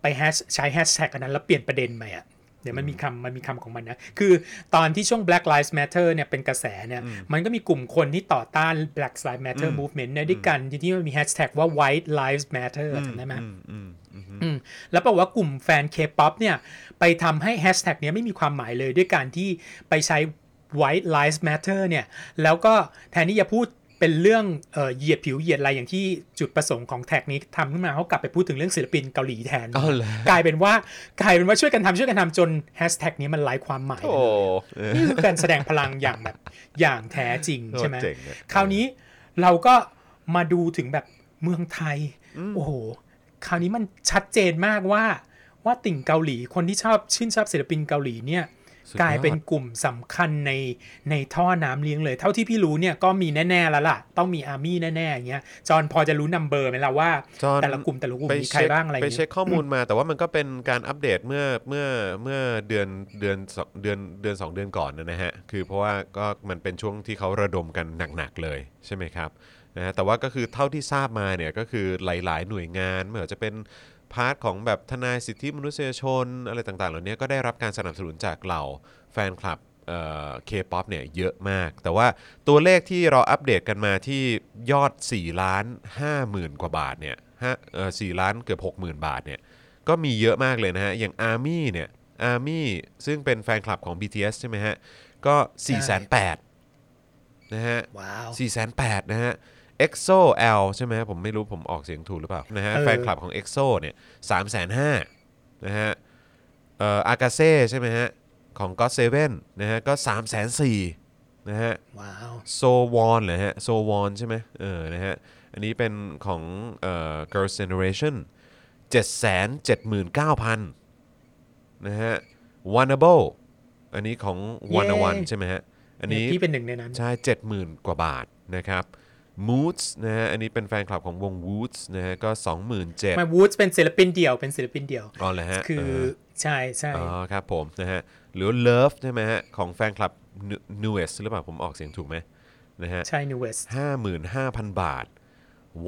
Speaker 3: ไปแฮชใช้แฮชแท็กอันนั้นแล้วเปลี่ยนประเด็นใหม่อะ เดี๋ยวมันมีคำมันมีคำของมันนะ คือตอนที่ช่วง Black Lives Matter เนี่ยเป็นกระแสเนี่ยมันก็มีกลุ่มคนที่ต่อต้าน Black Lives Matter movement เนี่ยด้วยกันที่มันมีแฮชแท็กว่า White Lives Matter จำได้ไหม
Speaker 2: อืมอืมอืม
Speaker 3: อืมแล้วบอกว่ากลุ่มแฟนเคป๊อปเนี่ยไปทำให้แฮชแท็กเนี้ยไม่มีความหมายเลยด้วยการที่ไปใช้ white lives matter เนี่ยแล้วก็แทนที่จะพูด เป็นเรื่องเอ่อเหยียดผิวเหยียดอะไรอย่างที่จุดประสงค์ของแท็กนี้ทำขึ้นมาเขากลับไปพูดถึงเรื่องศิลปินเกาหลีแทน
Speaker 2: อ๋อเหรอ
Speaker 3: กลายเป็นว่ากลายเป็นว่าช่วยกันทำช่วยกันทำจนแฮชแท็กนี้มันไร้ความหมาย
Speaker 2: โอ้เออ
Speaker 3: นี่คือการแสดงพลังอย่างแบบอย่างแท้จริงใช่ไหม
Speaker 2: โคตรเจ๋งอะ
Speaker 3: คราวนี้เราก็มาดูถึงแบบเมืองไทย โอ้โห คราวนี้มันชัดเจนมากว่าว่าติ่งเกาหลีคนที่ชอบชื่นชอบศิลปินเกาหลีเนี่ย
Speaker 2: สุดยอด
Speaker 3: กลายเป็นกลุ่มสำคัญในในท่อน้ำเลี้ยงเลย เท่าที่พี่รู้เนี่ยก็มีแน่ๆแล้วล่ะ ต้องมีอาร์มี่แน่ๆอย่างเงี้ยจอห์นพอจะรู้นัมเบอร์ไหมล่ะว่า
Speaker 2: จอห์น
Speaker 3: แต่ละกลุ่มแต่ละกลุ่ม
Speaker 2: ไป
Speaker 3: มีใคร
Speaker 2: เช็ค
Speaker 3: บ้างอะไรอย่าง
Speaker 2: ไป
Speaker 3: เงี้ย
Speaker 2: เช็คข้อมูลมา แต่ว่ามันก็เป็นการอัปเดตเมื่อเมื่อเมื่อเดือนเดือนสองเดือนเดือนสองเดือนก่อนนะฮะคือเพราะว่าก็มันเป็นช่วงที่เขาระดมกันหนักๆเลยใช่ไหมครับนะฮะแต่ว่าก็คือเท่าที่ทราบมาเนี่ยก็คือหลาย ๆ หน่วยงานไม่ว่าจะเป็น part ของแบบทนายสิทธิมนุษยชนอะไรต่างๆ เหล่านี้ก็ได้รับการสนับสนุนจากเหล่าแฟนคลับเคป๊อปเนี่ยเยอะมาก แต่ว่าตัวเลขที่เราอัปเดตกันมาที่ยอด4ล้าน5หมื่นกว่าบาทเนี่ยฮะเออ4ล้านเกือบ 6 0,000 บาทเนี่ยก็มีเยอะมากเลยนะฮะ อย่าง Army เนี่ย Army ซึ่งเป็นแฟนคลับของ BTS ใช่ไหมฮะ ก็ 4 8 0 0 0นะฮะ
Speaker 3: ว้าว
Speaker 2: 4 8 0 0นะฮะ EXO L ใช่ไหมฮะผมไม่รู้ผมออกเสียงถูกหรือเปล่านะฮะ
Speaker 3: เออ
Speaker 2: แฟนคลับของ EXO เนี่ย3 5 0 0 0นะฮะเอ่ออากาเซ่ใช่ไหมฮะ ของ God Seven นะฮะก็3 4 0 0 0นะฮะ
Speaker 3: ว้าว
Speaker 2: โซวอนเหรอฮะโซวอนใช่ไหมเออนะฮะอันนี้เป็นของเอ่อ Girls Generation 779,000นะฮะ Wannable อันนี้ของ
Speaker 3: เย้
Speaker 2: Wanna One ใช่ไหมฮะอันนี้
Speaker 3: พี่เป็นหนึ่งในนั้น
Speaker 2: ใช่ 70,000 กว่าบาทนะครับ Moods นะฮะอันนี้เป็นแฟนคลับของวง Woods นะฮะก็ 27,000
Speaker 3: มาวูดเป็นศิลปินเดี่ยวเป็นศิลปินเดี่ยว
Speaker 2: อ๋อเหรอฮะ
Speaker 3: คือ
Speaker 2: เใช่
Speaker 3: ใช่
Speaker 2: อ๋อครับผมนะฮะหรือ Love ใช่ไหมฮะของแฟนคลับ Newest หรือเปล่าผมออกเสียงถูกไหมนะฮะ
Speaker 3: ใช่นิวเวส
Speaker 2: 55,000 บาท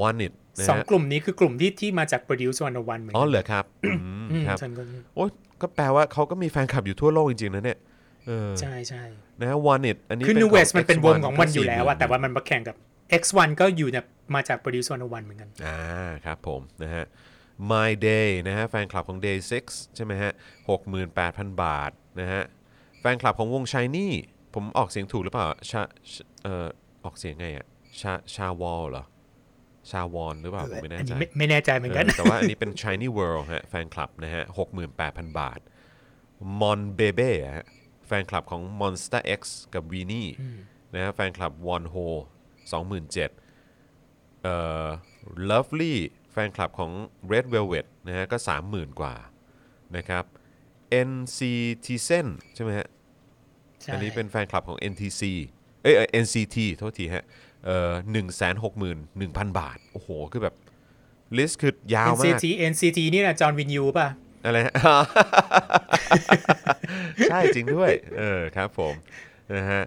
Speaker 2: One It นะ
Speaker 3: สอง
Speaker 2: ฮะ
Speaker 3: กลุ่มนี้คือกลุ่มที่ที่มาจาก Produce 101เหมือน
Speaker 2: อ๋
Speaker 3: กั
Speaker 2: อเหรอครับอืม
Speaker 3: อืม
Speaker 2: ครับ
Speaker 3: ฉันก็
Speaker 2: โอ้ยก็แปลว่าเขาก็มีแฟนคลับอยู่ทั่วโลกจริงๆนะเนี่ยเออ
Speaker 3: ใช่ใช่
Speaker 2: นะฮะ One It อันนี้
Speaker 3: คือ
Speaker 2: เป็
Speaker 3: New
Speaker 2: ขง
Speaker 3: West มันเป็นวง
Speaker 2: X1
Speaker 3: ของมันอยู่แล้วอะ
Speaker 2: ก็40,000
Speaker 3: แต่ว่ามันมาแข่งกับ X1 ก็อยู่เนี่ยมาจาก Produce 101 เหมือนกัน
Speaker 2: อ่าครับผมนะฮะ My Day นะฮะแฟนคลับของ Day 6 ใช่ไหมฮะ 68,000 บาทนะฮะ แฟนคลับของวง Shiny ผมออกเสียงถูกหรือเปล่าชาเอ่อออกเสียงไงอะชาชาวอลเหรอ ชาวอนหรือเปล่าผมไม่แน่
Speaker 3: อัน
Speaker 2: ใจ
Speaker 3: นี้ไม่ไม่แน่ใจเหมือนกัน
Speaker 2: เออแต่ว่าอันนี้เป็น Shiny World ฮะแฟนคลับนะฮะ 68,000 บาท Mon Bebe ฮะแฟนคลับของ Monster X กับ Winnie นะฮะแฟนคลับ One Ho 27,000เอ่อ Lovely แฟนคลับของ Red Velvet นะฮะก็ 30,000 กว่านะครับ NCT Sen ใช่ไหมฮะ
Speaker 3: ใช่
Speaker 2: อันนี้เป็นแฟนคลับของ NTC เอ้ยเอ่อ NCT โทษทีฮะเอ่อหนึ่งแสนหกหมื่นหนึ่งพันบาท โอ้โห คือแบบ ลิสต์คือยาวมาก
Speaker 3: NCT NCT นี่นะจอห์นวินยูป่ะ
Speaker 2: อะไรฮะ ใช่จริงด้วย เออครับผม นะฮะ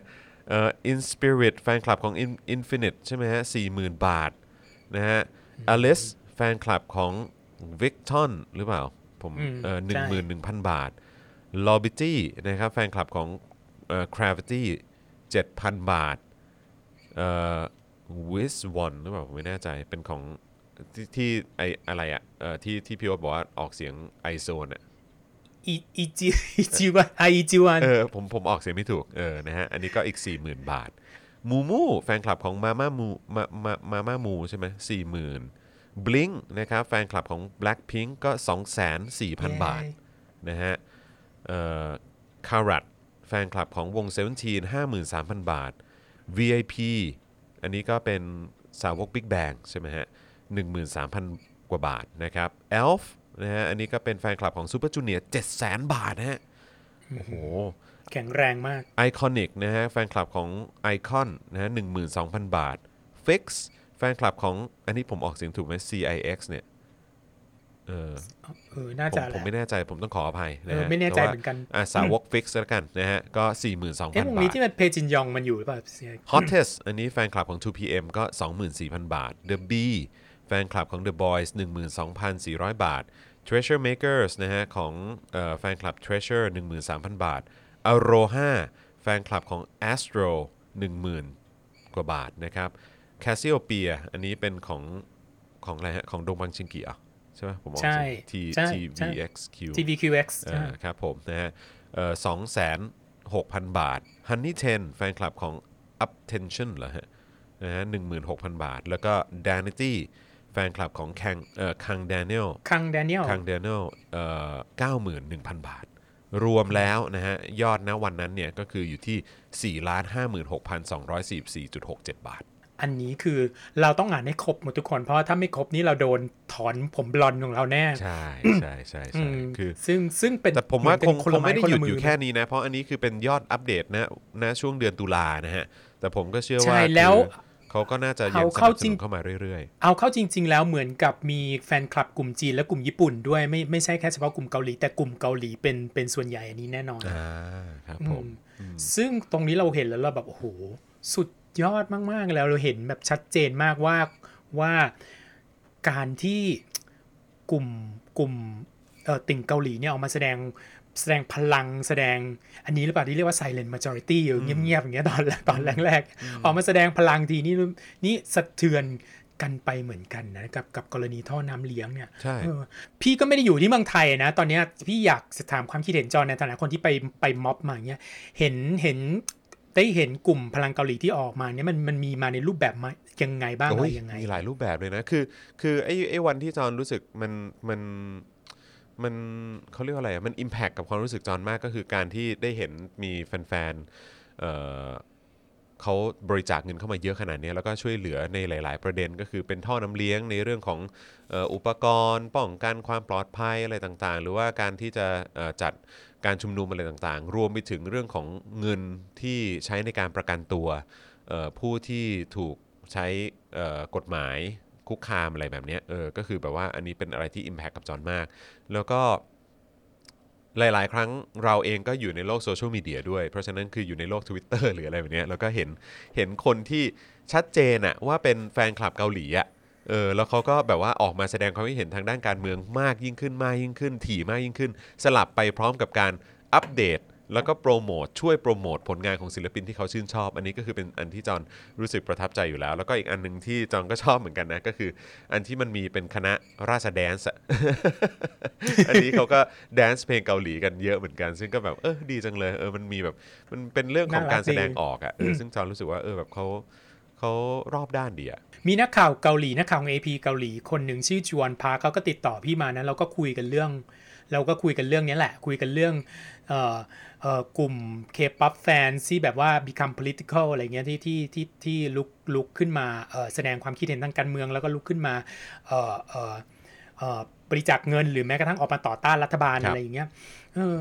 Speaker 2: เอ่อ In Spirit แฟนคลับของ In- Infinite ใช่ไหมฮะสี่หมื่นบาทนะฮะ Alice แฟนคลับของ Victon หรือเปล่า ผม
Speaker 3: อืม
Speaker 2: เออหนึ่ง
Speaker 3: ใช่
Speaker 2: หมื่นหนึ่งพันบาท Lobity นะครับแฟนคลับของเอ่อ Gravity เจ็ดพันบาทเอ่อ Wiz One หรือเปล่าผมไม่แน่ใจเป็นของที่ที่ไออะไรอะเอ่อที่ที่พี่โอ๊ตบอกว่าออกเสียงไอโซนอะ
Speaker 3: อีอีจีอีจีวันไออีจีวัน
Speaker 2: เออผมผมออกเสียงไม่ถูกเออนะฮะอันนี้ก็อีก 40,000 บาท มูมู แฟนคลับของมาม่ามูมามามาม่ามูใช่ไหมสี่หมื่นบลิงนะครับแฟนคลับของ Blackpink ก็ 2,400,000บาทนะฮะเอ่อคารัตแฟนคลับของวง17 53,000 บาท VIP อันนี้ก็เป็นสาวก Big Bang ใช่ไหมฮะ13,000 กว่าบาทนะครับ Elf นะฮะอันนี้ก็เป็นแฟนคลับของ Super Junior 700,000บาทนะฮะโอ้โห
Speaker 3: แข็งแรงมาก
Speaker 2: ไอคอนิกนะฮะแฟนคลับของไอคอนนะฮะหนึ่งหมื่นสองพันบาท Fix แฟนคลับของอันนี้ผมออกเสียงถูกไหม CIX เนี่ยเออ
Speaker 3: เออน่า
Speaker 2: ผม
Speaker 3: จะ
Speaker 2: ผม
Speaker 3: แหละ
Speaker 2: ไม่แน่ใจผมต้องขออภัยนะ
Speaker 3: เอ
Speaker 2: ฮะ
Speaker 3: อไม่แน่ใจ
Speaker 2: ต่ว่า
Speaker 3: เหมือนกัน
Speaker 2: อะสาวก Fix แล้วกันนะฮะก็ 42,000
Speaker 3: เอ๊ะวง
Speaker 2: บา
Speaker 3: นี้
Speaker 2: ท
Speaker 3: ที่มันเพจินยองมันอยู่หรือเปล่า
Speaker 2: Hottest อันนี้แฟนคลับของ 2PM ก็ 24,000 บาท The B แฟนคลับของ The Boys 12,400 บาท Treasure Makers นะฮะของเอ่อแฟนคลับ Treasure 13,000 บาท Aroha แฟนคลับของ Astro 10,000 กว่าบาทนะครับ Cassiopeia อันนี้เป็นของของอะไรฮะของดงบังชิงกีอะใช่ไหมผมมอง
Speaker 3: ใช่
Speaker 2: T
Speaker 3: ใช่
Speaker 2: TVXQ
Speaker 3: TVQX
Speaker 2: เออครับผมนะฮะสองแสนหกพันบาท Honey 10แฟนคลับของ Up Tension เหรอฮะนะฮะหนึ่งหมื่นหกพันบาท แล้วก็ Danity แฟนคลับของคังเอ่อคัง Daniel
Speaker 3: คังแดเนียล
Speaker 2: คัง Daniel เอ่อเก้าหมื่นหนึ่งพันบาท รวมแล้วนะฮะ ยอดณวันนั้นเนี่ยก็คืออยู่ที่ 4 5 6 2 4 4 6 7 บาท
Speaker 3: อันนี้คือเราต้องอ่านให้ครบหมดทุกคน เพราะว่าถ้าไม่ครบนี่เราโดนถอนผมบลอนด์ของเราแน่
Speaker 2: ใช่ใช่ใช่
Speaker 3: อื
Speaker 2: ใช่
Speaker 3: ม
Speaker 2: คือ
Speaker 3: ซึ่งซึ่งเป็น
Speaker 2: แต่ผมว่า
Speaker 3: เห
Speaker 2: ค
Speaker 3: อน
Speaker 2: ง
Speaker 3: เป็น
Speaker 2: คงไม่ได้หยุด
Speaker 3: ละ
Speaker 2: อยู่แค่นี้นะ เพราะอันนี้คือเป็นยอดอัปเดตนะนะช่วงเดือนตุลานะฮะ แต่ผมก็เชื่อว่า
Speaker 3: ใช่แล้ว
Speaker 2: คือ เขาก็น่าจะยัง
Speaker 3: เอา
Speaker 2: ส
Speaker 3: เข้า
Speaker 2: นับส
Speaker 3: จริ
Speaker 2: นุ
Speaker 3: ง
Speaker 2: นเข้ามาเรื่อย
Speaker 3: เอาเข้าจริง ๆ แล้วเหมือนกับมีแฟนคลับกลุ่มจีนและกลุ่มญี่ปุ่นด้วยไม่ไม่ใช่แค่เฉพาะกลุ่มเกาหลีแต่กลุ่มเกาหลีเป็นเป็นส่วนใหญ่อันนี้แน่นอน
Speaker 2: ๆอ่าครับผม
Speaker 3: อืมซึ่งตรงนี้เราเห็นแล้วเราแบบโอ้โหสุดยอดมากๆแล้วเราเห็นแบบชัดเจนมากว่าว่าการที่กลุ่มกลุ่มเอ่อติ่งเกาหลีเนี่ยออกมาแสดง แสดงพลังแสดงอันนี้หรือเปล่าที่เรียกว่า silent majority อยู่เงียบๆอย่างเงี้ยตอนแรกตอนแรกๆออกมาแสดงพลังทีนี่นี่สะเทือนกันไปเหมือนกันนะกับกับกรณีท่อน้ำเลี้ยงเนี่ย
Speaker 2: ใช่
Speaker 3: เออพี่ก็ไม่ได้อยู่ที่เมืองไทยนะ ตอนเนี้ยพี่อยากจะถามความคิดเห็นจอในฐานะคนที่ไปไปม็อบมาเนี้ยเห็นเห็นได้เห็นกลุ่มพลังเกาหลีที่ออกมาเนี่ยมันมันมีมาในรูปแบบมายังไงบ้างอะไร
Speaker 2: โอ้ย
Speaker 3: ยังไง
Speaker 2: มีหลายรูปแบบเลยนะ คือ คือไอ้ไอ้วันที่จอนรู้สึกมันมัน มันเขาเรียกว่าอะไรอะมันอิมแพคกับความรู้สึกจอนมากก็คือการที่ได้เห็นมีแฟนๆเอ่อเขาบริจาคเงินเข้ามาเยอะขนาดนี้แล้วก็ช่วยเหลือในหลาย ๆ ประเด็นก็คือเป็นท่อน้ำเลี้ยงในเรื่องของเอ่ออุปกรณ์ ป้องกันความปลอดภัยอะไรต่างๆ หรือว่าการที่จะเอ่อจัดการชุมนุมอะไรต่างๆ รวมไปถึงเรื่องของเงินที่ใช้ในการประกันตัวเอ่อผู้ที่ถูกใช้เอ่อกฎหมาย คุกคามอะไรแบบนี้เออก็คือแบบว่าอันนี้เป็นอะไรที่ Impact กับจอห์นมาก แล้วก็หลาย ๆ ครั้งเราเองก็อยู่ในโลกโซเชียลมีเดียด้วย เพราะฉะนั้นคืออยู่ในโลก Twitter หรืออะไรแบบนี้แล้วก็เห็นเห็นคนที่ชัดเจนอะว่าเป็นแฟนคลับเกาหลีอะเออแล้วเขาก็แบบว่าออกมาแสดงความคิดเห็นทางด้านการเมืองมากยิ่งขึ้นมากยิ่งขึ้น ถี่มากยิ่งขึ้น สลับไปพร้อมกับการอัปเดต แล้วก็โปรโมทช่วยโปรโมทผลงานของศิลปินที่เขาชื่นชอบ อันนี้ก็คือเป็นอันที่จอนรู้สึกประทับใจอยู่แล้ว แล้วก็อีกอันหนึ่งที่จอนก็ชอบเหมือนกันนะ ก็คืออันที่มันมีเป็นคณะราชแดนซ์อะอันนี้เขาก็แดนซ์เพลงเกาหลีกันเยอะเหมือนกัน ซึ่งก็แบบเออดีจังเลยเออมันมีแบบมันเป็นเรื่องของการแสดงออกอะเออซึ่งจอนรู้สึกว่าเออแบบเขาเขารอบด้านดีอะ
Speaker 3: มีนักข่าวเกาหลีนักข่าวของ AP เกาหลีคนหนึ่งชื่อจวนพาเขาก็ติดต่อพี่มานะเราก็คุยกันเรื่อง เราก็คุยกันเรื่องนี้แหละ คุยกันเรื่อง เอ่อเอ่อกลุ่ม K-pop fans ที่แบบว่า become political อะไรเงี้ยที่ที่ที่ที่ลุกลุกขึ้นมาเอ่อแสดงความคิดเห็นทางการเมืองแล้วก็ลุกขึ้นมาเอ่อเอ่อเอ่อบริจาคเงินหรือแม้กระทั่งออกมาต่อต้านรัฐบาล
Speaker 2: ครับ
Speaker 3: อะไรอย่างเงี้ยเออ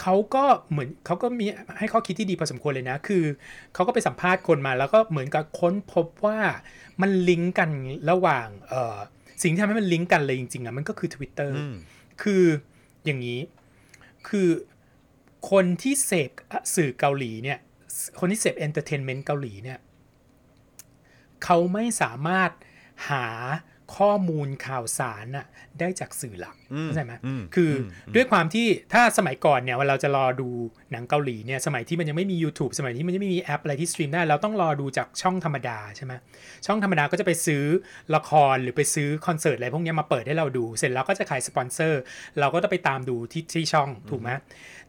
Speaker 3: เขาก็เหมือนเขาก็มีให้ข้อคิดที่ดีพอสมควรเลยนะ คือเขาก็ไปสัมภาษณ์คนมา แล้วก็เหมือนกับค้นพบว่ามันลิงก์กันระหว่างเอ่อสิ่งที่ทำให้มันลิงก์กันเลยจริงๆอะมันก็คือ Twitter
Speaker 2: อืม
Speaker 3: คืออย่างนี้ คือ คนที่เสพสื่อเกาหลีเนี่ย คนที่เสพ entertainment เกาหลีเนี่ยเขาไม่สามารถหาข้อมูลข่าวสารน่ะได้จากสื่อหลัก
Speaker 2: อืม
Speaker 3: เข้าใจไหม
Speaker 2: อืม
Speaker 3: คืออ
Speaker 2: ม
Speaker 3: ด้วยความที่ถ้าสมัยก่อนเนี่ยเวลาเราจะรอดูหนังเกาหลีเนี่ยสมัยที่มันยังไม่มี YouTube สมัยที่มันยังไม่มีแอปอะไรที่ stream ได้เราต้องรอดูจากช่องธรรมดาใช่ไหมช่องธรรมดาก็จะไปซื้อละครหรือไปซื้อคอนเสิร์ตอะไรพวกเนี้ยมาเปิดให้เราดู เสร็จแล้วก็จะขายสปอนเซอร์ เราก็จะไปตามดูที่ที่ช่องถูกไหม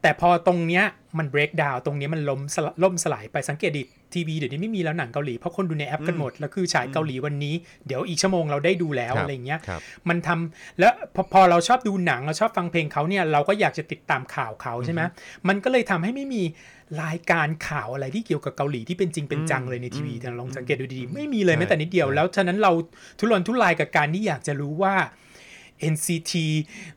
Speaker 3: แต่พอตรงเนี้ยมัน break down ตรงเนี้ยมันล้มสลล่มสลายไปสังเกตดิทีวีเดี๋ยวนี้ไม่มีแล้วหนังเกาหลี เพราะคนดูในแอปกันหมด แล้วคือฉายเกาหลีวันนี้ เดี๋ยวอีกชั่วโมงเราได้ดูแล้ว
Speaker 2: ครับ
Speaker 3: อะไรอย่างเงี้ย
Speaker 2: ครับ
Speaker 3: มันทำแล้วพอพอเราชอบดูหนังเราชอบฟังเพลงเขาเนี่ยเราก็อยากจะติดตามข่าวเขาใช่ไหมมันก็เลยทำให้ไม่มีรายการข่าวอะไรที่เกี่ยวกับเกาหลีที่เป็นจริงเป็นจังเลยในทีวีแต่ลองสังเกตดูดีๆไม่มีเลย
Speaker 2: ใช่
Speaker 3: แม้แต่นิดเดียว
Speaker 2: ใช่
Speaker 3: แล้วฉะนั้นเราทุรนทุรายกับการที่อยากจะรู้ว่า NCT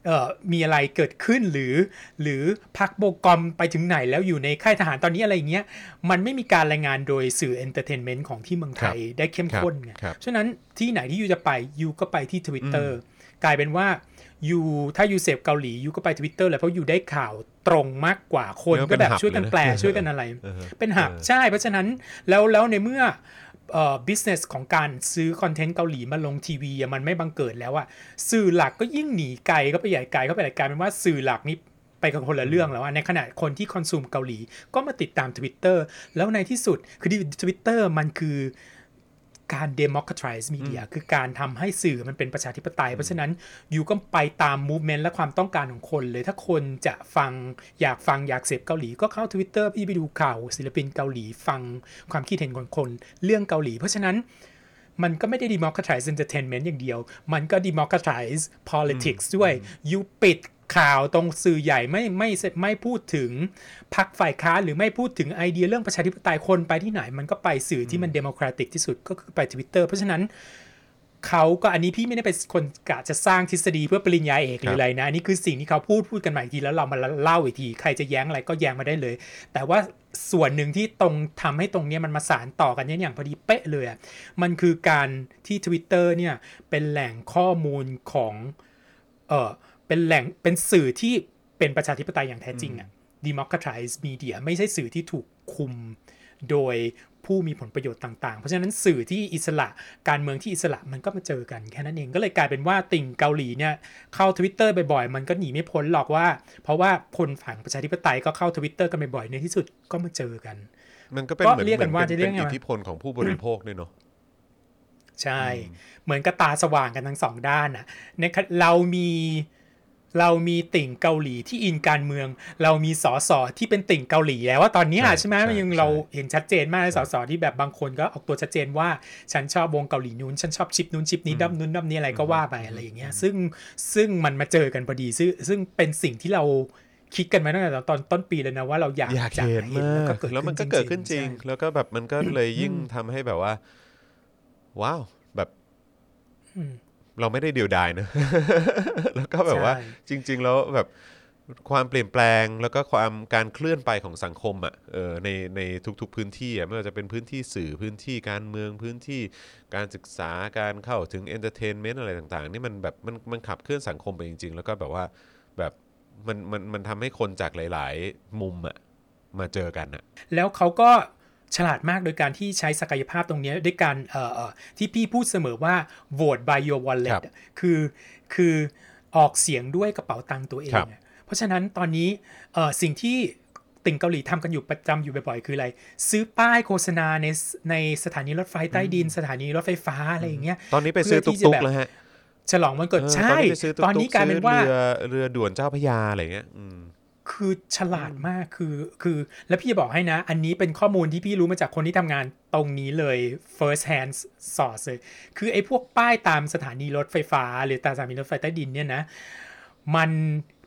Speaker 3: เอ่อมีอะไรเกิดขึ้นหรือ หรือพัคโบกอมไปถึงไหนแล้วอยู่ในค่ายทหารตอนนี้อะไรอย่างเงี้ย มันไม่มีการรายงานโดยสื่อ entertainment ของที่เมืองไทยได้เข้มข้นไง
Speaker 2: ครับ
Speaker 3: ฉะนั้นที่ไหนที่ you จะไป you ก็ไปที่ Twitter กลายเป็นว่า you ถ้า you เสพเกาหลี you ก็ไป Twitter เลยเพราะ you ได้ข่าวตรงมากกว่าคน
Speaker 2: เรียกว่า
Speaker 3: ก็แบบ
Speaker 2: เป็นหับ
Speaker 3: ช่วยกัน
Speaker 2: เลยนะ
Speaker 3: แปลช่วยกันอะไร
Speaker 2: เออ
Speaker 3: เป็น hub
Speaker 2: เออ
Speaker 3: ใช่เพราะฉะนั้นแล้วแล้วในเมื่อ เอ่อ business ของการซื้อคอนเทนต์เกาหลีมาลงทีวีอะมันไม่บังเกิดแล้วอะสื่อหลักก็ยิ่งหนีไกลก็ไปใหญ่ไกลก็ไปใหญ่ไกลเป็นว่าสื่อหลักนี่ไปกับคนละเรื่องแล้วอะในขณะคนที่คอนซูมเกาหลีก็มาติดตาม Twitter แล้วในที่สุดคือทวิตเตอร์มันคือ การ democratize media คือการทำให้สื่อมันเป็นประชาธิปไตย เพราะฉะนั้นอยู่ก็ไปตาม movement และความต้องการของคนเลย ถ้าคนจะฟังอยากฟังอยากเสพเกาหลีก็เข้า Twitter พี่ไปดูข่าวศิลปินเกาหลีฟังความคิดเห็นของคน เรื่องเกาหลี เพราะฉะนั้นมันก็ไม่ได้ democratize entertainment อย่างเดียว มันก็ democratize politics ด้วยยูปิด ข่าวตรงสื่อใหญ่ไม่ไม่ไม่พูดถึงพักฝ่ายค้านหรือไม่พูดถึงไอเดียเรื่องประชาธิปไตยคนไปที่ไหน มันก็ไปสื่อที่มัน democratic ที่สุดก็คือไป Twitter เพราะฉะนั้นเขาก็อันนี้พี่ไม่ได้เป็นคนกะจะสร้างทฤษฎีเพื่อปริญญาเอกหรืออะไรนะ อันนี้คือสิ่งที่เขาพูดพูดกันมาอีกทีแล้วเรามาเล่าอีกที ใครจะแย้งอะไรก็แย้งมาได้เลย แต่ว่าส่วนหนึ่งที่ตรงทำให้ตรงเนี้ยมันมาสานต่อกันเนี่ยอย่างพอดีเป๊ะเลยอะมันคือการที่ Twitter เนี่ยเป็นแหล่งข้อมูลของเออ เป็นแหล่งเป็นสื่อที่เป็นประชาธิปไตยอย่างแท้จริงอะ democratize media ไม่ใช่สื่อที่ถูกคุมโดยผู้มีผลประโยชน์ต่าง ๆ เพราะฉะนั้นสื่อที่อิสระการเมืองที่อิสระมันก็มาเจอกันแค่นั้นเองก็เลยกลายเป็นว่าติ่งเกาหลีเนี่ยเข้า Twitter บ่อยๆ มันก็หนีไม่พ้นหรอกว่า เพราะว่าคนฝั่งประชาธิปไตยก็เข้า Twitter กันบ่อยๆในที่สุดก็มาเจอกัน
Speaker 2: มันก็เป็น
Speaker 3: ก็
Speaker 2: เหมือน
Speaker 3: เรียกกันว่า
Speaker 2: หมือ
Speaker 3: จะเรียกไง
Speaker 2: เป็น
Speaker 3: วะ
Speaker 2: อิทธิพลของผู้บริโภคด้วยเนาะ
Speaker 3: ใช่ เหมือนกับตาสว่างกันทั้งสองด้านอะในขณะเรามี เรามีติ่งเกาหลีที่อินการเมือง เรามีสสที่เป็นติ่งเกาหลีแล้วว่าตอนเนี้ย
Speaker 2: ใช่
Speaker 3: ใช่ไหม
Speaker 2: ใช่
Speaker 3: มันยัง
Speaker 2: ใช่
Speaker 3: เราเห็นชัดเจนมากเลยสสที่แบบบางคนก็ออกตัวชัดเจนว่า ฉันชอบวงเกาหลีนู้นฉันชอบชิปนู้นชิปนี้ดับนู้นดับนี้อะไรก็ว่าไปอะไรอย่างเงี้ยซึ่งซึ่งมันมาเจอกันพอดีซึ่งซึ่งเป็นสิ่งที่เราคิดกันมาตั้งแต่ตอนต้นปีเลยนะว่าเราอยาก
Speaker 2: อยาก
Speaker 3: จะ
Speaker 2: เห็น
Speaker 3: เห็น
Speaker 2: มาก
Speaker 3: แล้วก็เกิด
Speaker 2: แล้วมัน
Speaker 3: ขึ้
Speaker 2: ก็
Speaker 3: น
Speaker 2: เกิดขึ้นจริง
Speaker 3: ใช่
Speaker 2: แล้วก็แบบมันก็เลยยิ่งทำให้แบบว่า ว้าวแบบ
Speaker 3: อืม
Speaker 2: เราไม่ได้เดียวดายนะแล้วก็แบบว่า
Speaker 3: ใช่
Speaker 2: จริง ๆ แล้วแบบความเปลี่ยนแปลงแล้วก็ความการเคลื่อนไปของสังคมอะเออในในทุกๆพื้นที่อะไม่ว่าจะเป็นพื้นที่สื่อพื้นที่การเมืองพื้นที่การศึกษาการเข้าถึง entertainment อะไรต่างๆ นี่มันแบบมันมันขับเคลื่อนสังคมไปจริง ๆ แล้วก็แบบว่าแบบมันมันมันทำให้คนจากหลาย ๆ มุมอะมาเจอกันอะ
Speaker 3: แล้วเขาก็ ฉลาดมากโดยการที่ใช้ศักยภาพตรงเนี้ยด้วยการเอ่อเอ่อที่พี่พูดเสมอว่า vote by your wallet
Speaker 2: ครับ
Speaker 3: อะคือคือออกเสียงด้วยกระเป๋าตังค์ตัวเอง
Speaker 2: ครับ
Speaker 3: อะเพราะฉะนั้นตอนนี้เอ่อสิ่งที่ติ่งเกาหลีทำกันอยู่ประจำอยู่บ่อยๆ คืออะไร ซื้อป้ายโฆษณาในในสถานีรถไฟใต้ดิน สถานีรถไฟฟ้าอะไรอย่างเงี้ย
Speaker 2: ตอนนี้ไปซื้อ
Speaker 3: เพื่
Speaker 2: ตุ
Speaker 3: อกที่จะ
Speaker 2: ตุก
Speaker 3: แบบ
Speaker 2: แล้วฮะ
Speaker 3: ฉลองวันเกิด
Speaker 2: เออ
Speaker 3: ใช่
Speaker 2: ตอนนี้ไปซื้อตุก
Speaker 3: ตอนนี้กลายเป็นว่า
Speaker 2: ซื้อเรือเรือด่วนเจ้าพระยาอะไรเงี้ยอืม
Speaker 3: คือฉลาดมากคือคือ แล้วพี่จะบอกให้นะ อันนี้เป็นข้อมูลที่พี่รู้มาจากคนที่ทำงานตรงนี้เลย first hand source เลยคือไอ้พวกป้ายตามสถานีรถไฟฟ้า หรือตามสถานีรถไฟใต้ดินเนี่ยนะ มัน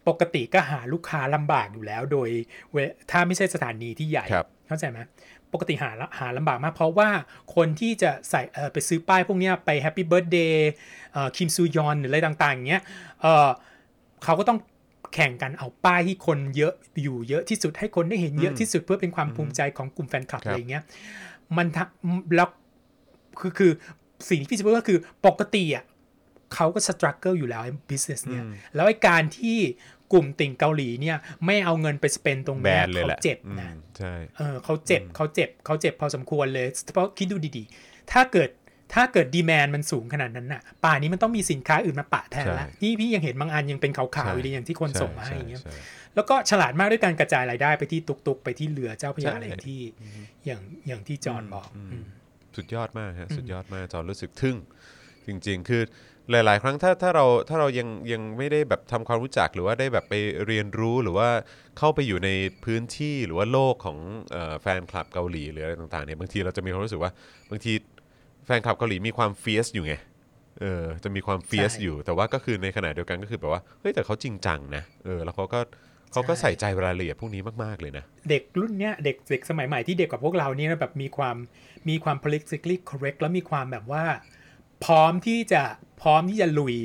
Speaker 3: ปกติก็หาลูกค้าลำบากอยู่แล้วโดยเวถ้าไม่ใช่สถานีที่ใหญ่
Speaker 2: ครับ
Speaker 3: เข้าใจไหมปกติหาหาลำบากมาก เพราะว่าคนที่จะใส่เอ่อไปซื้อป้ายพวกเนี้ยไป Happy Birthday คิมซูยอนหรืออะไรต่างๆอย่างเงี้ยเออเขาก็ต้อง แข่งกันเอาป้ายที่คนเยอะอยู่เยอะที่สุดให้คนได้เห็นเยอะที่สุดเพื่อเป็นความภูมิใจของกลุ่มแฟนคลับ
Speaker 2: ครับ
Speaker 3: อะไรอย่างเงี้ย มันทำแล้วคือคือสิ่งที่พี่จะพูดก็คือปกติอะเขาก็ struggle อยู่แล้ว business เนี่ย แล้วไอ้การที่กลุ่มติ่งเกาหลีเนี่ย ไม่เอาเงินไป spend ตรง
Speaker 2: แบ
Speaker 3: เนี้ย
Speaker 2: นเลย
Speaker 3: เขา
Speaker 2: แหละ
Speaker 3: เจ็บ
Speaker 2: อืม
Speaker 3: นะ
Speaker 2: ใช่
Speaker 3: เออเขาเจ็บเขาเจ็บเขาเจ็บพอสมควรเลยเพราะคิดดูดีๆ ถ้าเกิด ถ้าเกิด demand มันสูงขนาดนั้นน่ะ ป่านนี้มันต้องมีสินค้าอื่นมาปะแทนละ
Speaker 2: ใช่
Speaker 3: นี่พี่ยังเห็นบางอันยังเป็นขาว
Speaker 2: ใช่
Speaker 3: ๆอยู่เลยอย่างที่คนส่งมาให้
Speaker 2: ช่
Speaker 3: อย่างเงี้ย
Speaker 2: ใช่
Speaker 3: แล้วก็ฉลาดมากด้วยการกระจายรายได้ไปที่ตุ๊กๆ ไปที่เรือเจ้าพระยา
Speaker 2: ใช่
Speaker 3: อะไรอย่างที่อย่างอย่างที่จอห์นบอกอืม
Speaker 2: สุดยอดมากฮะสุดยอดมากจอรู้สึกทึ่ง จริง ๆ คือหลาย ๆ ครั้งถ้าถ้าเราถ้าเรายังยังไม่ได้แบบทำความรู้จักหรือว่าได้แบบไปเรียนรู้หรือว่าเข้าไปอยู่ในพื้นที่หรือว่าโลกของเอ่อแฟนคลับเกาหลีหรืออะไรต่างๆเนี่ยบางทีเราจะมีความรู้สึกว่าบางที แฟนคลับเกาหลีมีความเฟียสอยู่ไงเออจะมีความเฟียส
Speaker 3: ใช่
Speaker 2: อยู่ แต่ว่าก็คือในขณะเดียวกันก็คือแบบว่าเฮ้ยแต่เขาจริงจังนะเออแล้วเขาก็เขาก็
Speaker 3: ใช่
Speaker 2: ใส่ใจรายละเอียดพวกนี้มากๆเลยนะ
Speaker 3: เด็กรุ่นเนี้ยเด็กเด็กสมัยใหม่ที่เด็กกว่าพวกเรานี่นะแบบมีความมีความ politically correct แล้วมีความแบบว่า พร้อมที่จะพร้อมที่จะลุย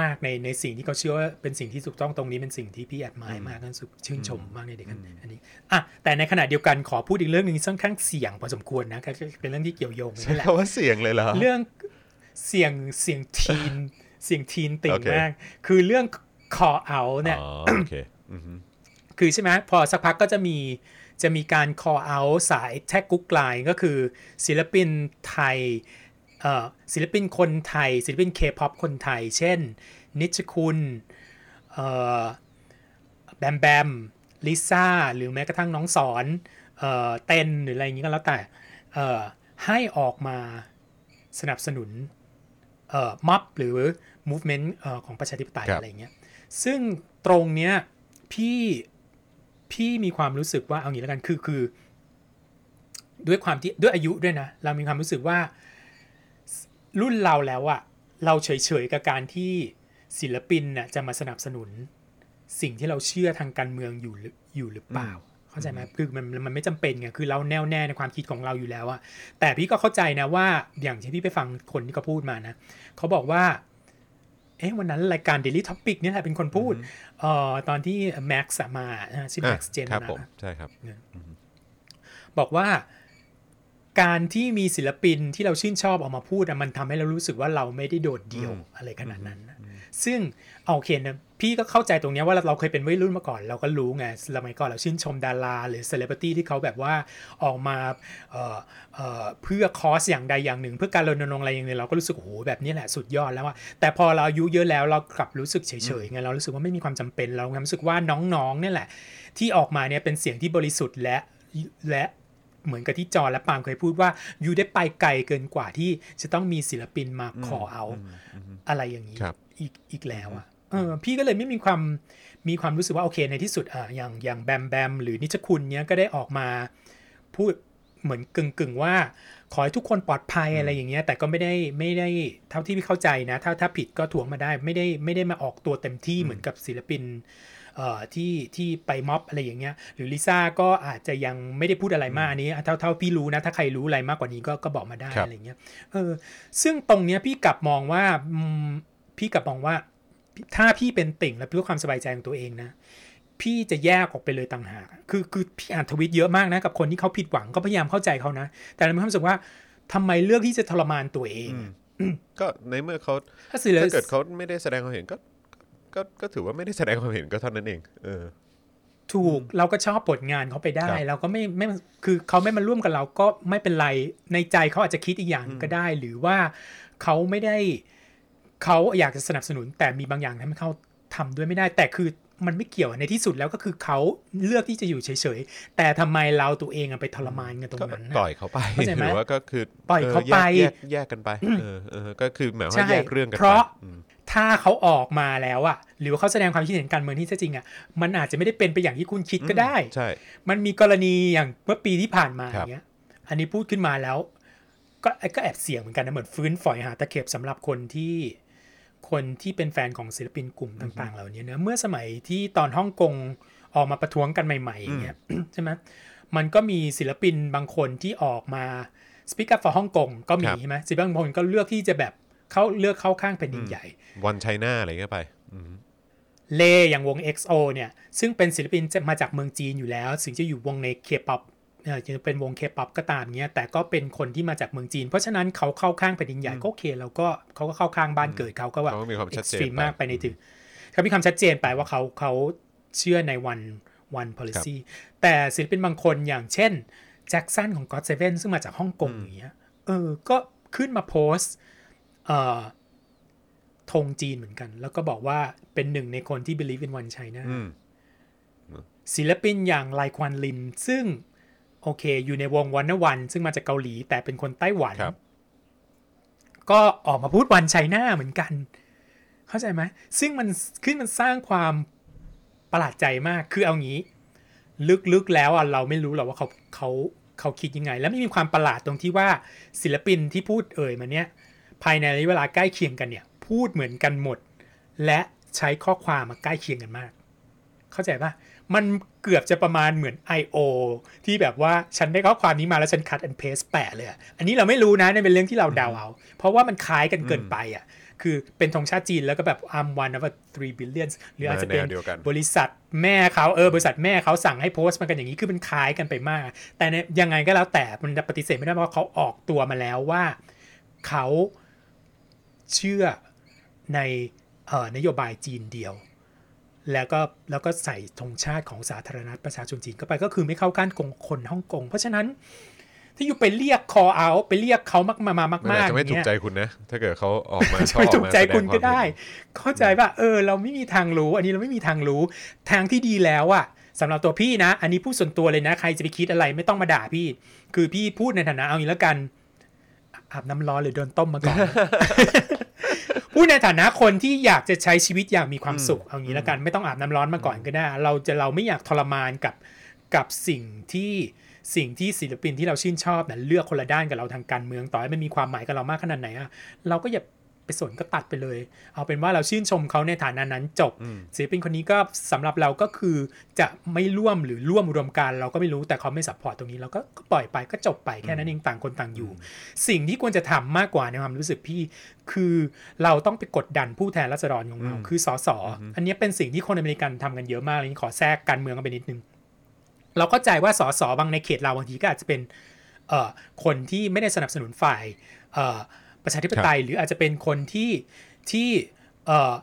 Speaker 3: มากในในสิ่งที่เขาเชื่อว่าเป็นสิ่งที่ถูกต้องตรงนี้เป็นสิ่งที่พี่แอดมายมากนั่นสุดชื่นชมมากในเด็กอันอันนี้อะแต่ในขณะเดียวกันขอพูดอีกเรื่องหนึ่งที่ค่อนข้างเสี่ยงพอสมควรนะก็ก็เป็นเรื่องที่เกี่ยวโยงกัน
Speaker 2: ใช่
Speaker 3: นี่แหละ
Speaker 2: คำว่าเสียงเลยเหรอ
Speaker 3: เรื่องเสียงเสียงทีนเสียงทีนติ่
Speaker 2: โองเค
Speaker 3: มาก คือเรื่อง call out เนี่ย
Speaker 2: อ๋อโอเคอือฮึ
Speaker 3: คือใช่ไหมพอสักพักก็จะมีจะมีการ call out สายแท็กกุ๊กไลน์ก็คือศิลปินไทยเอ่อ ศิลปินคนไทย ศิลปินเคป๊อปคนไทย เช่น นิชคุณเอ่อแบมแบมลิซ่า หรือแม้กระทั่งน้องสอนเอ่อเต้นหรืออะไรอย่างนี้ก็แล้วแต่เอ่อให้ออกมาสนับสนุนเอ่อม็อบหรือ movement เอ่อของประชาธิปไตย
Speaker 2: ครับ
Speaker 3: อะไรอย่างเงี้ยซึ่งตรงเนี้ยพี่พี่มีความรู้สึกว่าเอางี้แล้วกันคือคือ ด้วยความที่ด้วยอายุด้วยนะ เรามีความรู้สึกว่า รุ่นเราแล้วอะเราเฉยๆกับการที่ศิลปินน่ะจะมาสนับสนุน สิ่งที่เราเชื่อทางการเมืองอยู่หรืออยู่หรือเปล่า เข้าใจไหมคือมันมันไม่จำเป็นไงคือเราแน่วแน่ในความคิดของเราอยู่แล้วอะแต่พี่ก็เข้าใจนะว่าอย่างที่พี่ไปฟังคนที่เขาพูดมานะเขาบอกว่าเอ๊ะวันนั้นรายการ Daily Topic เนี่ยแหละเป็นคนพูดเอ่อตอนที่แม็กซ์มานะชื่อแม็กซ์เจน
Speaker 2: ครับ
Speaker 3: นะ
Speaker 2: ผมใช่ครับ
Speaker 3: บอกว่า การที่มีศิลปินที่เราชื่นชอบออกมาพูดอะมันทำให้เรารู้สึกว่าเราไม่ได้โดดเดี่ยว
Speaker 2: อืม
Speaker 3: อะไรขนาดนั้นนะซึ่งเอาโอเคนะพี่ก็เข้าใจตรงเนี้ยว่าเราเราเคยเป็นวัยรุ่นมาก่อนเราก็รู้ไงสมัยก่อนเราชื่นชมดารา หรือเซเลบริตี้ที่เขาแบบว่าออกมาเอ่อเอ่อเพื่อคอสอย่างใดอย่างหนึ่ง เพื่อการรณรงค์อะไรอย่างหนึ่งเราก็รู้สึกโอ้โหแบบนี้แหละสุดยอดแล้วว่าแต่พอเราอายุเยอะแล้วเรากลับรู้สึกเฉยๆไงเรารู้สึกว่าไม่มีความจำเป็นเราความรู้สึกว่าน้องๆเนี่ยแหละ ที่ออกมาเนี่ยเป็นเสียงที่บริสุทธิ์และและ เหมือนกับที่จอและปาล์มเคยพูดว่ายูได้ไปไกลเกินกว่าที่จะต้องมีศิลปินมาขอเอา อะไรอย่างนี้
Speaker 2: ครับ
Speaker 3: อีกอีกแล้วอะเออพี่ก็เลยไม่มีความมีความรู้สึกว่าโอเคในที่สุดอะอย่างอย่างแบมแบมหรือนิชคุณเนี้ยก็ได้ออกมาพูดเหมือนกึ่งกึ่งๆว่า ขอให้ทุกคนปลอดภัยอะไรอย่างเงี้ยแต่ก็ไม่ได้ไม่ได้เท่าที่พี่เข้าใจนะ ถ้าถ้าผิดก็ถ่วงมาได้ไม่ได้ไม่ได้มาออกตัวเต็มที่เหมือนกับศิลปินเอ่อ ที่ที่ไปม็อบอะไรอย่างเงี้ยหรือลิซ่าก็อาจจะยังไม่ได้พูดอะไรมากอันนี้เท่าเท่าพี่รู้นะ ถ้าใครรู้อะไรมากกว่านี้ก็ก็บอกมาได้
Speaker 2: ครับ
Speaker 3: อะไรเงี้ยเออซึ่งตรงเนี้ยพี่กลับมองว่าอืมพี่กลับมองว่า ถ้าพี่เป็นติ่งและเพื่อความสบายใจของตัวเองนะพี่จะแยกออกไปเลยต่างหาก คือคือพี่อ่านทวิตเยอะมากนะกับคนที่เขาผิดหวังก็พยายามเข้าใจเขานะ แต่เรามีความรู้สึกว่าทำไมเลือกที่จะทรมานตัวเองอะ
Speaker 2: ก็ในเมื่อเขา
Speaker 3: ถ้าศิล
Speaker 2: ถ้าเกิดเขาไม่ได้แสดงความเห็นก็ ก็ก็ถือว่าไม่ได้แสดงความเห็นก็เท่านั้นเอง เออ
Speaker 3: ถูกเราก็ชอบผลงานเขาไปได้
Speaker 2: ครับ
Speaker 3: เราก็ไม่ไม่คือเขาไม่มาร่วมกับเราก็ไม่เป็นไรในใจเขาอาจจะคิดอีกอย่างหนึ่งก็ได้ หรือว่าเขาไม่ได้เขาอยากจะสนับสนุน แต่มีบางอย่างทำให้เขาทำด้วยไม่ได้ แต่คือมันไม่เกี่ยวในที่สุดแล้วก็คือเขาเลือกที่จะอยู่เฉยๆ แต่ทำไมเราตัวเองอะไปทรมานกันตรง
Speaker 2: ก็
Speaker 3: นั้น
Speaker 2: ปล่
Speaker 3: น่ะ
Speaker 2: อยเขาไป
Speaker 3: เข้าใจไหม
Speaker 2: หรือว่าก็คือ
Speaker 3: ปล่อยเขา
Speaker 2: แก
Speaker 3: ไป
Speaker 2: แยกแยกกันไปเออเออก็คือหมายความ
Speaker 3: ใช่
Speaker 2: ว่าแยกเรื่องกัน
Speaker 3: เพราะ
Speaker 2: ไปอืม
Speaker 3: ถ้าเขาออกมาแล้วอะหรือว่าเขาแสดงความคิดเห็นการเมืองที่แท้จริงอะมันอาจจะไม่ได้เป็นไปอย่างที่คุณคิดก็ได้
Speaker 2: ใช่
Speaker 3: มันมีกรณีอย่างเมื่อปีที่ผ่านมา
Speaker 2: ค
Speaker 3: อ
Speaker 2: รับ
Speaker 3: ย่างเงี้ย อันนี้พูดขึ้นมาแล้ว ก็ก็แอบเสี่ยงเหมือนกันนะเหมือนฟื้นฝอยหาตะเข็บสำหรับคนที่คนที่เป็นแฟนของศิลปินกลุ่มต่าง ๆ เหล่านี้นะเมื่อสมัยที่ตอนฮ่องกงออกมาประท้วงกันใหม่ๆอย่างเงี้ยใช่ไหมมันก็มีศิลปินบางคนที่ออกมา speak up for ฮ่องกงก็มี
Speaker 2: ครับ
Speaker 3: ใช่ไหมศิลปินบางคนก็เลือกที่จะแบบ เขาเลือกเข้าข้างแผ่นดินใหญ่
Speaker 2: One China อะไรเงี้ยไปอืม
Speaker 3: เลอย่างวง EXO เนี่ย ซึ่งเป็นศิลปินจะมาจากเมืองจีนอยู่แล้ว ถึงจะอยู่วงในเคป๊อปเออจะเป็นวงเคป๊อปก็ตามเนี้ย แต่ก็เป็นคนที่มาจากเมืองจีน เพราะฉะนั้นเขาเข้าข้างแผ่นดินใหญ่ก็โอเคเราก็เขาก็เข้าข้างบ้านเกิดเขาก็ว่า
Speaker 2: เขาก็มีความชัดเจน
Speaker 3: ตรีม
Speaker 2: ไป
Speaker 3: มากไปในถึงเขามีความชัดเจนไปว่าเขาเขาเชื่อในวันวัน policy แต่ศิลปินบางคนอย่างเช่นแจ็คสันของ God Seven ซึ่งมาจากฮ่องกงอย่างเงี้ยเออก็ขึ้นมาโพสต์เอ่อ ธงจีนเหมือนกัน แล้วก็บอกว่าเป็นหนึ่งในคนที่ believe in one China
Speaker 2: อืม
Speaker 3: ศิลปินอย่างไลควันลิน ซึ่งโอเค อยู่ในวงวันนวัน ซึ่งมาจากเกาหลี แต่เป็นคนไต้หวัน
Speaker 2: ครับ
Speaker 3: ก็ออกมาพูดวันไชน่าเหมือนกัน เข้าใจไหมซึ่งมันขึ้นมันสร้างความประหลาดใจมากคือเอางี้ ลึกๆแล้วอะเราไม่รู้หรอกว่าเขาเขาเขาคิดยังไง แล้วไม่มีความประหลาดตรงที่ว่าศิลปินที่พูดเอ่ยมาเนี้ย ภายในระยะเวลาใกล้เคียงกันเนี่ย พูดเหมือนกันหมด และใช้ข้อความมาใกล้เคียงกันมาก เข้าใจปะมันเกือบจะประมาณเหมือน I.O. ที่แบบว่าฉันได้ข้อความนี้มาแล้วฉัน cut and paste แปะเลยอะอันนี้เราไม่รู้นะนี่เป็นเรื่องที่เราเดาเอา เพราะว่ามันคล้ายกันเกินไปอะ คือเป็นธงชาติจีนแล้วก็แบบ I'm one of a three billions หรืออาจจะเป็น
Speaker 2: มาแนวเดียวกัน
Speaker 3: บริษัทแม่เขาเออบริษัทแม่เขาสั่งให้โพสต์มันกันอย่างนี้คือมันคล้ายกันไปมาก แต่เนี่ยยังไงก็แล้วแต่มันจะปฏิเสธไม่ได้เพราะเขาออกตัวมาแล้วว่าเขา เชื่อในเอ่อนโยบายจีนเดียว แล้วก็แล้วก็ใส่ธงชาติของสาธารณรัฐประชาชนจีนเข้าไปก็คือไม่เข้าก้านกงคนฮ่องกง เพราะฉะนั้นที่อยู่ไปเรียก call out ไปเรียกเขามากมามามาก
Speaker 2: มันอาจ
Speaker 3: ๆ
Speaker 2: จะไม่ถูก
Speaker 3: เนี่ย
Speaker 2: ใจคุณนะ ถ้าเกิดเขาออกมา
Speaker 3: จะไม่ถูกใจคุณก็ได้
Speaker 2: เขาออกมาแสดงความเห็น
Speaker 3: เข้าใจป่ะเออ เราไม่มีทางรู้ อันนี้เราไม่มีทางรู้ ทางที่ดีแล้วอะสำหรับตัวพี่นะ อันนี้พูดส่วนตัวเลยนะ ใครจะไปคิดอะไรไม่ต้องมาด่าพี่ คือพี่พูดในฐานะเอางี้แล้วกัน อาบน้ำร้อนหรือโดนต้มมาก่อนพูดในฐานะคนที่อยากจะใช้ชีวิตอย่างมีความสุขเอางี้แล้วกันไม่ต้องอาบน้ำร้อนมาก่อนก็ได้ เราจะเราไม่อยากทรมานกับกับสิ่งที่สิ่งที่ศิลปินที่เราชื่นชอบนะเลือกคนละด้านกับเราทางการเมืองต่อให้มันมีความหมายกับเรามากขนาดไหนอะเราก็อย่า ไปสนก็ตัดไปเลย เอาเป็นว่าเราชื่นชมเขาในฐานะนั้นจบศิลปินคนนี้ก็สำหรับเราก็คือจะไม่ร่วมหรือร่วมอุดมการณ์เราก็ไม่รู้แต่เขาไม่ support ตรงนี้เราก็ก็ปล่อยไปก็จบไปแค่นั้นเองต่างคนต่างอยู่ สิ่งที่ควรจะทำมากกว่าในความรู้สึกพี่ คือเราต้องไปกดดันผู้แทนราษฎรของเราคือสสอันนี้เป็นสิ่งที่คนอเมริกันทำกันเยอะมากเลยขอแทรกการเมืองกันไปนิดนึงเราเข้าใจว่าสสบางในเขตเราบางทีก็อาจจะเป็นเอ่อคนที่ไม่ได้สนับสนุนฝ่ายเอ่อ ประชาธิปไตย หรืออาจจะเป็นคนที่ที่เอ่อ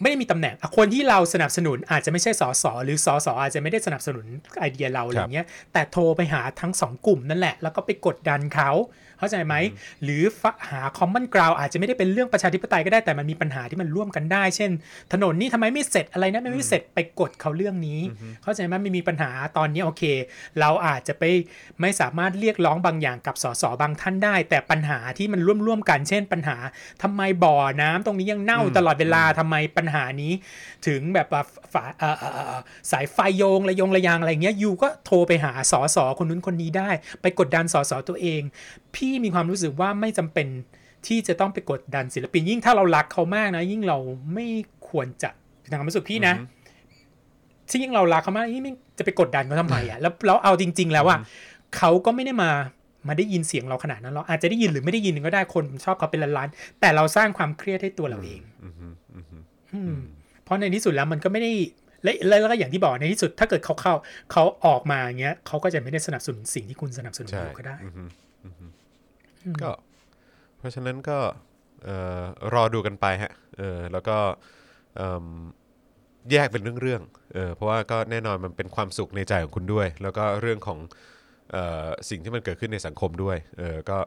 Speaker 3: ไม่ได้มีตำแหน่งคนที่เราสนับสนุนอาจจะไม่ใช่สสหรือสสอาจจะไม่ได้สนับสนุนไอเดียเราอะไรเงี้ยแต่โทรไปหาทั้งสองกลุ่มนั่นแหละ แล้วก็ไปกดดันเขา เข้าใจไหมหรือฟะหา common ground อาจจะไม่ได้เป็นเรื่องประชาธิปไตยก็ได้แต่มันมีปัญหาที่มันร่วมกันได้ เช่น ถนนนี่ทำไมไม่เสร็จอะไรนะไม่ไม่เสร็จไปกดเขาเรื่องนี้ เข้าใจไหมไม่มีปัญหาตอนนี้โอเค เราอาจจะไปไม่สามารถเรียกร้องบางอย่างกับสสบางท่านได้ แต่ปัญหาที่มันร่วมๆกัน เช่น ปัญหาทำไมบ่อน้ำตรงนี้ยังเน่าตลอดเวลาทำไมปัญหานี้ ถึงแบบว่าฝาเอ่อเอ่อเอ่อสายไฟโยงระยงระยางอะไรเงี้ยยูก็โทรไปหาสอสอคนนู้นคนนี้ได้ ไปกดดันสอสอตัวเอง พี่มีความรู้สึกว่าไม่จำเป็นที่จะต้องไปกดดันศิลปิน ยิ่งถ้าเรารักเขามากนะ ยิ่งเราไม่ควรจะทางความรู้สึกพี่นะที่ยิ่งเรารักเขามากยิ่งไม่จะไปกดดันเขาทำไมอะแล้วแล้วเอาจริง ๆ แล้วว่าเขาก็ไม่ได้มามาได้ยินเสียงเราขนาดนั้นเราอาจจะได้ยินหรือไม่ได้ยินก็ได้คนชอบเขาเป็นล้านๆแต่เราสร้างความเครียดให้ตัวเราเอง
Speaker 2: อืมฮึอืมฮึ
Speaker 3: อืมเพราะในที่สุดแล้วมันก็ไม่ได้และและแล้วก็อย่างที่บอกในที่สุดถ้าเกิดเขาเข้าเขาออกมาอย่างเงี้ยเขาก็จะไม่ได้สนับสนุนสิ่งที่คุณสนับสนุน
Speaker 2: ใช่
Speaker 3: อยู่ก็ได้
Speaker 2: อืมฮึอืมฮึ ก็ เพราะฉะนั้นก็เอ่อรอดูกันไปฮะเออแล้วก็เอิ่มแยกเป็นเรื่องๆเออเพราะว่าก็แน่นอนมันเป็นความสุขในใจของคุณด้วย แล้วก็เรื่องของเอ่อสิ่งที่มันเกิดขึ้นในสังคมด้วยเออก็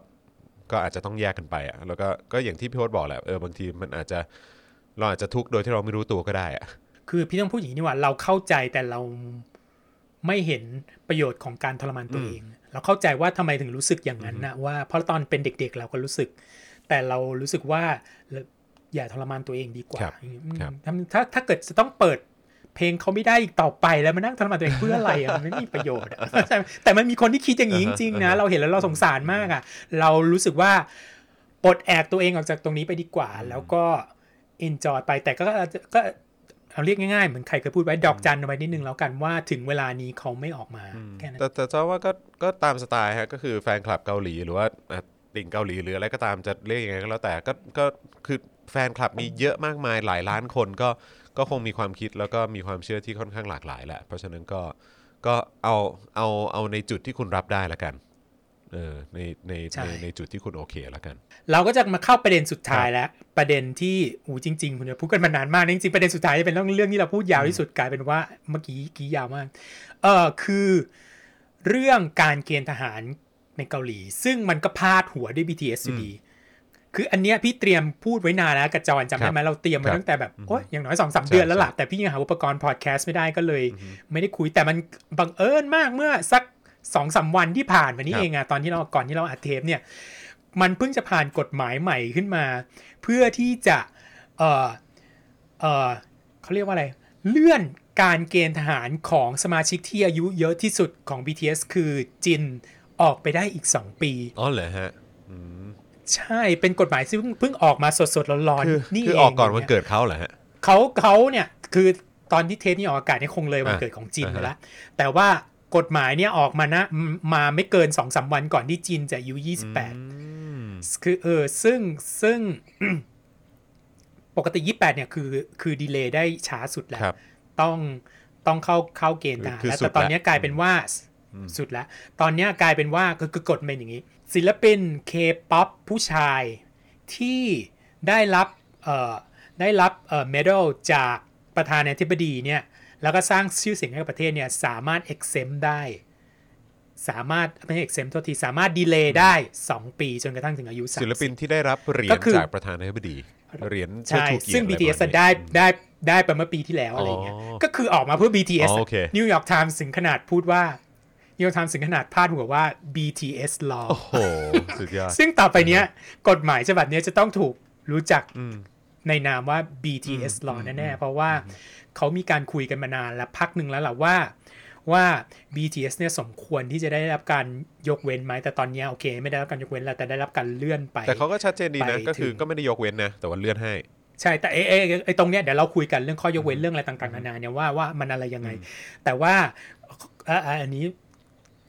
Speaker 2: ก็อาจจะต้องแยกกันไปอะแล้วก็ก็อย่างที่พี่โอ๊ตบอกแหละเออบางทีมันอาจจะเราอาจจะทุกข์โดยที่เราไม่รู้ตัวก็ได้อะ
Speaker 3: คือพี่ต้องพูดอย่างนี้นี่ว่าเราเข้าใจแต่เราไม่เห็นประโยชน์ของการทรมานตัวเอง เราเข้าใจว่าทำไมถึงรู้สึกอย่างนั้นนะว่าเพราะตอนเป็นเด็ก ๆ เราก็รู้สึก แต่เรารู้สึกว่าเราอย่าทรมานตัวเองดีกว่า
Speaker 2: ครับ
Speaker 3: อืม
Speaker 2: ครับ
Speaker 3: ถ้าถ้าถ้าเกิดจะต้องเปิดเพลงเขาไม่ได้อีกต่อไปแล้วมานั่งทรมานตัวเองเพื่ออะไรอะมันไม่มีประโยชน์อะแต่มันมีคนที่คิดอย่างนี้จริงๆนะเราเห็นแล้วเราสงสารมากอะ เรารู้สึกว่าปลดแอกตัวเองออกจากตรงนี้ไปดีกว่า แล้วก็ enjoy ไปแต่ก็ก็ เอาเรียกง่ายๆ เหมือนใครเคยพูดไว้ดอกจันเอาไว้นิดนึงแล้วกันว่าถึงเวลานี้เขาไม่ออกมาแค่นั้น
Speaker 2: แต่แต่เจ้าว่าก็ก็ตามสไตล์ฮะก็คือแฟนคลับเกาหลีหรือว่าอะติ่งเกาหลีหรืออะไรก็ตามจะเรียกยังไงก็แล้วแต่ก็ก็คือแฟนคลับมีเยอะมากมายหลายล้านคนก็ก็คงมีความคิดแล้วก็มีความเชื่อที่ค่อนข้างหลากหลายแหละเพราะฉะนั้นก็ก็เอาเอาเอาในจุดที่คุณรับได้ละกัน เออในใน
Speaker 3: ใช่
Speaker 2: ในในจุดที่คุณโอเคละกัน
Speaker 3: เราก็จะมาเข้าประเด็นสุดท้ายแล้ว ประเด็นที่อูจริงๆคุณจะพูดกันมานานมากนะจริงๆประเด็นสุดท้ายจะเป็นเรื่องเรื่องที่เราพูดยาวที่สุดกลายเป็นว่าเมื่อกี้กี้ยาวมากเออคือเรื่องการเกณฑ์ทหารในเกาหลี ซึ่งมันก็พาดหัวด้วย BTS อยู่ดีคืออันเนี้ยพี่เตรียมพูดไว้นานแล้วกับจอนจำได้ไหมเราเตรียม
Speaker 2: ครั
Speaker 3: มา
Speaker 2: บ
Speaker 3: ตั้งแต่แบบโอ้ยอย่างน้อยสองสาม
Speaker 2: ใช่
Speaker 3: เดือนแล้วล่ะ
Speaker 2: ใช่
Speaker 3: แต่พี่ยังหาอุปกรณ์พอดแคสต์ไม่ได้ก็เลย ไม่ได้คุยแต่มันบังเอิญมากเมื่อสัก สองสามวันที่ผ่านมานี้
Speaker 2: ครับ
Speaker 3: เองอะตอนที่เราก่อนที่เราอัดเทปเนี่ย มันเพิ่งจะผ่านกฎหมายใหม่ขึ้นมา เพื่อที่จะเออเออเขาเรียกว่าอะไร เลื่อนการเกณฑ์ทหารของสมาชิกที่อายุเยอะที่สุดของ BTS คือจินออกไปได้อีก 2 ปี
Speaker 2: อ๋อเหรอฮะอืม
Speaker 3: ใช่เป็นกฎหมายซึ่งเพิ่งออกมาสดๆร้อน
Speaker 2: คือ
Speaker 3: ๆนี่
Speaker 2: คือ
Speaker 3: เอง
Speaker 2: ออกก่อนวัน
Speaker 3: ย
Speaker 2: เกิดเขาเหรอฮะ
Speaker 3: เขาเขาเนี่ยคือตอนที่เทปนี้ออกอากาศเนี่ยคงเลยวัน
Speaker 2: อ่า
Speaker 3: เกิดของจีน
Speaker 2: อ่า
Speaker 3: ไป
Speaker 2: ฮะ
Speaker 3: แล้วแต่ว่า กฎหมายเนี่ยออกมานะมาไม่เกิน2อสวันก่อนที่จินจะอายุ
Speaker 2: อืม
Speaker 3: 28คือเออซึ่งซึ่งปกติ28เนี่ยคือคือ delay ได้ช้าสุดแล้ว
Speaker 2: ครับ
Speaker 3: ต้องต้องเข้าเข้าเกณฑ์ทหาร
Speaker 2: คือ
Speaker 3: แล้ว
Speaker 2: สุด
Speaker 3: แต่ตอน
Speaker 2: แล้ว
Speaker 3: เนี้ยกลายเป็นว่าสุดแล้ว ตอนเนี้ยกลายเป็นว่าคือคือกฎเป็นอย่างนี้ ศิลปินเคป๊อปผู้ชายที่ได้รับเอ่อได้รับเอ่อ medalจากประธานาธิบดีเนี่ย แล้วก็สร้างชื่อเสียงให้กับประเทศเนี่ยสามารถ exempt ได้ สามารถไม่ใช่ exempt โทษทีสามารถ delay ได้ 2 ปีจนกระทั่งถึงอายุ30
Speaker 2: ศิลปินที่ได้รับเหรียญก็
Speaker 3: คือ
Speaker 2: จากประธานาธิบดีเหรียญเชิด
Speaker 3: ใช่
Speaker 2: ชูเกียรติ
Speaker 3: ซึ่ง
Speaker 2: อะไร
Speaker 3: BTS
Speaker 2: ประมาณนี้
Speaker 3: ได้ได้ได้ไปเมื่อปีที่แล้วอะไรเงี้ย
Speaker 2: อ๋อ
Speaker 3: ก็คือออกมาเพื่อ BTS
Speaker 2: อ๋อโอเค
Speaker 3: นิวยอร์กไทม์ถึงขนาดพูดว่านิวยอร์กไทม์ถึงขนาดพาดหัวว่า BTS law
Speaker 2: โอ้โหสุดยอด
Speaker 3: ซึ่งต่อไปเนี้ยกฎหมายฉบับเนี้ยจะต้องถูกรู้จัก
Speaker 2: อืม
Speaker 3: ในนามว่า BTS law แน่ๆ เพราะว่า เขามีการคุยกันมานานแล้วพักหนึ่งแล้วแหละว่าว่า BTS เนี่ยสมควรที่จะได้รับการยกเว้นไหมแต่ตอนเนี้ยโอเค ไม่ได้รับการยกเว้นแล้วแต่ได้รับการเลื่อนไป
Speaker 2: แต่เขาก็ชัดเจนดีนะ
Speaker 3: ไป
Speaker 2: ก็คือ
Speaker 3: ถึง
Speaker 2: ก็ไม่ได้ยกเว้นนะแต่ว่าเลื่อนให้
Speaker 3: ใช่แต่ไอ้ไอ้ไอ้ไอ้ตรงเนี้ยเดี๋ยวเราคุยกันเรื่องข้อยกเว้นเรื่องอะไรต่างๆนานาเนี่ยว่าว่ามันอะไรยังไง แต่ว่าอะอะอันนี้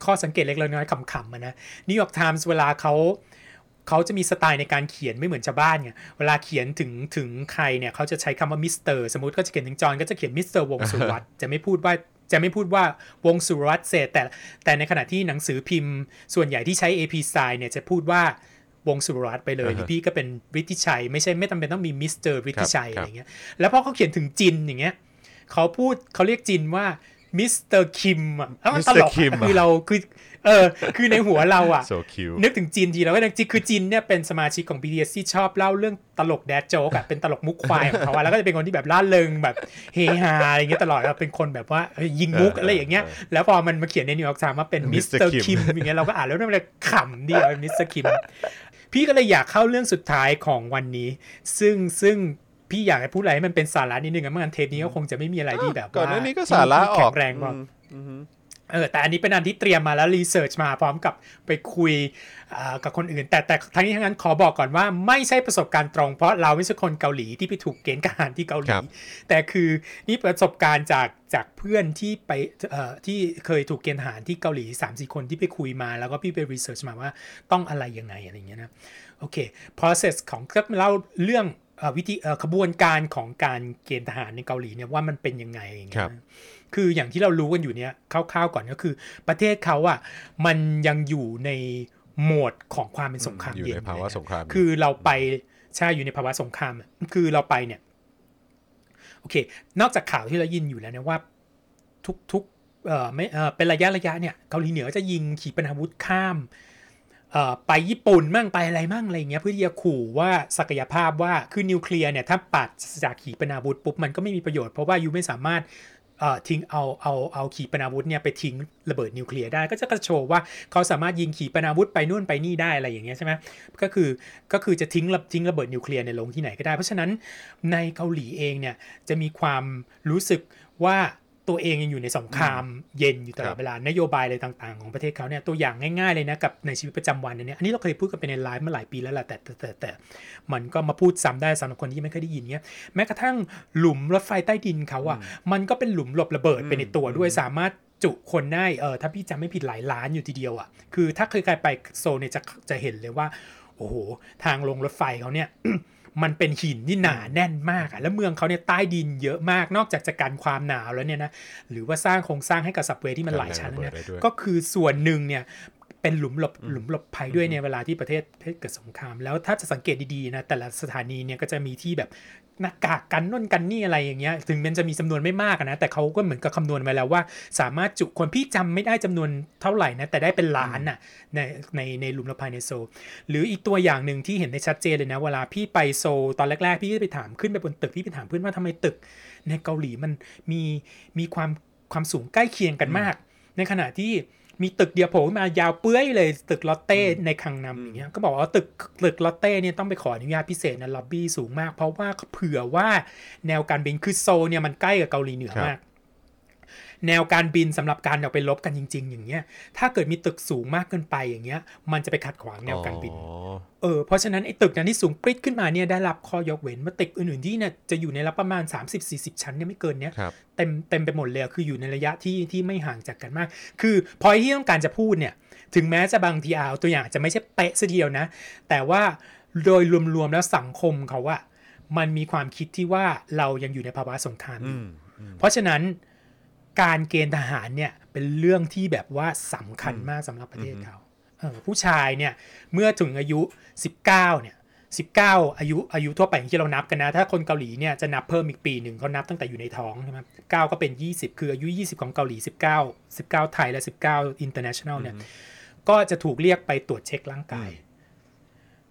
Speaker 3: ข้อสังเกตเล็กๆน้อยๆขำๆอะนะนิวยอร์กไทมส์เวลาเขา เขาจะมีสไตล์ในการเขียนไม่เหมือนชาวบ้านไงเวลาเขียนถึงถึงใครเนี่ยเขาจะใช้คำว่ามิสเตอร์สมมติก็จะเขียนถึงจอห์นก็จะเขียนมิสเตอร์วงสุวัตจะไม่พูดว่าจะไม่พูดว่าวงสุวัตเศษแต่แต่ในขณะที่หนังสือพิมพ์ ส่วนใหญ่ที่ใช้ AP style เนี่ยจะพูดว่าวงสุรรัตน์ไปเลย
Speaker 2: อ่าฮะ
Speaker 3: หรือพี่ก็เป็นฤทธิชัย ไม่ใช่ไม่จำเป็นต้องมีมิสเตอร์ฤทธิชัย
Speaker 2: ครับ
Speaker 3: อะไรเงี้ยแล้วพอเขาเขียนถึงจินอย่างเงี้ยเขาพูดเขาเรียกจินว่ามิสเตอร์คิมอะแล้วมันตลก
Speaker 2: Mr. Kim
Speaker 3: อะ
Speaker 2: อะ
Speaker 3: คือเราคือ เออ คือในหัวเราอะ
Speaker 2: so cute
Speaker 3: นึกถึงจินทีเราก็นึกจินคือจินเนี่ยเป็นสมาชิกของ BTS ที่ชอบเล่าเรื่องตลก dad joke อะเป็นตลกมุกควายของเขาอะแล้วก็จะเป็นคนที่แบบร่าเริงแบบเฮฮาอะไรเงี้ยตลอดแล้วเป็นคนแบบว่าเฮ้ยยิงมุก
Speaker 2: เออ
Speaker 3: อะไรอย่างเงี้ย
Speaker 2: เออ
Speaker 3: แล้วพอมันมาเขียนในนิวยอร์กไทม์ว่าเป็นมิสเตอ
Speaker 2: Mr.
Speaker 3: ร์
Speaker 2: Kim
Speaker 3: คิมอย่างเงี้ยเราก็อ่านแล้วมันเลยขำดีอะมิสเตอร์คิมพี่ก็เลยอยากเข้าเรื่องสุดท้ายของวันนี้ ซึ่งซึ่งพี่อยากให้พูดอะไรให้มันเป็นสาระนิดนึงอะเมื่อกันเทปนี้ก็คงจะไม่มีอะไรที่แบบ
Speaker 2: ก่อน
Speaker 3: ว่า
Speaker 2: หน้านี้ก็สาระ
Speaker 3: ที่
Speaker 2: อ
Speaker 3: แข็
Speaker 2: อก
Speaker 3: งแรงพอ
Speaker 2: อืม
Speaker 3: เออแต่อันนี้เป็นอันที่เตรียมมาแล้วรีเสิร์ชมาพร้อมกับไปคุยอ่ากับคนอื่น แต่แต่ทั้งนี้ทั้งนั้นขอบอกก่อนว่าไม่ใช่ประสบการณ์ตรง เพราะเราไม่ใช่คนเกาหลีที่ไปถูกเกณฑ์ทหารที่เกาหลี
Speaker 2: ครับ
Speaker 3: แต่คือนี่ประสบการณ์จากจากเพื่อนที่ไปเอ่อที่เคยถูกเกณฑ์ทหารที่เกาหลี3ามสี่คนที่ไปคุยมาแล้วก็พี่ไปรีเสิร์ชมาว่าต้องอะไรยังไงอะไรอย่างเงี้ยนะโอเค process ของก็เล่าเรื่องเอ่อวิธีเอ่อขบวนการของการเกณฑ์ทหารในเกาหลีเนี่ยว่ามันเป็นยังไงอย่างเงี้
Speaker 2: ครั
Speaker 3: ย
Speaker 2: บ
Speaker 3: นะ คืออย่างที่เรารู้กันอยู่เนี้ยคร่าวๆก่อนก็คือ ประเทศเขาอะมันยังอยู่ในโหมดของความเป็นสงคราม
Speaker 2: อยู่
Speaker 3: เย็น
Speaker 2: ในภาวะ
Speaker 3: เลยนะ
Speaker 2: สงคราม
Speaker 3: คือเราไปใช่อยู่ในภาวะสงครามอะคือเราไปเนี่ยโอเค นอกจากข่าวที่เรายินอยู่แล้วเนี่ยว่า ทุกทุกเอ่อไม่เอ่อเป็นระยะระยะเนี่ยเกาหลีเหนือจะยิงขีปนาวุธข้ามเอ่อไปญี่ปุ่นมั่งไปอะไรมั่งอะไรเงี้ยเพื่อที่จะขู่ว่าศักยภาพว่าคือนิวเคลียร์เนี่ยถ้าปัดจากขีปนาวุธปุ๊บมันก็ไม่มีประโยชน์เพราะว่ายูไม่สามารถเอ่อ ทิ้งเอาเอาเอาขีปนาวุธเนี่ยไปทิ้งระเบิดนิวเคลียร์ได้ก็จะกระโชว์ว่าเขาสามารถยิงขีปนาวุธไปนู่นไปนี่ได้อะไรอย่างเงี้ยใช่ไหมก็คือก็คือจะทิ้งระทิ้งระเบิดนิวเคลียร์ในลงที่ไหนก็ได้ เพราะฉะนั้นในเกาหลีเองเนี่ยจะมีความรู้สึกว่า ตัวเองยังอยู่ในสงครามเย็นอยู่ตล
Speaker 2: ค
Speaker 3: อ
Speaker 2: รั
Speaker 3: ด
Speaker 2: บ
Speaker 3: เวลานโยบายอะไรต่างๆ ของประเทศเขาเนี่ยตัวอย่างง่ายๆเลยนะกับในชีวิตประจำวันเนี่ยอันนี้เราเคยพูดกันไปในไลฟ์มาหลายปีแล้วแหละแต่แต่แต่แต่มันก็มาพูดซ้ำได้สำหรับคนที่ไม่เคยได้ยินเนี่ยแม้กระทั่งหลุมรถไฟใต้ดินเขาอะมันก็เป็นหลุมหลบระเบิดไปในตัวด้วยสามารถจุคนได้เออถ้าพี่จำไม่ผิดหลายล้านอยู่ทีเดียวอะคือถ้าเคยใครไปโซลเนี่ยจะจะเห็นเลยว่าโอ้โหทางลงรถไฟเขาเนี่ย มันเป็นหินที่หนาแน่นมากอะแล้วเมืองเขาเนี่ยใต้ดินเยอะมากนอกจากจะกันความหนาวแล้วเนี่ยนะหรือว่าสร้างโครงสร้างให้กับสับเวย์ที่มันหลายชั้นแล้วเนี่ย
Speaker 2: กันแรงระเบิดได้ด้วย
Speaker 3: ก็คือส่วนหนึ่งเนี่ยเป็นหลุมหลบหลุมหลบภัยด้วยในเวลาที่ประเทศประเทศเกิดสงคราม แล้วถ้าจะสังเกตดีๆนะแต่ละสถานีเนี่ยก็จะมีที่แบบ หน้ากากกันน่นกันนี่อะไรอย่างเงี้ยถึงมันจะมีจำนวนไม่มากนะแต่เขาก็เหมือนกับคำนวณมาแล้วว่า สามารถจุคนพี่จำไม่ได้จำนวนเท่าไหร่นะแต่ได้เป็นล้านน่ะในในในลุมลบภัยในโซ หรืออีกตัวอย่างหนึ่งที่เห็นได้ชัดเจนเลยนะ เวลาพี่ไปโซ ตอนแรก ๆ พี่ก็ไปถามขึ้นไปบนตึกพี่ไปถามเพื่อนว่าทำไมตึก ในเกาหลีมันมีมีความความสูงใกล้เคียงกันมาก ในขณะที่ มีตึกเดียวโผล่ขึ้นมายาวเปื้อยเลยตึกลอตเต้ในคังนำอย่างเงี้ยก็บอกว่าตึกตึกลอตเต้เนี่ยต้องไปขออนุญาตพิเศษนะล็อบบี้สูงมาก เพราะว่าเผื่อว่าแนวการบินคือโซลเนี่ยมันใกล้กับเกาหลีเหนือ
Speaker 2: ครับ
Speaker 3: มาก แนวการบินสำหรับการออกไปลบกันจริง ๆ อย่างเงี้ย ถ้าเกิดมีตึกสูงมากเกินไปอย่างเงี้ย มันจะไปขัดขวางแนวการบิน
Speaker 2: อ๋อ
Speaker 3: เออ เพราะฉะนั้นไอ้ตึกนั้นที่สูงปริ๊ดขึ้นมาเนี่ยได้รับข้อยกเว้นว่าตึกอื่นๆที่เนี่ยจะอยู่ในระประมาณ 30-40 ชั้นเนี่ยไม่เกินเนี้ย
Speaker 2: ครับ
Speaker 3: เต็มเต็มไปหมดเลยอะคืออยู่ในระยะที่ที่ไม่ห่างจากกันมาก คือพอยที่ต้องการจะพูดเนี่ย ถึงแม้จะบางทีเอาตัวอย่างอาจจะไม่ใช่เป๊ะซะทีเดียวนะ แต่ว่าโดยรวมๆแล้วสังคมเขาอะมันมีความคิดที่ว่าเรายังอยู่ในภาวะสงครามอ
Speaker 2: อื
Speaker 3: ยู่
Speaker 2: ม
Speaker 3: เพราะฉะนั้น การเกณฑ์ทหารเนี่ยเป็นเรื่องที่แบบว่าสำคัญมากสำหรับประเทศเขาเออผู้ชายเนี่ยเมื่อถึงอายุ 19เนี่ย19 อายุอายุทั่วไปอย่างที่เรานับกันนะ ถ้าคนเกาหลีเนี่ยจะนับเพิ่มอีกปีหนึ่งเขานับตั้งแต่อยู่ในท้องใช่ไหม9ก็เป็น 20 คืออายุ 20 ของเกาหลี 19 19 ไทยและ 19 international เนี่ยก็จะถูกเรียกไปตรวจเช็คร่างกาย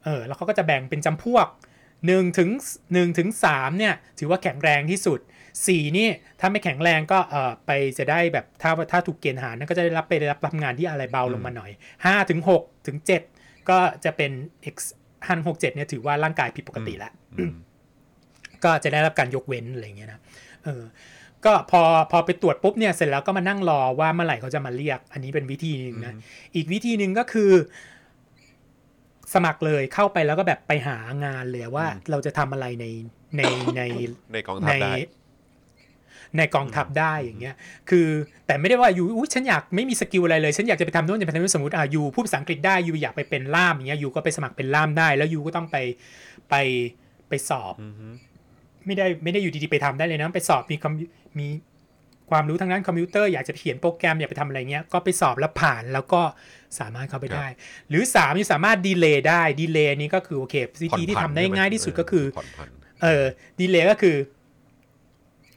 Speaker 3: เออแล้วเขาก็จะแบ่งเป็นจำพวก1ถึง1ถึง3เนี่ยถือว่าแข็งแรงที่สุด 4นี่ถ้าไม่แข็งแรงก็เออไปจะได้แบบถ้าถ้าถูกเกณฑ์ทหารนั่นก็จะได้รับไปรับทำงานที่อะไรเบาลงมาหน่อย5ถึง6ถึง7ก็จะเป็น X หัน6 7เนี่ยถือว่าร่างกายผิดปกติแล้วก็จะได้รับการยกเว้นอะไรอย่างเงี้ยนะเออก็พอพอไปตรวจปุ๊บเนี่ยเสร็จแล้วก็มานั่งรอว่าเมื่อไหร่เขาจะมาเรียก อันนี้เป็นวิธีหนึ่งนะอีกวิธีหนึ่งก็คือ สมัครเลยเข้าไปแล้วก็แบบไปหางานเลยว่าเราจะทำอะไรในในใน
Speaker 2: ในกองทัพ
Speaker 3: ใน
Speaker 2: ได้
Speaker 3: ในกองทัพได้อย่างเงี้ยคือ แต่ไม่ได้ว่าอยู่อุ้ยฉันอยากไม่มีสกิลอะไรเลย ฉันอยากจะไปทำโน่นจะไปทำนี่นสมมติอะยูพูดภาษาอังกฤษได้ยูอยากไปเป็นล่ามอย่างเงี้ยยูก็ไปสมัครเป็นล่ามได้ แล้วยูก็ต้องไปไปไปสอบไม่ได้ไม่ได้อยู่ดีๆไปทำได้เลยนะไปสอบมีคำมีความรู้ทางด้านคอมพิวเตอร์อยากจะเขียนโปรแกรมอยากไปทำอะไรเงี้ยก็ไปสอบแล้วผ่านแล้วก็สามารถเข้าไปได้ หรือ3นี่สามารถ delay ได้ delay นี้ก็คือโอเควิธีที่ทำได้ง่ายที่สุดก็คือ
Speaker 2: ผ่อนผัน
Speaker 3: เออ delay ก็คือ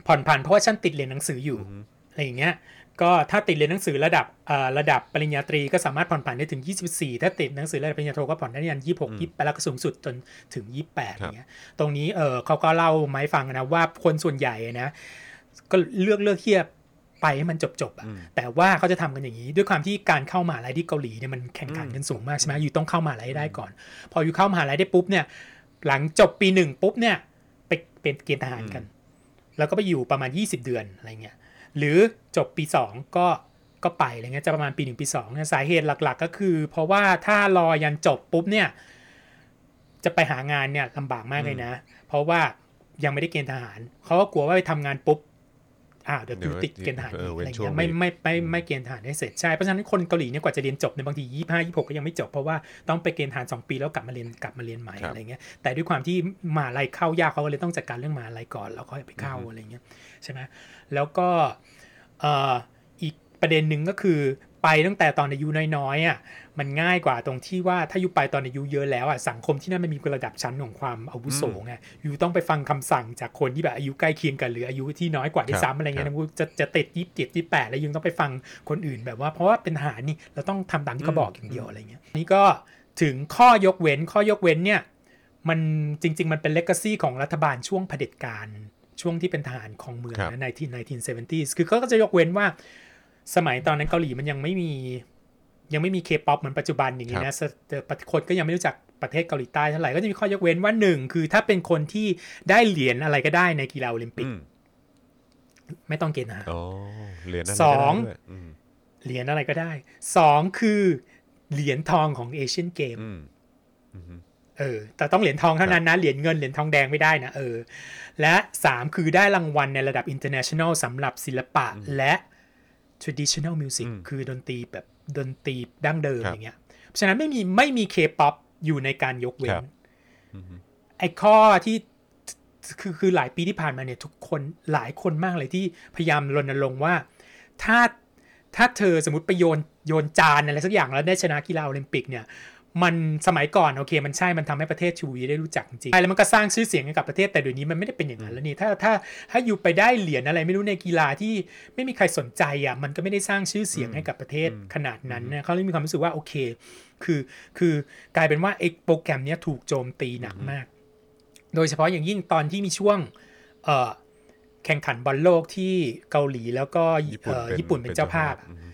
Speaker 3: ผ่อนผันเพราะว่าฉันติดเรียนหนังสืออยู่อะไรอย่างเงี้ยก็ถ้าติดเรียนหนังสือระดับเอ่อระดับปริญญาตรีก็สามารถผ่อนผันได้ถึง 24 ถ้าติดหนังสือระดับปริญญาโทก็ผ่อนได้ยัน26 28แล้วก็สูงสุดจนถึง 28อย่างเงี้ยตรงนี้เออเขาก็เล่ามาให้ฟังนะว่าคนส่วนใหญ่นะก็เลือกเลือกที่จะไปให้มันจบจบๆอะแต่ว่าเขาจะทำกันอย่างนี้ ด้วยความที่การเข้ามหาลัยที่เกาหลีเนี่ยมันแข่งขันกันสูงมากใช่ไหมอยู่ต้องเข้ามหาลัยให้ได้ก่อน พออยู่เข้ามหาลัยได้ปุ๊บเนี่ย หลังจบปีหนึ่งปุ๊บเนี่ยไปเป็นเกณฑ์ทหารกัน แล้วก็ไปอยู่ประมาณ 20 เดือนอะไรเงี้ยหรือจบปี 2 ก็ก็ไปอะไรเงี้ยจะประมาณปีหนึ่งปีสองเนี่ยสาเหตุหลักๆ ก็คือ เพราะว่าถ้ารอยันจบปุ๊บเนี่ยจะไปหางานเนี่ยลำบากมากเลยนะ เพราะว่ายังไม่ได้เกณฑ์ทหารเขาก็กลัวว่าไปทำงานปุ๊บ อ้าวเดี๋ยว
Speaker 2: เดี๋
Speaker 3: กู
Speaker 2: ยว
Speaker 3: ติดเกณฑ์ทหาร
Speaker 2: เออ
Speaker 3: อีก
Speaker 2: เว้
Speaker 3: อะไร
Speaker 2: นช่ว
Speaker 3: เงี้
Speaker 2: ง
Speaker 3: ยไม่
Speaker 2: อีก
Speaker 3: ไม่ไม่ไม่เกณฑ์ทหารให้เสร็จใช่เพราะฉะนั้นคนเกาหลีเนี่ยกว่าจะเรียนจบในยบางทียี่ห้ายี่หกก็ยังไม่จบเพราะว่าต้องไปเกณฑ์ทหารสองปีแล้วกลับมาเรียนกลับมาเรียนใหม่
Speaker 2: ครับ
Speaker 3: อะไรเงี้ยแต่ด้วยความที่มหาลัยเข้ายากเขาก็เลยต้องจัดการเรื่องมหาลัยก่อนแล้วค่อยไปเข้าอะไรเงี้ยใช่ไหมแล้วก็เอ่ออีกประเด็นหนึ่งก็คือ ไปตั้งแต่ตอนอายุน้อยๆอะมันง่ายกว่าตรงที่ว่าถ้าอยู่ไปตอนอายุเยอะแล้วอะสังคมที่นั่นมันมีระดับชั้นของความอาวุโสไงอยู่ต้องไปฟังคำสั่งจากคนที่แบบอายุใกล้เคียงกันหรืออายุที่น้อยกว่าด้วยซ้ำอะไรเงี้ยนะกูจะจะติดยี่สิบเจ็ดยี่แปดแล้วยังต้องไปฟังคนอื่นแบบว่าเพราะว่าเป็นทหารนี่เราต้องทำตามที่เขาบอกอย่างเดียวอะไรเงี้ยนี่ก็ถึงข้อยกเว้นข้อยกเว้นเนี่ยมันจริง ๆ มันเป็นเลก a ซีของรัฐบาลช่วงเผด็จการช่วงที่เป็นทหารของเมือง
Speaker 2: ครับ
Speaker 3: นะในที่ 1970s คือก็จะยกเว้นว่า สมัยตอนนั้นเกาหลีมันยังไม่มี ยังไม่มีเคป๊อปเหมือนปัจจุบันอย่างนี้นะแต่คนก็ยังไม่รู้จักประเทศเกาหลีใต้เท่าไหร่ก็จะมีข้อยกเว้นว่าหนึ่งคือถ้าเป็นคนที่ได้เหรียญอะไรก็ได้ในกีฬาโอลิมปิก
Speaker 2: อืม
Speaker 3: ไม่ต้องเกณฑ์ทหาร
Speaker 2: อ๋อเหรียญอะไร
Speaker 3: สอง
Speaker 2: ก็ได้ด้วยอืม
Speaker 3: เหรียญอะไรก็ได้สองคือเหรียญทองของเอเชียนเกม
Speaker 2: อืม
Speaker 3: เออ แต่ต้องเหรียญทองเท่านั้นนะ เหรียญเงิน เหรียญทองแดงไม่ได้นะ เออ และ 3 คือได้รางวัลในระดับ international สำหรับศิลปะและ traditional music
Speaker 2: อืม
Speaker 3: คือดนตรีแบบดนตรีดั้งเดิม
Speaker 2: ครับ
Speaker 3: อย่างเงี้ยเพราะฉะนั้นไม่มีไม่มี K-pop อยู่ในการยกเว้
Speaker 2: ครั
Speaker 3: น
Speaker 2: บ
Speaker 3: ไอ้ข้อที่คือคือหลายปีที่ผ่านมาเนี่ย ทุกคนหลายคนมากเลยที่พยายามรณรงค์ว่า ถ้าถ้าเธอสมมติไปโยนโยนจานอะไรสักอย่างแล้วได้ชนะกีฬาโอลิมปิกเนี่ย มันสมัยก่อนโอเคมันใช่มันทำให้ประเทศชูวีได้รู้จักจริงๆแล้วมันก็สร้างชื่อเสียงให้กับประเทศแต่เดี๋ยวนี้มันไม่ได้เป็นอย่างนั้นแล้วนี่ถ้าถ้าถ้าอยู่ไปได้เหรียญอะไรไม่รู้ในกีฬาที่ไม่มีใครสนใจอะมันก็ไม่ได้สร้างชื่อเสียงให้กับประเทศขนาดนั้นนะเขาเลยมีความรู้สึกว่าโอเค คือคือกลายเป็นว่าไอ้โปรแกรมเนี้ยถูกโจมตีหนักมาก โดยเฉพาะอย่างยิ่งตอนที่มีช่วงเอ่อแข่งขันบอลโลกที่เกาหลีแล้วก็เอ่อญี่ปุ่นเป็นเจ้าภาพอะ
Speaker 2: อืม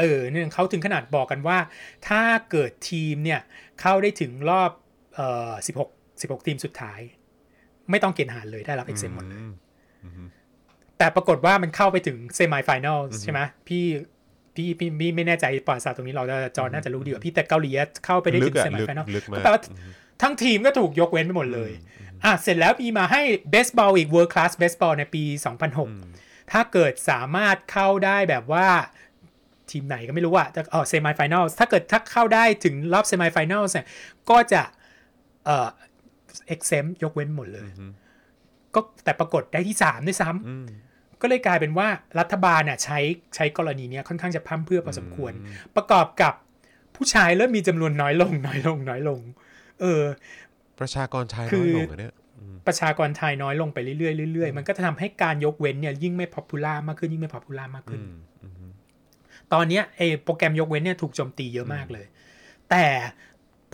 Speaker 3: เออเนี่ยเขาถึงขนาดบอกกันว่า ถ้าเกิดทีมเนี่ยเข้าได้ถึงรอบเอ่อ16 16ทีมสุดท้าย ไม่ต้องเกณฑ์ทหารเลยได้รับเอ็กเซมหมดเลยแต่ปรากฏว่ามันเข้าไปถึง semi-final ใช่ไหมพี่พี่พี่พี่ไม่แน่ใจประวัติศาสตร์ตรงนี้เราจะจอน่าจะรู้ดีกว่าพี่แต่เกาหลีอะเข้าไปได้ถึง
Speaker 2: อะ
Speaker 3: semi-final
Speaker 2: ลึก
Speaker 3: ลึ
Speaker 2: กมาก
Speaker 3: ก็แปลว่าทั้งทีมก็ถูกยกเว้นไปหมดเลย อะ เสร็จแล้วมีมาให้เบสบอลอีก World Class Baseball ในปี 2006 ถ้าเกิดสามารถเข้าได้แบบว่า ทีมไหนก็ไม่รู้อะแต่อ๋อ semi-final ถ้าเกิดถ้าเข้าได้ถึงรอบ semi-final เนี่ยก็จะเอ่อเอ็กเซมยกเว้นหมดเลย ก็แต่ปรากฏได้ที่3ด้วยซ้ำก็เลยกลายเป็นว่ารัฐบาลน่ะใช้ใช้กรณีเนี้ยค่อนข้างจะพร่ำเพรื่อพอสมควร ประกอบกับผู้ชายเริ่มมีจำนวนน้อยลงน้อยลงน้อยลง เออ
Speaker 2: ประชากรชาย
Speaker 3: คื
Speaker 2: น้อย
Speaker 3: อ
Speaker 2: ลงเหรอเนี่ย
Speaker 3: ประชากรไทยน้อยลงไปเรื่อยๆเรื่อยๆ มันก็จะทำให้การยกเว้นเนี่ยยิ่งไม่ popular มากขึ้นยิ่งไม่ popular มากขึ้น ตอนเนี้ยไอ้โปรแกรมยกเว้นเนี่ยถูกโจมตีเยอะมากเลย แต่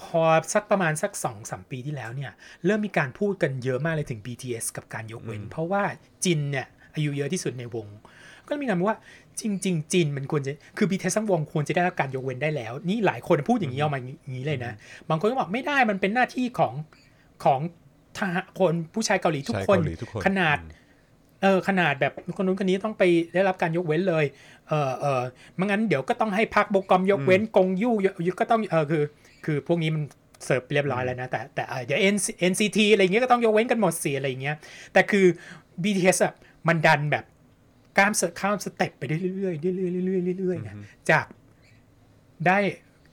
Speaker 3: พอสักประมาณสักสองสามปีที่แล้วเนี่ย เริ่มมีการพูดกันเยอะมากเลยถึง BTS กับการยกเว้น เพราะว่าจินเนี่ยอายุเยอะที่สุดในวง ก็มีการบอกว่าจริงๆจินมันควรจะคือ BTS ทั้งวงควรจะได้รับการยกเว้นได้แล้ว นี่หลายคนพูดอย่างนี้ออกมาอย่างนี้เลยนะ บางคนก็บอกไม่ได้มันเป็นหน้าที่ของของทหารคนผู้ชายเกาหลีทุก
Speaker 2: ชาย
Speaker 3: คน
Speaker 2: เกาหลีทุกคน
Speaker 3: ขนาดเออขนาดแบบคนนู้นคนนี้ต้องไปได้รับการยกเว้นเลย เออเออไม่งั้นเดี๋ยวก็ต้องให้พัคโบกอมยกเว้นกงยู่ยก็ต้องเออคือ คือพวกนี้มันเสิร์ฟเรียบร้อยแล้วนะ แต่แต่เอ่อเดี๋ยว NC NCT อะไรอย่างเงี้ยก็ต้องยกเว้นกันหมดสิอะไรอย่างเงี้ย แต่คือ BTS อะมันดันแบบข้าม step ไปได้เรื่อยๆเรื่อยๆเรื่อยๆเรื่อยๆไงจากได้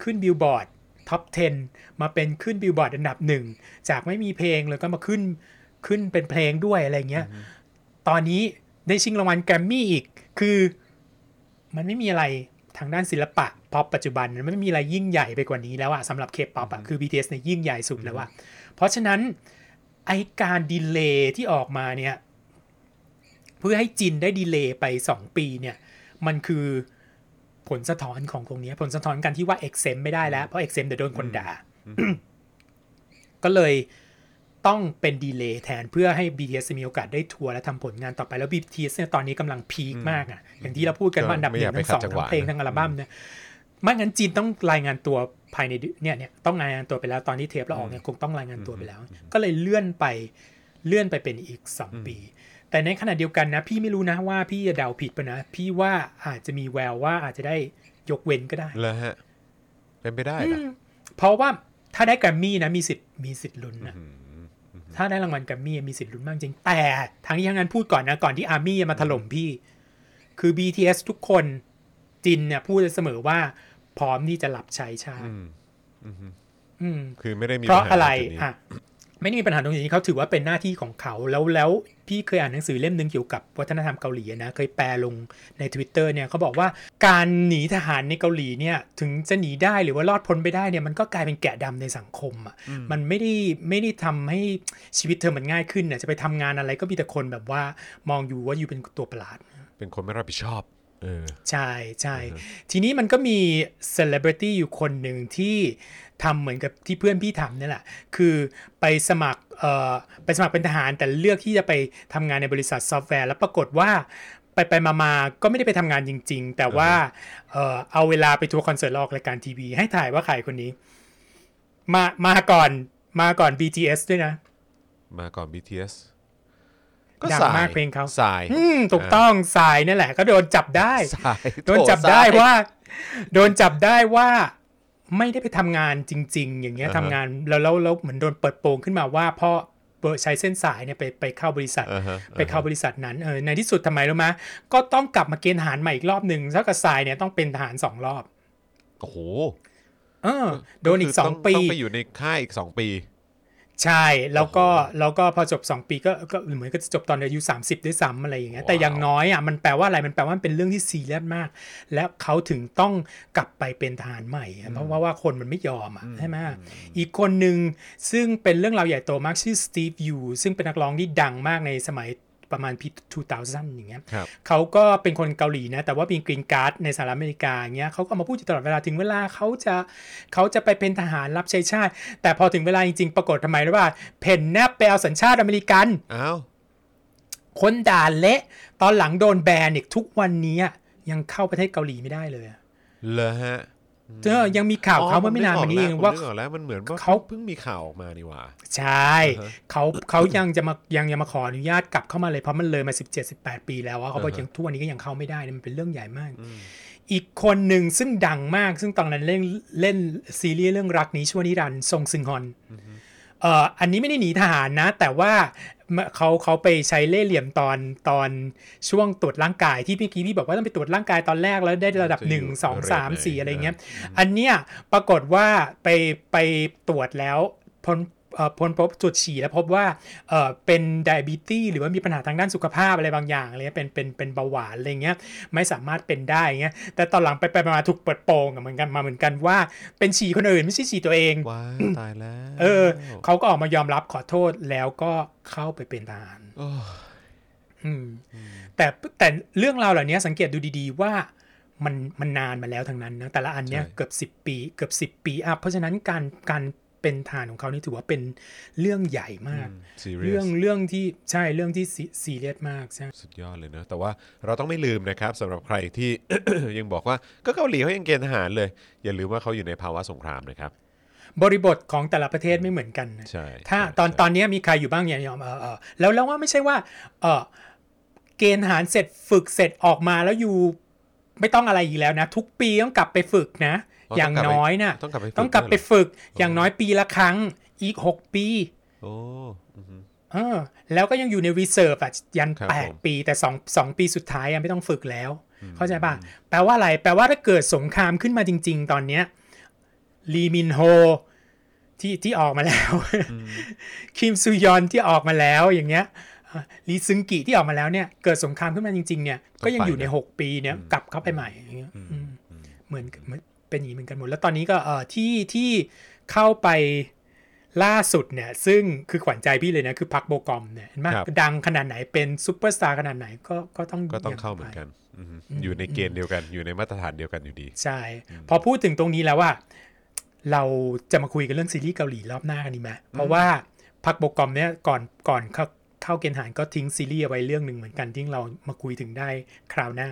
Speaker 3: ขึ้นบิลบอร์ด top 10 มาเป็นขึ้นบิลบอร์ดอันดับหนึ่งจากไม่มีเพลงเลยก็มาขึ้นขึ้นเป็นเพลงด้วยอะไรเงี้ย ตอนนี้ได้ชิงรางวัลแกรมมี่อีก คือ มันไม่มีอะไรทางด้านศิลปะป๊อปปัจจุบันมันไม่มีอะไรยิ่งใหญ่ไปกว่านี้แล้วอะสำหรับเคป๊อปอะคือ BTS เนี่ยยิ่งใหญ่สุดแล้วอะเพราะฉะนั้นไอ้การ delay ที่ออกมาเนี่ยเพื่อให้จินได้ delay ไป 2 ปีเนี่ยมันคือผลสะท้อนของตรงเนี้ยผลสะท้อนกันที่ว่า exempt ไม่ได้แล้ว เพราะ exempt เดี๋ยวโดนคนด่าก็เลย ต้องเป็นดีเลย์แทนเพื่อให้ BTS มีโอกาสได้ทัวร์และทำผลงานต่อไปแล้ว BTS เนี่ยตอนนี้กำลังพีคมากอะอย่างที่เราพูดกันว่าอันดับหนึ่งทั้งสองทั้งเพลงทั้งอัลบั้มเนี่ยไม่งั้นจีนต้องรายงานตัวภายในเดือนเนี่ยเนี่ยต้องรายงานตัวไปแล้วตอนที่เทปเราออกเนี่ยคงต้องรายงานตัวไปแล้ว ก็เลยเลื่อนไปเลื่อนไปเป็นอีก 2 ปี แต่ในขณะเดียวกันนะ พี่ไม่รู้นะว่าพี่จะเดาผิดปะนะ พี่ว่าอาจจะมีแววว่าอาจจะได้ยกเว้นก็ได้
Speaker 2: เลยฮะเป็นไปได้เหรอ
Speaker 3: เพราะว่าถ้าได้แกรมมี่นะมีสิทธิ์มีสิทธิ์ลุ้นนะ ถ้าได้รางวัลแกรมมี่มีสิทธิ์ลุ้นมากจริง แต่ทางนี้ทางนั้นพูดก่อนนะ ก่อนที่อาร์มี่จะมาถล่มพี่ คือ BTS ทุกคนจินเนี่ยพูดเสมอว่า พร้อมที่จะรับใช้ชาติ
Speaker 2: อืม
Speaker 3: อืม
Speaker 2: คือไม่ได้มี
Speaker 3: เพราะ
Speaker 2: ปัญห
Speaker 3: อะไร
Speaker 2: จุดนี้
Speaker 3: อะ ไม่ได้มีปัญหาตรงนี้เขาถือว่าเป็นหน้าที่ของเขาแล้วแล้วพี่เคยอ่านหนังสือเล่มหนึ่งเกี่ยวกับวัฒนธรรมเกาหลีนะเคยแปลลงใน Twitter เนี่ยเขาบอกว่าการหนีทหารในเกาหลีเนี่ยถึงจะหนีได้หรือว่ารอดพ้นไปได้เนี่ยมันก็กลายเป็นแกะดำในสังคมอะมันไม่ได้ไม่ได้ทำให้ชีวิตเธอมันง่ายขึ้นน่ะจะไปทำงานอะไรก็มีแต่คนแบบว่ามองอยู่ว่าอยู่เป็นตัวประหลาด
Speaker 2: เป็นคนไม่รับผิดชอบเออ
Speaker 3: ใช่ใช่ทีนี้มันก็มีเซเลบริตี้อยู่คนหนึ่งที่ทำเหมือนกับที่เพื่อนพี่ทำนี่แหละ คือไปสมัครเอ่อไปสมัครเป็นทหารแต่เลือกที่จะไปทำงานในบริษัทซอฟต์แวร์ แล้วปรากฏว่าไปไปมามาก็ไม่ได้ไปทำงานจริง ๆ แต่ว่าเอ่อเอาเวลาไปทัวร์คอนเสิร์ตแล้วออกรายการทีวีให้ถ่ายว่าใครคนนี้ มามาก่อนมาก่อน BTS ด้วยนะ
Speaker 2: มาก่อน BTS
Speaker 3: ดัง
Speaker 2: สย
Speaker 3: มากเพลงเขา
Speaker 2: สาย
Speaker 3: อืมถูกต้องสายนี่แหละ ก็โดนจับได้
Speaker 2: สาย
Speaker 3: โดนจับได้
Speaker 2: โถสย
Speaker 3: ว่า โดนจับได้ว่าไม่ได้ไปทำงานจริง ๆ อย่างเงี้ย
Speaker 2: อ่าฮะ
Speaker 3: ทำงานแล้วแล้วแล้วเหมือนโดนเปิดโปงขึ้นมาว่าพ่อเปิดใช้เส้นสายเนี่ยไปไปเข้าบริษัท
Speaker 2: อ่าฮะ
Speaker 3: ไปเข้าบริษัทนั้นเออในที่สุดทำไมรู้ไหมก็ต้องกลับมาเกณฑ์ทหารใหม่อีกรอบหนึ่งถ้ากับสายเนี่ยต้องเป็นทหารสองรอบ
Speaker 2: โอ้โห
Speaker 3: เออโดนอีก
Speaker 2: คื
Speaker 3: สอง
Speaker 2: ต้
Speaker 3: ปี
Speaker 2: ต้องไปอยู่ในค่ายอีกสองปี
Speaker 3: ใช่แล้วก็
Speaker 2: โอ้โห
Speaker 3: แล้วก็พอจบ 2 ปีก็ก็เหมือนก็จะจบตอนอายุ30 ด้วยซ้ำอะไรอย่างเงี้ยแต่
Speaker 2: ว้าว
Speaker 3: อย่างน้อยอะมันแปลว่าอะไรมันแปลว่ามันเป็นเรื่องที่ซีเรียสมาก แล้วเขาถึงต้องกลับไปเป็นทหารใหม่อะเพราะว่าว่าคนมันไม่ยอมอะใช่ไหมอีกคนหนึ่งซึ่งเป็นเรื่องราวใหญ่โตมากชื่อสตีฟยูซึ่งเป็นนักร้องที่ดังมากในสมัย ประมาณปี 2000 อย่างเงี้ย
Speaker 2: ครับ
Speaker 3: เขาก็เป็นคนเกาหลีนะ แต่ว่ามี green card ในสหรัฐอเมริกาอย่างเงี้ยเขาก็มาพูดอยู่ตลอดเวลาถึงเวลาเขาจะเขาจะไปเป็นทหารรับใช้ชาติ แต่พอถึงเวลาจริงๆ ปรากฏทำไมรู้ป่ะเพนแนบไปเอาสัญชาติอเมริกัน
Speaker 2: อ้าว
Speaker 3: คนด่าเละตอนหลังโดนแบนอีกทุกวันนี้ยังเข้าประเทศเกาหลีไม่ได้เลยอะ
Speaker 2: เหรอฮะ
Speaker 3: เจอยังมีข่าวเขาเมื่อไม่นานมานี้เองว่า
Speaker 2: ผมนึกออกแล้วมันเหมือนว่า
Speaker 3: เขา
Speaker 2: เพิ่งมีข่าวออกมานี่หว่า
Speaker 3: ใช่เขาเขายังจะมายังยังมาขออนุญาตกลับเข้ามาเลยเพราะมันเลยมา17 18 ปีแล้วอะเขาบอก
Speaker 2: อ่าฮะ
Speaker 3: ยังทุกวันนี้ก็ยังเข้าไม่ได้เนี่ยมันเป็นเรื่องใหญ่มาก อีกคนหนึ่งซึ่งดังมาก ซึ่งตอนนั้นเล่นเล่นซีรีส์เรื่องรักนี้ชั่วนิรันดร์ทรงซึงฮอนเอ่ออันนี้ไม่ได้หนีทหารนะ แต่ว่าเขาเขาไปใช้เล่ห์เหลี่ยมตอนตอนช่วงตรวจร่างกายที่เมื่อกี้พี่บอกว่าต้องไปตรวจร่างกายตอนแรกแล้วได้ระดับ
Speaker 2: จะอยู่
Speaker 3: หนึ่งสองสามสี่
Speaker 2: เรทไหน
Speaker 3: อะไรเงี้ย
Speaker 2: นะ
Speaker 3: อันเนี้ยปรากฏว่าไปไปตรวจแล้วพ้นเอ่อ พ้นพบตรวจฉี่ แล้วพบว่าเออเป็นไดอะบีตี้หรือว่ามีปัญหาทางด้านสุขภาพอะไรบางอย่างอะไรเงี้ยเป็นเป็นเป็นเบาหวานอะไรเงี้ยไม่สามารถเป็นได้เงี้ยแต่ตอนหลังไปไปมาถูกเปิดโปงอะเหมือนกันมาเหมือนกันว่าเป็นฉี่คนอื่นไม่ใช่ฉี่ตัวเอง
Speaker 2: ว้ายตายแล้ว
Speaker 3: เออเขาก็ออกมายอมรับขอโทษแล้วก็เข้าไปเป็นทหาร
Speaker 2: โอ้
Speaker 3: อืมแต่แต่เรื่องราวเหล่านี้สังเกตดูดีๆว่ามันมันนานมาแล้วทั้งนั้นนะแต่ละอันเนี้ยเกือบสิบปีเกือบสิบปี up เพราะฉะนั้นการการ เป็นทหารของเขานี่ถือว่าเป็นเรื่องใหญ่มาก
Speaker 2: ซีเรี
Speaker 3: เรื่องเรื่องที่ใช่เรื่องที่ซีซีเรียสมากใช่
Speaker 2: สุดยอดเลยเนอะแต่ว่าเราต้องไม่ลืมนะครับสำหรับใครที่ ยังบอกว่าก็เกาหลีเขายังเกณฑ์ทหารเลย อย่าลืมว่าเขาอยู่ในภาวะสงครามนะครับ
Speaker 3: บริบทของแต่ละประเทศไม่เหมือนกันนะ
Speaker 2: ใช่
Speaker 3: ถ้า
Speaker 2: ใช่
Speaker 3: ตอน
Speaker 2: ใช่
Speaker 3: ตอนนี้มีใครอยู่บ้างอย่างยอมเออเออแล้วแล้วว่าไม่ใช่ว่าเออเกณฑ์ทหารเสร็จฝึกเสร็จออกมาแล้วอยู่ไม่ต้องอะไรอีกแล้วนะ ทุกปีต้องกลับไปฝึกนะ อย่างน้อยนะ
Speaker 2: ต้องกลับไปฝึ
Speaker 3: ต้องกลับไป
Speaker 2: ด้วยเหร
Speaker 3: ฝึก อย่างน้อยปีละครั้งอีก6ปี
Speaker 2: โอ้อือฮึ
Speaker 3: เออแล้วก็ยังอยู่ใน reserve อะยัน
Speaker 2: ครับผม
Speaker 3: 8ปีแต่2 2ปีสุดท้ายยังไม่ต้องฝึกแล้ว เข้าใจป่ะ แปลว่าอะไร แปลว่าถ้าเกิดสงครามขึ้นมาจริง ๆ ตอนเนี้ยลีมินโฮที่ที่ออกมาแล้วคิมซูยอนที่ออกมาแล้วอย่างเงี้ยลีซึงกิที่ออกมาแล้วเนี่ยเกิดสงครามขึ้นมาจริง ๆ เนี่ยก็ยังอยู่ใน 6 ปีเนี่ยกลับเข้าไปใหม่อย่างเงี้ยอืมเหมือน เหมือนเป็นอย่างนี้เหมือนกันหมด แล้วตอนนี้ก็เออที่ที่เข้าไปล่าสุดเนี่ย ซึ่งคือขวัญใจพี่เลยนะ คือพักโบกอมเนี่ยเห็นไหม
Speaker 2: ครับ
Speaker 3: ดังขนาดไหนเป็นซูเปอร์สตาร์ขนาดไหนก็ก็ต้อง
Speaker 2: ก็ต้อง
Speaker 3: ย่
Speaker 2: เข้าเหมือนกันอืมอยู่ในเกณฑ์เดียวกันอยู่ในมาตรฐานเดียวกันอยู่ดี
Speaker 3: ใช่ พอพูดถึงตรงนี้แล้วว่า เราจะมาคุยกันเรื่องซีรีส์เกาหลีรอบหน้ากันดีไหมเพราะว่าพักโบกอมเนี่ยก่อนก่อนเข้าเข้าเกณฑ์ทหารก็ทิ้งซีรีส์เอาไว้เรื่องหนึ่งเหมือนกันที่เรามาคุยถึงได้คราวหน้า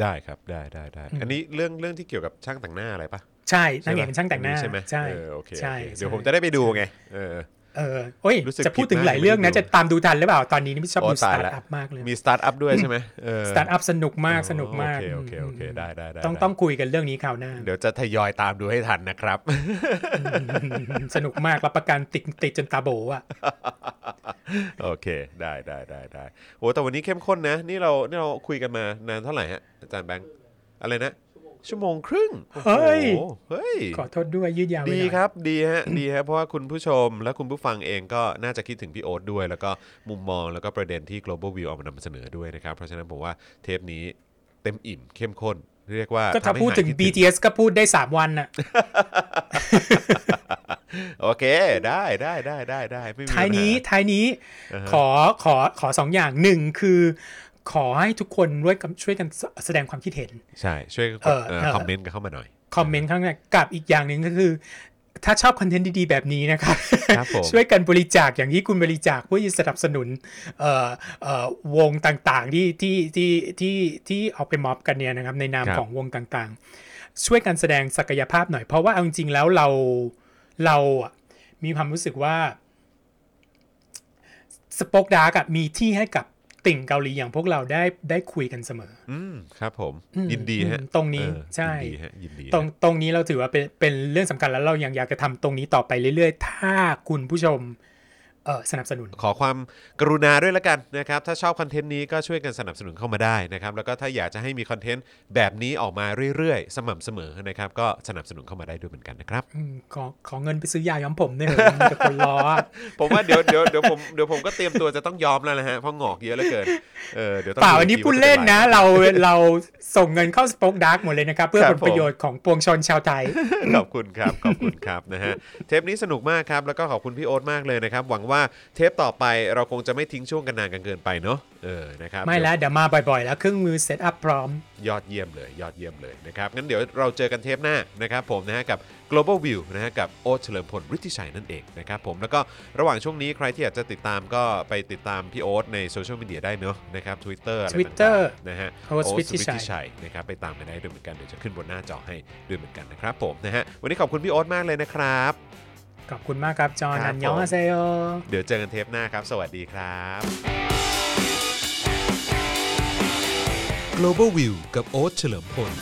Speaker 2: ได้ครับได้ได้ได้อันนี้เรื่องเรื่องที่เกี่ยวกับช่างแต่งหน้าอะไรปะ
Speaker 3: ใช่นางเอก
Speaker 2: ใช่ปะ
Speaker 3: เป็นช่างแต่งหน้า
Speaker 2: ใช่ไหม
Speaker 3: ใช่
Speaker 2: เออโอเค
Speaker 3: ใช่
Speaker 2: โอเคเดี๋ยว
Speaker 3: ใช่
Speaker 2: ผมจะได้ไปดูไงเออ
Speaker 3: เออโอ้ย
Speaker 2: รู้สึก
Speaker 3: จะพูดถึง
Speaker 2: ผิดมาก
Speaker 3: หลายเรื่อง
Speaker 2: ไม่
Speaker 3: นะ
Speaker 2: ได้ดู
Speaker 3: จะตามดูทันหรือเปล่า ตอนนี้นี่ชอบ
Speaker 2: โอ้
Speaker 3: ดูส
Speaker 2: ตายละ
Speaker 3: มากเลย
Speaker 2: มีสตาร์ทอัพด้วยใช่ไหมเออ
Speaker 3: Start- Up สนุกมากสนุกมาก
Speaker 2: โอเคโอเคโอเค
Speaker 3: ม
Speaker 2: ได้ได้ได้
Speaker 3: ต้อง
Speaker 2: ได้
Speaker 3: ต้องคุยกันเรื่องนี้คราวหน้า
Speaker 2: เดี๋ยวจะทยอยตามดูให้ทันนะครับ
Speaker 3: สนุกมากรับประกันติดติดจนตาโบอะ
Speaker 2: โอเคได้ได้ได้ได้โอ้แต่วันนี้เข้มข้นนะ นี่เรานี่เราคุยกันมานานเท่าไหร่ฮะอาจารย์แบงค์อะไรนะ ชั่วโมงครึ่งโอ้โห
Speaker 3: เฮ้ย
Speaker 2: เฮ้ย
Speaker 3: ขอโทษด้วยยืดยาวไปหน่อย
Speaker 2: ครับ ดีดีฮะ ดีฮะ เพราะว่าคุณผู้ชมและคุณผู้ฟังเองก็น่าจะคิดถึงพี่โอ๊ตด้วย แล้วก็มุมมองแล้วก็ประเด็นที่ global view เอามานำเสนอด้วยนะครับ เพราะฉะนั้นผมว่าเทปนี้เต็มอิ่มเข้มข้นเรียกว่า
Speaker 3: ก็ถ้า
Speaker 2: ทำให้
Speaker 3: พูดถึง
Speaker 2: หยคิ
Speaker 3: BTS ก็พูดได้ 3 วันน่ะ
Speaker 2: โอเค ได้ได้ได้ได้ได้ไม่มี
Speaker 3: ท้ายนี้
Speaker 2: ปัญห
Speaker 3: ท้ายนี้ขอขอขอสองอย่างหนึ่งคือ ขอให้ทุกคนร่วมกันช่วยกันแสดงความคิดเห็น
Speaker 2: ใช่ ช่วยกด
Speaker 3: เออ
Speaker 2: เอ่อ
Speaker 3: เออ
Speaker 2: คอมเมนต์กันเข้ามาหน่อย
Speaker 3: คอมเมนต์ข้างในกับอีกอย่างหนึ่งก็คือ ถ้าชอบคอนเทนต์ดีๆ แบบนี้นะครับ
Speaker 2: ครับผม
Speaker 3: ช่วยกันบริจาคอย่างที่คุณบริจาคเพื่อจะสนับสนุนเอ่อเอ่อวงต่างๆ ที่ที่ที่ที่ที่ออกไปม็อบกันเนี่ยนะครับ ในนาม
Speaker 2: ครับ
Speaker 3: ของวงต่างๆ ช่วยกันแสดงศักยภาพหน่อย เพราะว่าเอาจริงๆแล้วเราเราอะมีความรู้สึกว่าสป o อ e ดาร์กมีที่ให้กับ ติ่งเกาหลีอย่างพวกเราได้ได้คุยกันเสมอ
Speaker 2: อืมครับผม
Speaker 3: อืม
Speaker 2: ยินดีฮะ
Speaker 3: อืมตรงนี้
Speaker 2: เออ
Speaker 3: ใช่
Speaker 2: ยินดีฮะยินดีฮะ
Speaker 3: ตรงตรงนี้เราถือว่าเป็นเป็นเรื่องสำคัญแล้วเรายังอยากจะทำตรงนี้ต่อไปเรื่อยๆ ถ้าคุณผู้ชมเออ สนับสนุน
Speaker 2: ขอความกรุณาด้วยละกันนะครับ ถ้าชอบคอนเทนต์นี้ก็ช่วยกันสนับสนุนเข้ามาได้นะครับ แล้วก็ถ้าอยากจะให้มีคอนเทนต์แบบนี้ออกมาเรื่อยๆ สม่ำเสมอนะครับ ก็สนับสนุนเข้ามาได้ด้วยเหมือนกันนะครับ
Speaker 3: อืมขอขอเงินไปซื้อยาย้อมผมเนี่ยเหรอมีแต่คนล้ออะ
Speaker 2: ผมว่าเดี๋ยวเดี๋ยวเดี๋ยวผมเดี๋ยวผมก็เตรียมตัวจะต้องยอมแล้วนะฮะเพราะงอกเยอะเหลือเกินเออเดี๋ยวต้อง
Speaker 3: เปล่า
Speaker 2: ดู
Speaker 3: อันนี้
Speaker 2: กที
Speaker 3: พูด
Speaker 2: ว่าจ
Speaker 3: เล่น
Speaker 2: ป็
Speaker 3: นะ
Speaker 2: ไร
Speaker 3: เราเราส่งเงินเข้า SpokeDark หมดเลยนะครับเพื่อผลประโยชน์ครับของปวงชนชาวไทย
Speaker 2: ขอบคุณครับขอบคุณครับนะฮะเทปนี้สนุกมากครับแล้วก็ขอบคุณพี่โอ๊ตมากเลยนะครับหวังว่าเทปต่อไปเราคงจะไม่ทิ้งช่วงกันนานกันเกินไปเนาะเออนะครับ
Speaker 3: ไม่แล้วเดี๋ยวมาบ่อยๆ แล้วเครื่องมือ set up พร้อม
Speaker 2: ยอดเยี่ยมเลย ยอดเยี่ยมเลยนะครับงั้นเดี๋ยวเราเจอกันเทปหน้านะครับผมนะฮะกับ global view นะฮะกับโอ๊ตเฉลิมพลฤทธิชัยนั่นเองนะครับผมแล้วก็ระหว่างช่วงนี้ใครที่อยากจะติดตามก็ไปติดตามพี่โอ๊ตในโซเชียลมีเดียได้เนาะนะครับ Twitter อะไร
Speaker 3: Twitter
Speaker 2: ต่างๆนะฮะ
Speaker 3: โอ๊ต
Speaker 2: โอ๊ต
Speaker 3: ฤทธิชัย
Speaker 2: ฤทธิชัยนะครับไปตามกันได้ด้วยเหมือนกันเดี๋ยวจะขึ้นบนหน้าจอให้ด้วยเหมือนกันนะครับผมนะฮะวันนี้ขอบคุณพี่โอ๊ตมากเลยนะครับ
Speaker 3: ขอบคุณมากครับ จอห์น
Speaker 2: ครับ
Speaker 3: อันยอง
Speaker 2: ผม
Speaker 3: อาเซโย
Speaker 2: เดี๋ยวเจอกันเทปหน้าครับ สวัสดีครับ
Speaker 1: global view กับโอ๊ตเฉลิมพล